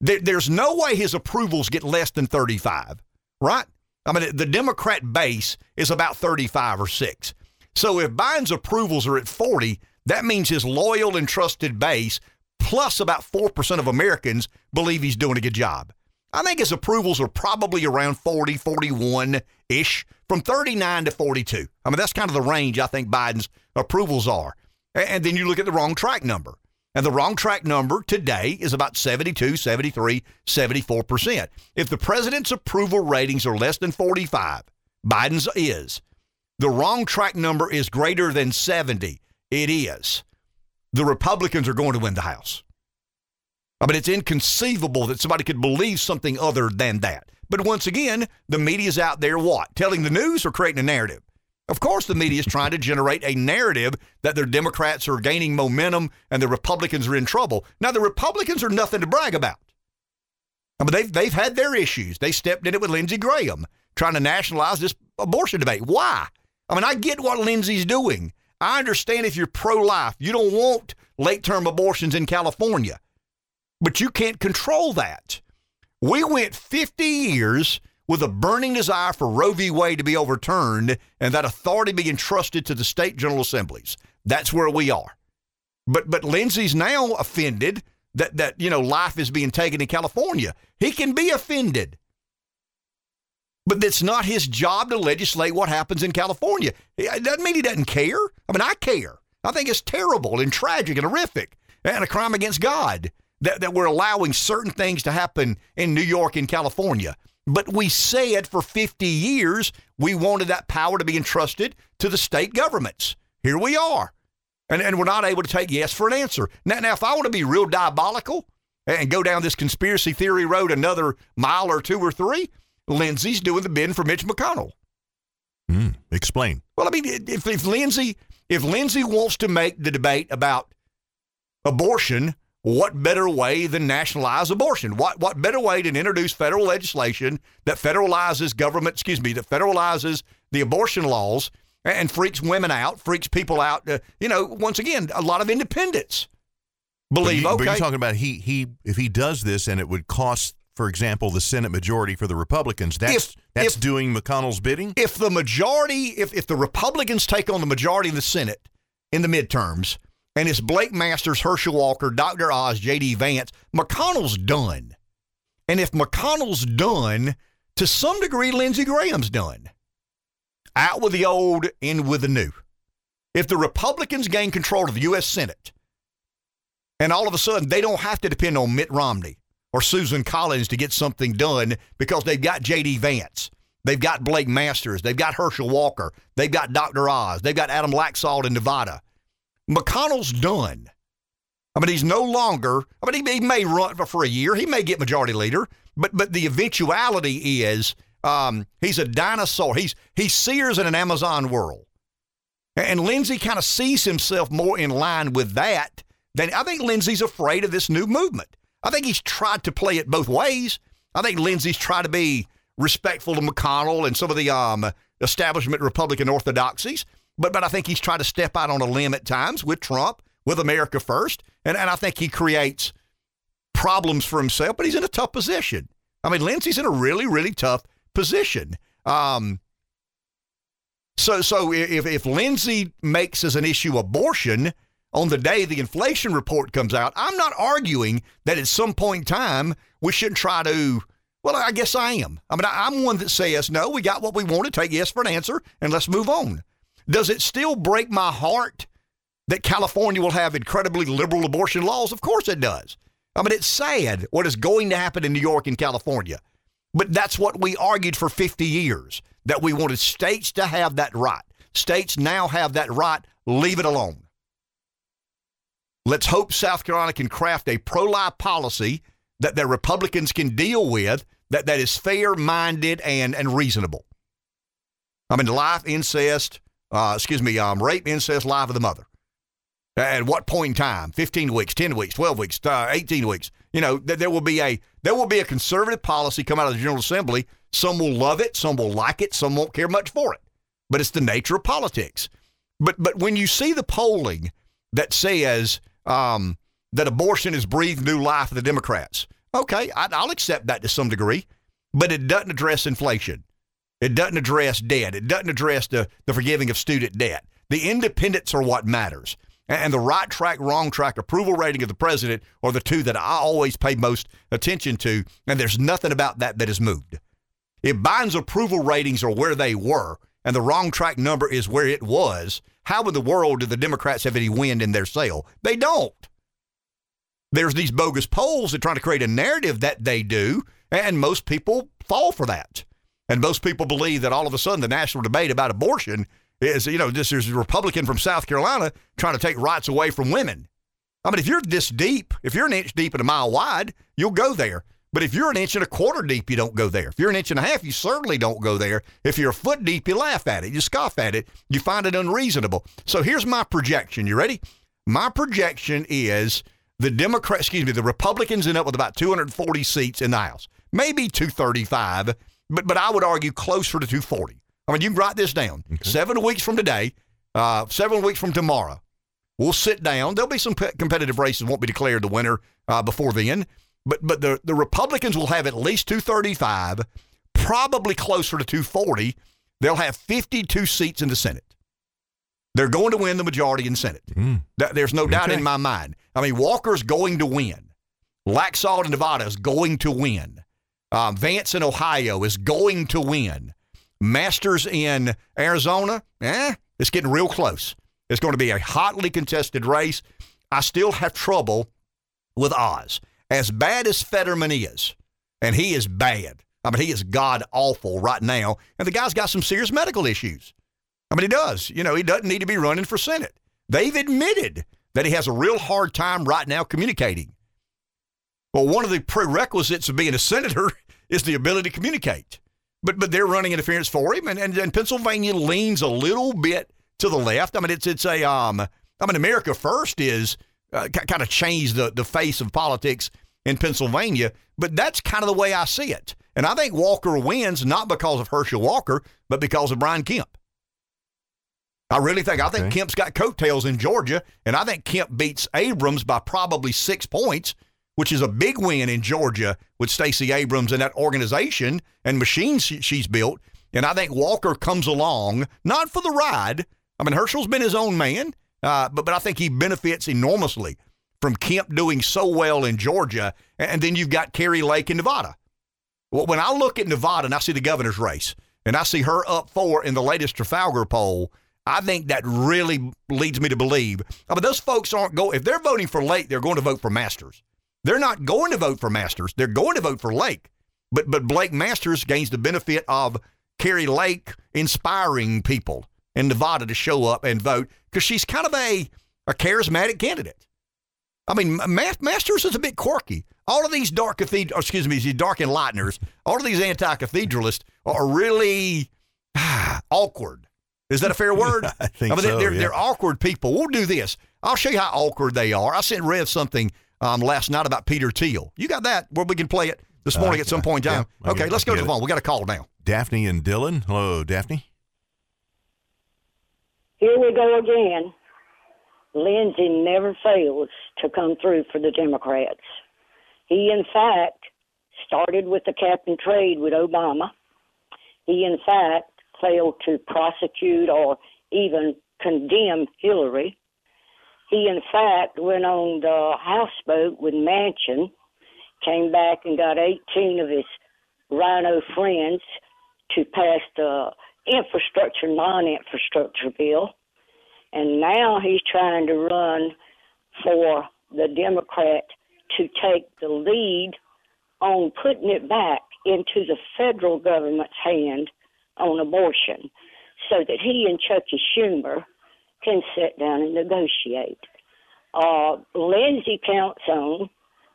There, there's no way his approvals get less than 35, right? I mean, the Democrat base is about 35 or 6. So if Biden's approvals are at 40, that means his loyal and trusted base, plus about 4% of Americans, believe he's doing a good job. I think his approvals are probably around 40, 41 ish, from 39 to 42. I mean, that's kind of the range I think Biden's approvals are. And then you look at the wrong track number. And the wrong track number today is about 72, 73, 74%. If the president's approval ratings are less than 45, Biden's is. The wrong track number is greater than 70. It is. The Republicans are going to win the House. I mean, it's inconceivable that somebody could believe something other than that. But once again, the media's out there what? Telling the news or creating a narrative? Of course, the media is trying to generate a narrative that the Democrats are gaining momentum and the Republicans are in trouble. Now, the Republicans are nothing to brag about. I mean, they've, they've had their issues. They stepped in it with Lindsey Graham trying to nationalize this abortion debate. Why? I mean, I get what Lindsey's doing. I understand if you're pro life, you don't want late term abortions in California but you can't control that. We went 50 years with a burning desire for Roe v. Wade to be overturned and that authority be entrusted to the state general assemblies. That's where we are. But but Lindsey's now offended that that you know life is being taken in California. He can be offended. But it's not his job to legislate what happens in California. It doesn't mean he doesn't care. I mean, I care. I think it's terrible and tragic and horrific and a crime against God that, that we're allowing certain things to happen in New York and California. But we said for 50 years we wanted that power to be entrusted to the state governments. Here we are. And, and we're not able to take yes for an answer. Now, now, if I want to be real diabolical and go down this conspiracy theory road another mile or two or three, Lindsey's doing the bidding for Mitch McConnell. Mm, explain. Well, I mean, if, if Lindsey if Lindsey wants to make the debate about abortion what better way than nationalize abortion? What what better way than introduce federal legislation that federalizes government, excuse me, that federalizes the abortion laws and freaks women out, freaks people out. Uh, you know, once again, a lot of independents believe. But, you, okay, but you're talking about he he if he does this and it would cost, for example, the Senate majority for the Republicans. That's If- that's if- doing McConnell's bidding. if the majority, if if the Republicans take on the majority in the Senate in the midterms, and it's Blake Masters, Herschel Walker, Dr. Oz, J.D. Vance, McConnell's done. And if McConnell's done, to some degree, Lindsey Graham's done. Out with the old, in with the new. If the Republicans gain control of the U.S. Senate, and all of a sudden they don't have to depend on Mitt Romney or Susan Collins to get something done because they've got J.D. Vance. They've got Blake Masters. They've got Herschel Walker. They've got Dr. Oz. They've got Adam Laxalt in Nevada. McConnell's done. I mean, he's no longer. I mean, he, he may run for a year. He may get majority leader, but but the eventuality is um, he's a dinosaur. He's he's Sears in an Amazon world, and Lindsey kind of sees himself more in line with that than I think Lindsey's afraid of this new movement. I think he's tried to play it both ways. I think Lindsey's tried to be respectful to McConnell and some of the um, establishment Republican orthodoxies. But but I think he's tried to step out on a limb at times with Trump, with America First, and, and I think he creates problems for himself. But he's in a tough position. I mean, Lindsey's in a really really tough position. Um, so so if if Lindsey makes as an issue abortion on the day the inflation report comes out, I'm not arguing that at some point in time we shouldn't try to. Well, I guess I am. I mean, I- I'm one that says no. We got what we wanted. Take yes for an answer, and let's move on. Does it still break my heart that California will have incredibly liberal abortion laws? Of course it does. I mean, it's sad what is going to happen in New York and California. But that's what we argued for 50 years that we wanted states to have that right. States now have that right. Leave it alone. Let's hope South Carolina can craft a pro life policy that their Republicans can deal with that, that is fair minded and, and reasonable. I mean, life, incest, uh, excuse me, um, rape, incest, life of the mother. At what point in time? 15 weeks, 10 weeks, 12 weeks, uh, 18 weeks. You know, th- there will be a there will be a conservative policy come out of the General Assembly. Some will love it, some will like it, some won't care much for it. But it's the nature of politics. But but when you see the polling that says um, that abortion has breathed new life for the Democrats, okay, I, I'll accept that to some degree. But it doesn't address inflation. It doesn't address debt. It doesn't address the, the forgiving of student debt. The independents are what matters. And the right track, wrong track approval rating of the president are the two that I always pay most attention to. And there's nothing about that that has moved. If Biden's approval ratings are where they were and the wrong track number is where it was, how in the world do the Democrats have any wind in their sail? They don't. There's these bogus polls that try to create a narrative that they do, and most people fall for that. And most people believe that all of a sudden the national debate about abortion is, you know, this is a Republican from South Carolina trying to take rights away from women. I mean, if you're this deep, if you're an inch deep and a mile wide, you'll go there. But if you're an inch and a quarter deep, you don't go there. If you're an inch and a half, you certainly don't go there. If you're a foot deep, you laugh at it, you scoff at it, you find it unreasonable. So here's my projection. You ready? My projection is the Democrats, excuse me, the Republicans end up with about 240 seats in the House, maybe 235, but but I would argue closer to 240. I mean, you can write this down. Okay. Seven weeks from today, uh, seven weeks from tomorrow, we'll sit down. There'll be some competitive races won't be declared the winner uh, before then, but but the the Republicans will have at least 235, probably closer to 240. They'll have 52 seats in the Senate. They're going to win the majority in Senate. Mm. There's no doubt in my mind. I mean, Walker's going to win. Laxalt in Nevada is going to win. Um, Vance in Ohio is going to win. Masters in Arizona, eh, it's getting real close. It's going to be a hotly contested race. I still have trouble with Oz. As bad as Fetterman is, and he is bad. I mean, he is god awful right now, and the guy's got some serious medical issues. I mean, he does. You know, he doesn't need to be running for Senate. They've admitted that he has a real hard time right now communicating. Well, one of the prerequisites of being a senator is the ability to communicate. But but they're running interference for him, and, and, and Pennsylvania leans a little bit to the left. I mean, it's it's a um. I mean, America First is uh, kind of changed the the face of politics in Pennsylvania, but that's kind of the way I see it. And I think Walker wins not because of Herschel Walker, but because of Brian Kemp. I really think. I think Kemp's got coattails in Georgia, and I think Kemp beats Abrams by probably six points, which is a big win in Georgia with Stacey Abrams and that organization and machines she, she's built. And I think Walker comes along not for the ride. I mean, Herschel's been his own man, uh, but but I think he benefits enormously from Kemp doing so well in Georgia, and then you've got Kari Lake in Nevada. Well, when I look at Nevada and I see the governor's race, and I see her up four in the latest Trafalgar poll I think that really leads me to believe. I mean, those folks aren't going, if they're voting for Lake, they're going to vote for Masters. They're not going to vote for Masters. They're going to vote for Lake. But, but Blake Masters gains the benefit of Kari Lake inspiring people in Nevada to show up and vote because she's kind of a, a charismatic candidate. I mean, Masters is a bit quirky. All of these dark cathedral, excuse me, these dark enlighteners, all of these anti-cathedralists are really ah, awkward. Is that a fair word? I think I mean, so, they're, yeah. they're awkward people. We'll do this. I'll show you how awkward they are. I sent Rev something um, last night about Peter Thiel. You got that where we can play it this morning uh, at some point in time? Yeah, okay, let's go to the phone. We got a call now. Daphne and Dylan. Hello, Daphne. Here we go again. Lindsey never fails to come through for the Democrats. He, in fact, started with the cap and trade with Obama. He, in fact, failed to prosecute or even condemn Hillary. He, in fact, went on the houseboat with Manchin, came back and got 18 of his RINO friends to pass the infrastructure, non infrastructure bill. And now he's trying to run for the Democrat to take the lead on putting it back into the federal government's hand on abortion so that he and Chuckie Schumer can sit down and negotiate. Uh, Lindsey counts on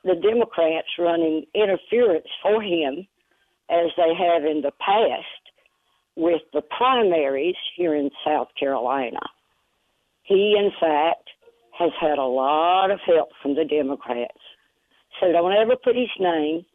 the Democrats running interference for him as they have in the past with the primaries here in South Carolina. He, in fact, has had a lot of help from the Democrats. So don't ever put his name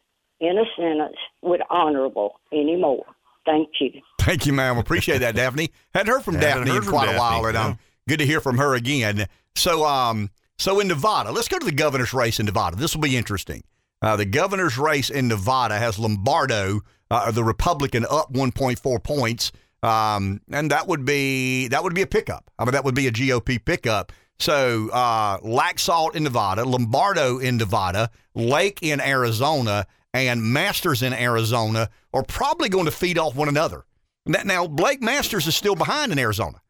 in a sentence with honorable anymore. Thank you. Thank you, ma'am. Appreciate that, Daphne. Hadn't heard from Daphne heard in from quite a Daphne, while, and um, good to hear from her again. So, um, so in Nevada, let's go to the governor's race in Nevada. This will be interesting. Uh, the governor's race in Nevada has Lombardo, uh, the Republican, up 1.4 points, um, and that would be that would be a pickup. I mean, that would be a GOP pickup. So, uh, Laxalt in Nevada, Lombardo in Nevada, Lake in Arizona, and Masters in Arizona are probably going to feed off one another. Now, now, Blake Masters is still behind in Arizona.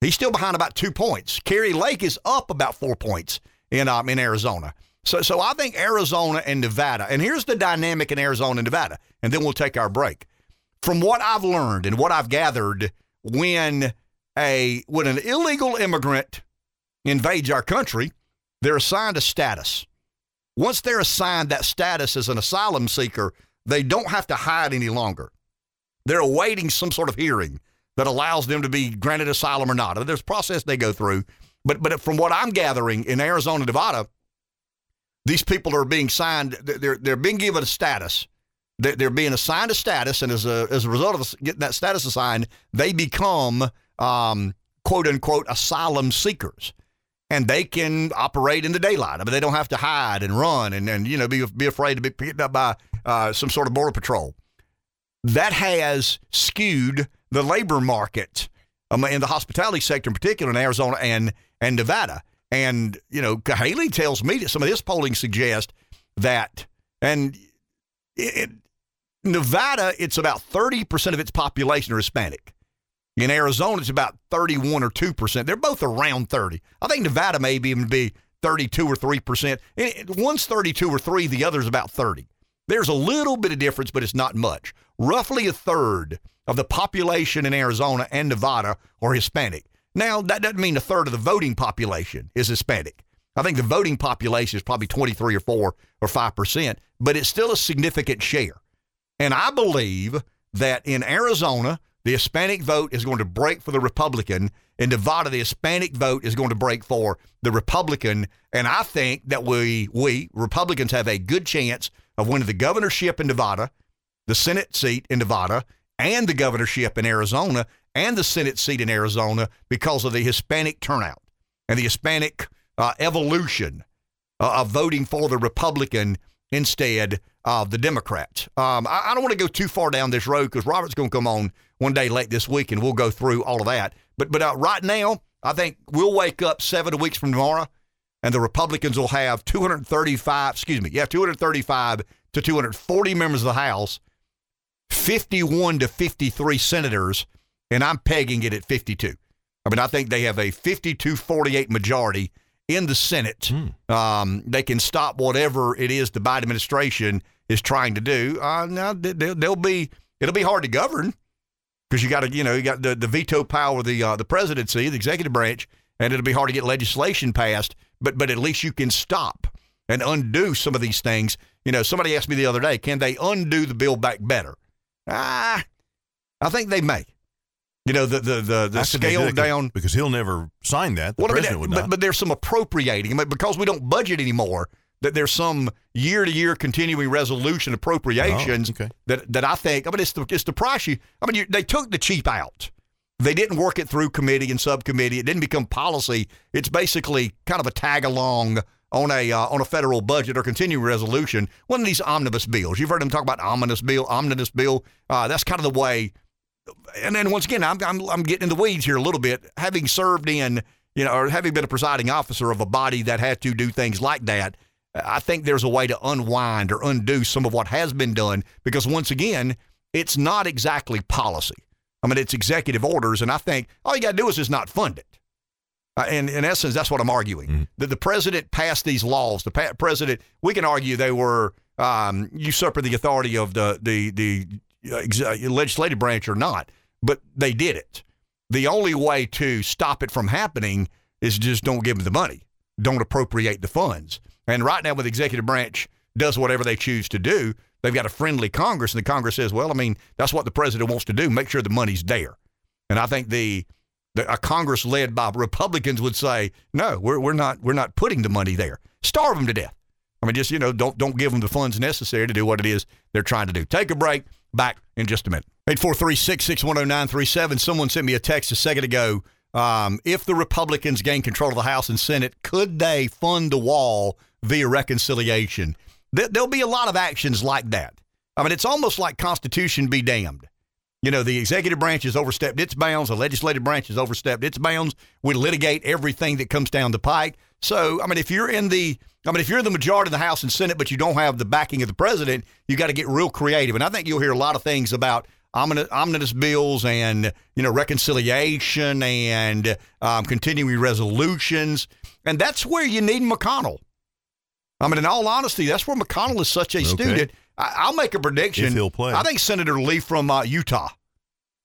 He's still behind about two points. Kari Lake is up about four points in um, in Arizona. So, so I think Arizona and Nevada. And here's the dynamic in Arizona and Nevada, and then we'll take our break. From what I've learned and what I've gathered, when a when an illegal immigrant invades our country, they're assigned a status. Once they're assigned that status as an asylum seeker, they don't have to hide any longer. They're awaiting some sort of hearing that allows them to be granted asylum or not. There's a process they go through. But but from what I'm gathering in Arizona, Nevada, these people are being signed. They're they're being given a status. They're, being assigned a status, and as a as a result of getting that status assigned, they become um, quote unquote asylum seekers, and they can operate in the daylight. I mean, they don't have to hide and run and and you know be be afraid to be picked up by uh, some sort of border patrol. That has skewed the labor market um, in the hospitality sector, in particular in Arizona and and Nevada. And you know, Haley tells me that some of this polling suggests that, and it, Nevada, it's about thirty percent of its population are Hispanic. In Arizona, it's about thirty-one or two percent. They're both around thirty. I think Nevada may even be thirty-two or three percent. One's thirty-two or three, the other's about thirty. There's a little bit of difference, but it's not much. Roughly a third of the population in Arizona and Nevada are Hispanic. Now, that doesn't mean a third of the voting population is Hispanic. I think the voting population is probably 23 or 4 or 5%, but it's still a significant share. And I believe that in Arizona, the Hispanic vote is going to break for the Republican. In Nevada, the Hispanic vote is going to break for the Republican. And I think that we, we Republicans, have a good chance of winning the governorship in Nevada, the Senate seat in Nevada, and the governorship in Arizona and the Senate seat in Arizona because of the Hispanic turnout and the Hispanic uh, evolution uh, of voting for the Republican instead of the Democrats. Um, I, I, don't want to go too far down this road because Robert's going to come on one day late this week and we'll go through all of that. But but uh, right now, I think we'll wake up seven weeks from tomorrow and the Republicans will have 235, excuse me, yeah, 235 to 240 members of the House 51 to 53 senators, and I'm pegging it at 52. I mean, I think they have a 52 48 majority in the Senate. Hmm. Um, they can stop whatever it is the Biden administration is trying to do. Uh, now, they'll, they'll be, it'll be hard to govern because you got to, you know, you got the, the veto power of the, uh, the presidency, the executive branch, and it'll be hard to get legislation passed, but, but at least you can stop and undo some of these things. You know, somebody asked me the other day, can they undo the Build Back Better? Ah, I think they may. You know, the the the, the scale down because he'll never sign that. The well, president I mean, would but, not. but there's some appropriating because we don't budget anymore. That there's some year to year continuing resolution appropriations Oh, okay. that that I think. I mean, it's the it's the price you. I mean, you, they took the cheap out. They didn't work it through committee and subcommittee. It didn't become policy. It's basically kind of a tag along on a uh, on a federal budget or continuing resolution. One of these omnibus bills. You've heard them talk about omnibus bill, omnibus bill. Uh, that's kind of the way. And then once again, I'm, I'm I'm getting in the weeds here a little bit. Having served in, you know, or having been a presiding officer of a body that had to do things like that, I think there's a way to unwind or undo some of what has been done because once again, it's not exactly policy. I mean, it's executive orders, and I think all you got to do is just not fund it. Uh, and in essence, that's what I'm arguing. That the president passed these laws. The pa- president, we can argue they were um, usurping the authority of the the the uh, ex- uh, legislative branch or not, but they did it. The only way to stop it from happening is just don't give them the money, don't appropriate the funds. And right now, with the executive branch does whatever they choose to do, they've got a friendly Congress, and the Congress says, well, I mean, that's what the president wants to do. Make sure the money's there. And I think the, a Congress led by Republicans would say, no, we're, we're not we're not putting the money there. Starve them to death. I mean, just you know, don't don't give them the funds necessary to do what it is they're trying to do. Take a break. Back in just a minute. 843-6610937. Someone sent me a text a second ago. Um, if the Republicans gain control of the House and Senate, could they fund the wall via reconciliation? Th- there'll be a lot of actions like that. I mean, it's almost like Constitution be damned. You know, the executive branch has overstepped its bounds, the legislative branch has overstepped its bounds. We litigate everything that comes down the pike. So, I mean, if you're in the, I mean, if you're in the majority of the House and Senate, but you don't have the backing of the president, you got to get real creative. And I think you'll hear a lot of things about omnibus bills and you know reconciliation and um, continuing resolutions, and that's where you need McConnell. I mean, in all honesty, that's where McConnell is such a Okay. student. I, will make a prediction. If he'll play. I think Senator Lee from uh, Utah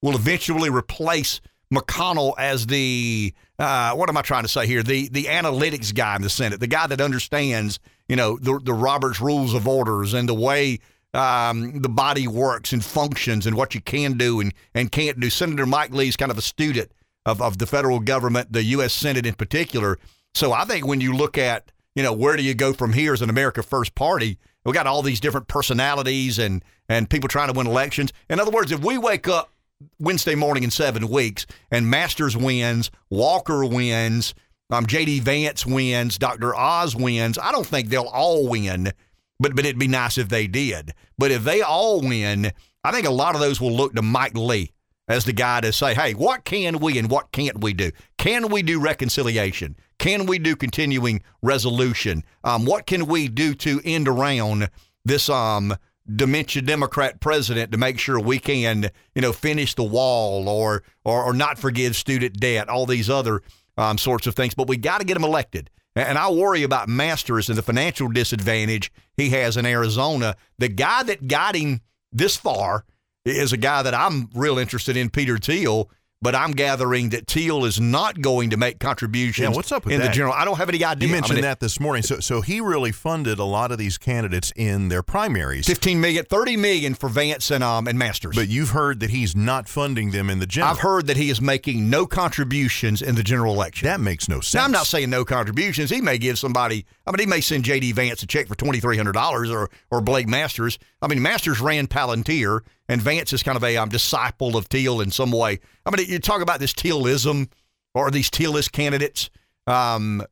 will eventually replace McConnell as the uh, what am I trying to say here? The the analytics guy in the Senate, the guy that understands you know the the Roberts Rules of Orders and the way um, the body works and functions and what you can do and and can't do. Senator Mike Lee's kind of a student of of the federal government, the U.S. Senate in particular. So I think when you look at you know where do you go from here as an America First Party, we got all these different personalities and and people trying to win elections. In other words, if we wake up Wednesday morning in seven weeks, and Masters wins, Walker wins, um, J.D. Vance wins, Dr. Oz wins. I don't think they'll all win, but but it'd be nice if they did. But if they all win, I think a lot of those will look to Mike Lee as the guy to say, hey, what can we and what can't we do? Can we do reconciliation? Can we do continuing resolution? Um, what can we do to end around this um dementia Democrat president to make sure we can, you know, finish the wall or or, or not forgive student debt, all these other um, sorts of things. But we got to get him elected. And I worry about Masters and the financial disadvantage he has in Arizona. The guy that got him this far is a guy that I'm real interested in, Peter Thiel. But I'm gathering that Thiel is not going to make contributions. Yeah, what's up in that? the general? I don't have any idea. You I mentioned mean, that this morning. So, so he really funded a lot of these candidates in their primaries. 15 million, 30 million for Vance and um and Masters. But you've heard that he's not funding them in the general. I've heard that he is making no contributions in the general election. That makes no sense. Now, I'm not saying no contributions. He may give somebody. I mean, he may send J.D. Vance a check for twenty three hundred dollars, or or Blake Masters. I mean, Masters ran Palantir, and Vance is kind of a um, disciple of Thiel in some way. I mean, you talk about this Thielism or these Thielist candidates. Um,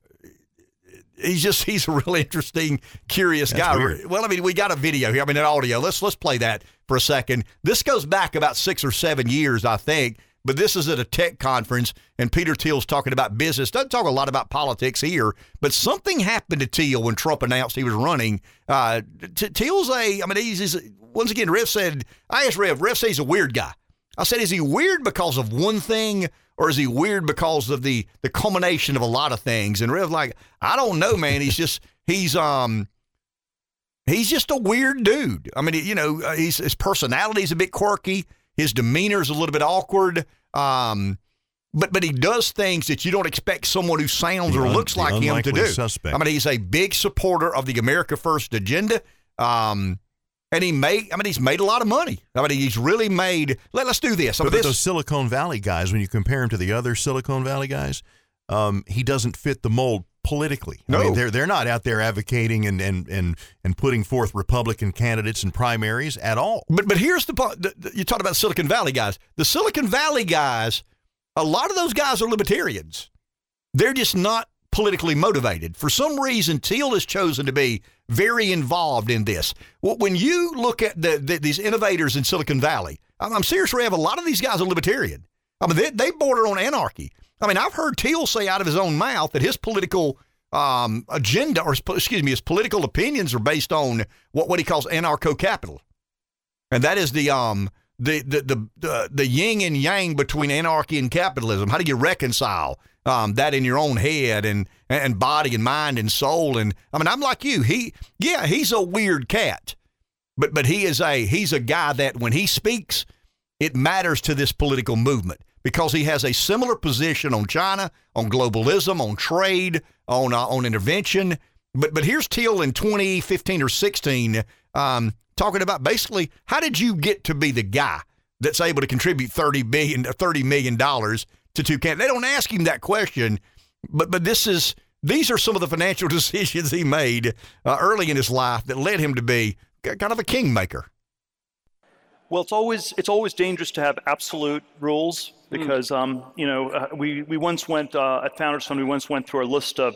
he's just he's a really interesting, curious That's guy. weird. Well, I mean, we got a video here. I mean, an audio. Let's let's play that for a second. This goes back about six or seven years, I think. But this is at a tech conference, and Peter Thiel's talking about business. Doesn't talk a lot about politics here, but something happened to Thiel when Trump announced he was running. Uh, Thiel's a, I mean, he's, he's once again. Rev said, I asked Rev. Rev says he's a weird guy. I said, is he weird because of one thing, or is he weird because of the the culmination of a lot of things? And Rev's like, I don't know, man. He's just he's um he's just a weird dude. I mean, you know, uh, he's, his personality's a bit quirky. His demeanor's a little bit awkward. Um, but but he does things that you don't expect someone who sounds The or un- looks like him to do. suspect. I mean, he's a big supporter of the America First agenda. Um, and he made, I mean, he's made a lot of money. I mean, he's really made. Let, us do this. I But, but those Silicon Valley guys, when you compare him to the other Silicon Valley guys, um, he doesn't fit the mold politically. I No. mean, they're they're not out there advocating and and and and putting forth Republican candidates in primaries at all. But but here's the the- You talked about Silicon Valley guys. The Silicon Valley guys, a lot of those guys are libertarians. They're just not politically motivated. For some reason, Thiel has chosen to be very involved in this. When you look at the, the, these innovators in Silicon Valley, I'm, serious, Rev, a lot of these guys are libertarian. I mean, they, they border on anarchy. I mean, I've heard Thiel say out of his own mouth that his political um, agenda, or excuse me, his political opinions are based on what, what he calls anarcho-capital and that is the um the the the the, the yin and yang between anarchy and capitalism. How do you reconcile um, that in your own head and and body and mind and soul? And I mean, I'm like you. He yeah, he's a weird cat, but but he is a he's a guy that when he speaks, it matters to this political movement because he has a similar position on China, on globalism, on trade, on uh, on intervention. But but here's Thiel in 2015 or 16 um, talking about basically how did you get to be the guy that's able to contribute 30 billion, 30 million dollars to Toucan? They don't ask him that question, but but this is these are some of the financial decisions he made uh, early in his life that led him to be kind of a kingmaker. Well, it's always it's always dangerous to have absolute rules because um, you know uh, we we once went uh, at Founders Fund we once went through a list of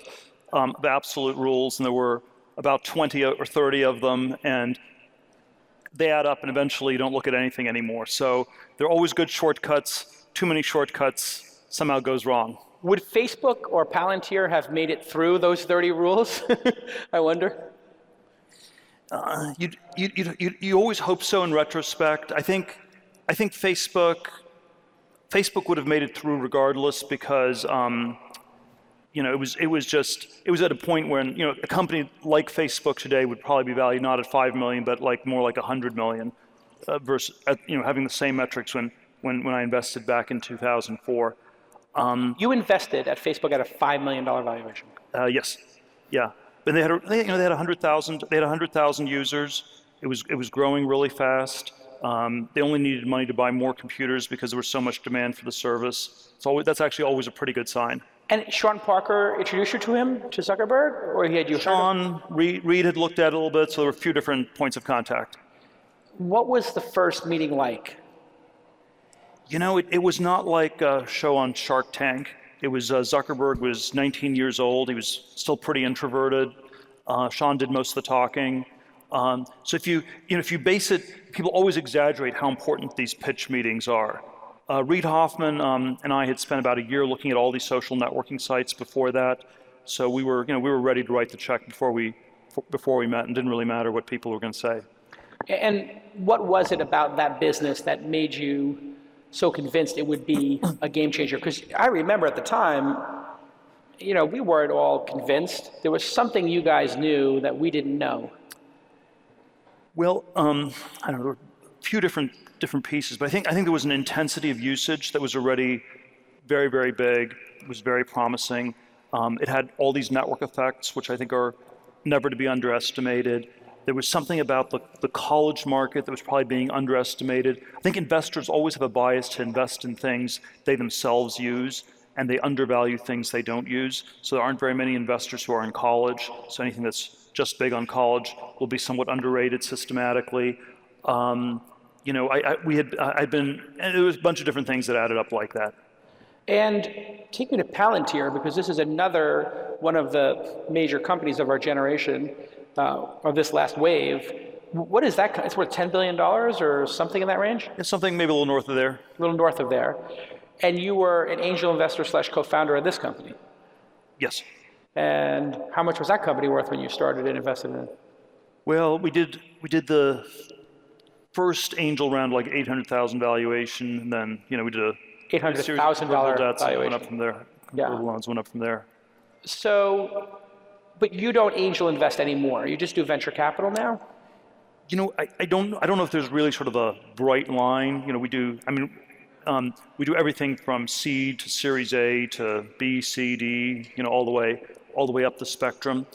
um, the absolute rules and there were about 20 or 30 of them and they add up and eventually you don't look at anything anymore. So there are always good shortcuts. Too many shortcuts somehow goes wrong. Would Facebook or Palantir have made it through those 30 rules? I wonder. Uh, you, you, you, you always hope so in retrospect. I think, I think Facebook, Facebook would have made it through regardless because, um, you know, it was, it was just, it was at a point when, you know, a company like Facebook today would probably be valued not at 5 million, but like more like 100 million uh, versus, uh, you know, having the same metrics when, when, when I invested back in 2004. Um, you invested at Facebook at a $5 million valuation. Uh, yes. Yeah. And they had, a, they, you know, they had 100,000, they had 100,000 users. It was, it was growing really fast. Um, they only needed money to buy more computers because there was so much demand for the service. So always, that's actually always a pretty good sign. And Sean Parker introduced you to him, to Zuckerberg, or he had you? Sean Reid, Reid had looked at it a little bit, so there were a few different points of contact. What was the first meeting like? You know, it, it was not like a show on Shark Tank. It was uh, Zuckerberg was 19 years old. He was still pretty introverted. Uh, Sean did most of the talking. Um, so if you, you know, if you base it, people always exaggerate how important these pitch meetings are. Uh, Reid Hoffman um, and I had spent about a year looking at all these social networking sites before that. So we were, you know, we were ready to write the check before we, before we met, and didn't really matter what people were going to say. And what was it about that business that made you so convinced it would be a game changer? Because I remember at the time, you know, we weren't all convinced. There was something you guys knew that we didn't know. Well, um, I don't know, a few different different pieces, but I think I think there was an intensity of usage that was already very very big. It was very promising. Um, it had all these network effects, which I think are never to be underestimated. There was something about the, the college market that was probably being underestimated. I think investors always have a bias to invest in things they themselves use, and they undervalue things they don't use. So there aren't very many investors who are in college. So anything that's just big on college will be somewhat underrated systematically. Um, you know, I, I, we had I'd been, and there was a bunch of different things that added up like that. And take me to Palantir because this is another one of the major companies of our generation uh, of this last wave. What is that? It's worth $10 billion or something in that range? It's something maybe a little north of there. A little north of there. And you were an angel investor slash co-founder of this company. Yes. And how much was that company worth when you started and invested in it? Well, we did we did the first angel round like 800,000 valuation, and then you know we did a $800,000 valuation. Went up from there. Yeah. loans went up from there. So but you don't angel invest anymore. You just do venture capital now? You know, I, I don't I don't know if there's really sort of a bright line. You know, we do I mean um, we do everything from seed to series A to B, C, D, you know, all the way all the way up the spectrum.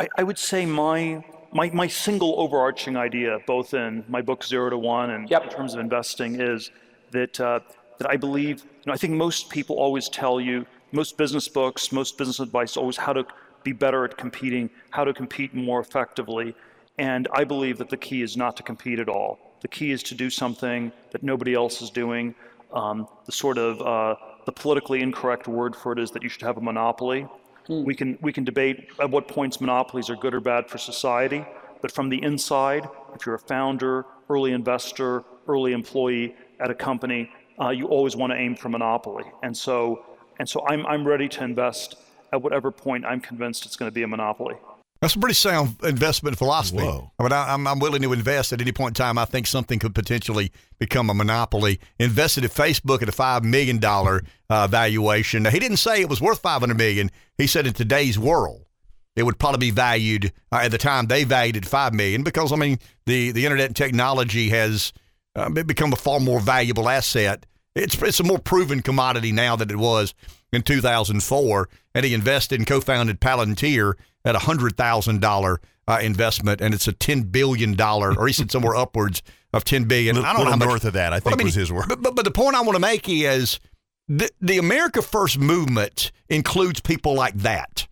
I, I would say my my, my single overarching idea, both in my book Zero to One and yep. in terms of investing, is that uh, that I believe. You know, I think most people always tell you, most business books, most business advice, always how to be better at competing, how to compete more effectively. And I believe that the key is not to compete at all. The key is to do something that nobody else is doing. Um, the sort of uh, the politically incorrect word for it is that you should have a monopoly. Hmm. We can we can debate at what points monopolies are good or bad for society, but from the inside, if you're a founder, early investor, early employee at a company, uh, you always want to aim for monopoly. And so and so I'm I'm ready to invest at whatever point I'm convinced it's going to be a monopoly. That's a pretty sound investment philosophy. Whoa. I mean, I, am I'm willing to invest at any point in time. I think something could potentially become a monopoly. Invested at Facebook at a five million dollar uh, valuation. Now, he didn't say it was worth five hundred million. He said in today's world, it would probably be valued uh, at the time they valued at five million because I mean the the internet and technology has uh, become a far more valuable asset. It's it's a more proven commodity now than it was in 2004, and he invested and co-founded Palantir at a hundred thousand dollar uh, investment, and it's a ten billion dollar, or he said somewhere upwards of ten billion. Little- I don't know how much north of that, I think was his word. But, but but the point I want to make is the the America First movement includes people like that.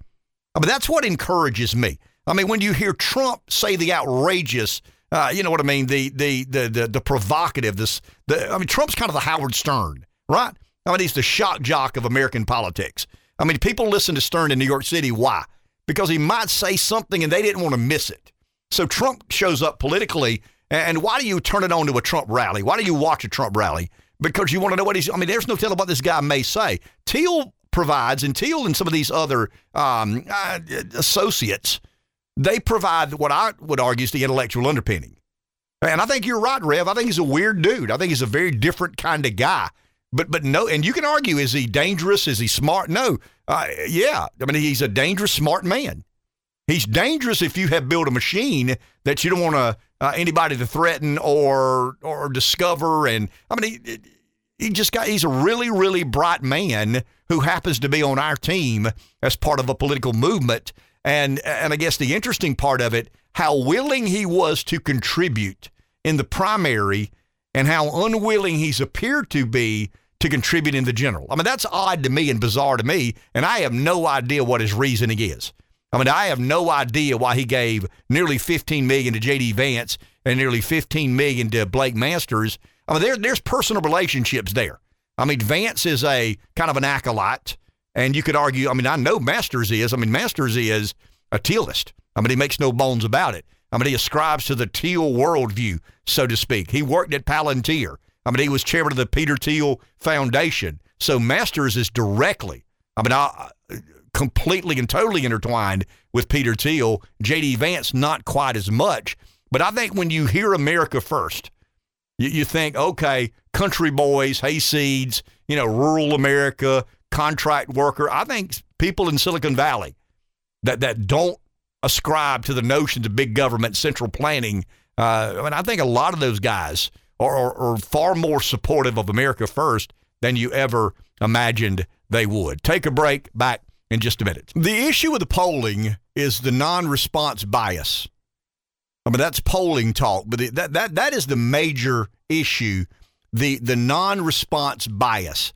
I mean, that's what encourages me. I mean, when you hear Trump say the outrageous, uh, you know what I mean, the the the the, the provocative, this the I mean, Trump's kind of the Howard Stern, right? I mean, he's the shock jock of American politics. I mean, people listen to Stern in New York City. Why? Because he might say something and they didn't want to miss it. So Trump shows up politically, and why do you turn it on to a Trump rally? Why do you watch a Trump rally? Because you want to know what he's. I mean, there's no telling what this guy may say. Thiel provides, and Thiel and some of these other um, uh, associates, they provide what I would argue is the intellectual underpinning. And I think you're right, Rev. I think he's a weird dude. I think he's a very different kind of guy. But but no, and you can argue: is he dangerous? Is he smart? No. Uh, yeah, I mean he's a dangerous, smart man. He's dangerous if you have built a machine that you don't want uh, anybody to threaten or or discover. And I mean, he, he just got he's a really really bright man who happens to be on our team as part of a political movement. And and I guess the interesting part of it, how willing he was to contribute in the primary, and how unwilling he's appeared to be to contribute in the general. I mean, that's odd to me and bizarre to me, and I have no idea what his reasoning is. I mean, I have no idea why he gave nearly 15 million to J.D. Vance and nearly 15 million to Blake Masters. I mean, there, there's personal relationships there. I mean, Vance is a kind of an acolyte, and you could argue. I mean, I know Masters is. I mean, Masters is a Thielist. I mean, he makes no bones about it. I mean, he ascribes to the Thiel worldview, so to speak. He worked at Palantir. I mean, he was chairman of the Peter Thiel Foundation. So Masters is directly, I mean, I, uh, completely and totally intertwined with Peter Thiel. J.D. Vance, not quite as much. But I think when you hear America first, you, you think, okay, country boys, hayseeds, you know, rural America, contract worker. I think people in Silicon Valley that, that don't ascribe to the notions of big government, central planning. Uh, I mean, I think a lot of those guys are, are, are far more supportive of America first than you ever imagined they would. Take a break. Back in just a minute. The issue with the polling is the non-response bias. I mean, that's polling talk, but the, that that that is the major issue. The the non-response bias.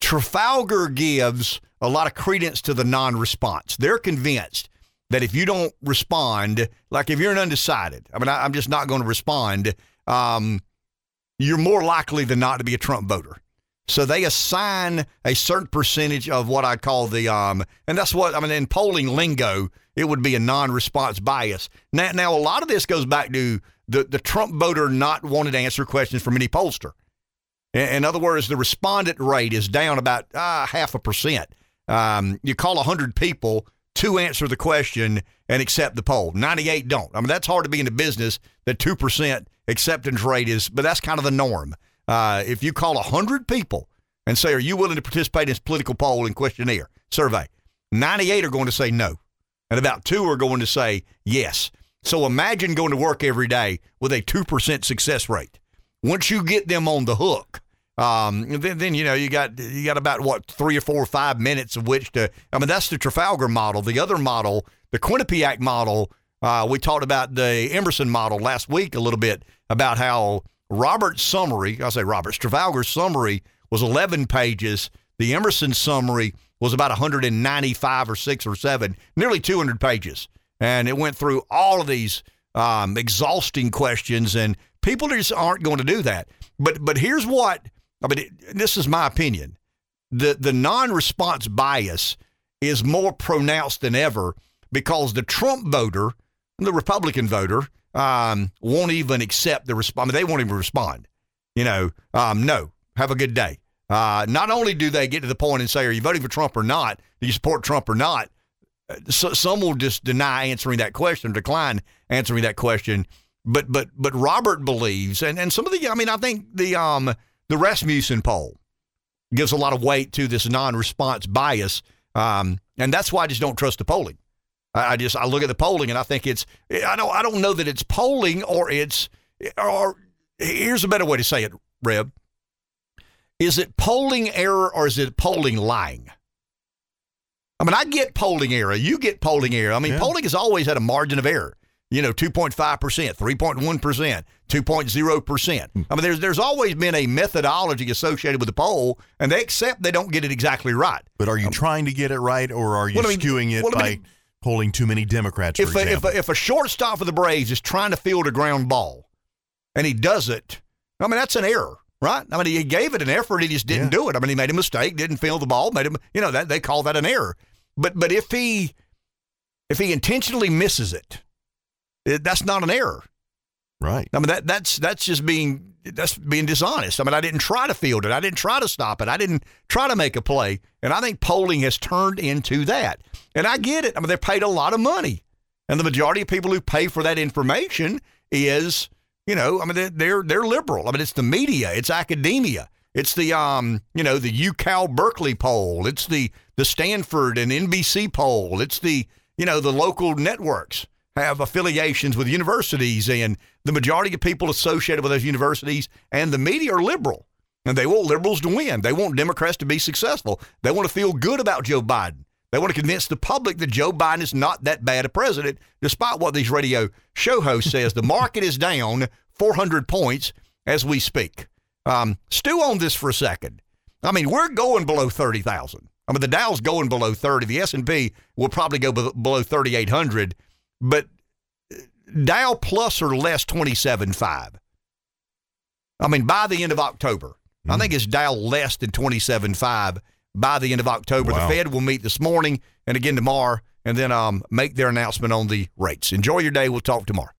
Trafalgar gives a lot of credence to the non-response. They're convinced that if you don't respond, like if you're an undecided, I mean, I, am just not going to respond. Um, you're more likely than not to be a Trump voter. So they assign a certain percentage of what I call the um, and that's what I mean in polling lingo, it would be a non-response bias. Now, now a lot of this goes back to the the Trump voter not wanting to answer questions from any pollster. In, other words, the respondent rate is down about uh, half a percent. Um, you call hundred people, two answer the question and accept the poll. Ninety-eight don't. I mean that's hard to be in the business two percent acceptance rate is, but that's kind of the norm. Uh, if you call 100 people and say, Are you willing to participate in this political poll and questionnaire survey? 98 are going to say no, and about two are going to say yes. So imagine going to work every day with a 2% success rate. Once you get them on the hook, um, then, then you know you got you got about what three or four or five minutes of which to. I mean that's the Trafalgar model. The other model, the Quinnipiac model, uh, we talked about the Emerson model last week a little bit about how Robert's summary, I say Robert's, Trafalgar's summary was 11 pages. The Emerson summary was about 195 or 6 or 7, nearly 200 pages. And it went through all of these um, exhausting questions, and people just aren't going to do that. But but here's what I mean. This is my opinion. The the non-response bias is more pronounced than ever because the Trump voter, the Republican voter, um, won't even accept the response. I mean, they won't even respond. You know, um, no, have a good day. Uh, not only do they get to the point and say, "Are you voting for Trump or not? Do you support Trump or not?" Uh, so, some will just deny answering that question, decline answering that question. But but but Robert believes, and, and some of the, I mean, I think the um the Rasmussen poll gives a lot of weight to this non-response bias, um, and that's why I just don't trust the polling. I just I look at the polling and I think it's I don't I don't know that it's polling or it's or here's a better way to say it, Rev. Is it polling error or is it polling lying? I mean, I get polling error. You get polling error. I mean, Yeah. polling has always had a margin of error. You know, 2.5%, 3.1%, 2.0%. I mean, there's, there's always been a methodology associated with the poll, and they accept they don't get it exactly right. But are you trying to get it right, or are you Um, Well, I mean- skewing it well, I by mean- polling too many Democrats, for If a, if, a, if a shortstop for the Braves is trying to field a ground ball and he does it, I mean, that's an error, right? I mean, he gave it an effort, he just didn't do it. I mean, he made a mistake, didn't field the ball, made him, you know, that they call that an error. But but if he if he intentionally misses it, it that's not an error. Right. I mean that that's that's just being that's being dishonest. I mean I didn't try to field it. I didn't try to stop it. I didn't try to make a play. And I think polling has turned into that. And I get it. I mean they're paid a lot of money. And the majority of people who pay for that information is, you know, I mean they're they're, they're liberal. I mean it's the media, it's academia. It's the um, you know, the UCal Berkeley poll. It's the the Stanford and NBC poll. It's the, you know, the local networks have affiliations with universities, and the majority of people associated with those universities and the media are liberal. And they want liberals to win. They want Democrats to be successful. They want to feel good about Joe Biden. They want to convince the public that Joe Biden is not that bad a president, despite what these radio show hosts says. The market is down 400 points as we speak. Um, stew on this for a second. I mean, we're going below 30,000. I mean, the Dow's going below 30. The S&P will probably go below 3,800, but Dow plus or less 27.5. I mean, by the end of October, I think it's Dow less than 27.5 by the end of October. Wow. The Fed will meet this morning and again tomorrow, and then um, make their announcement on the rates. Enjoy your day. We'll talk tomorrow.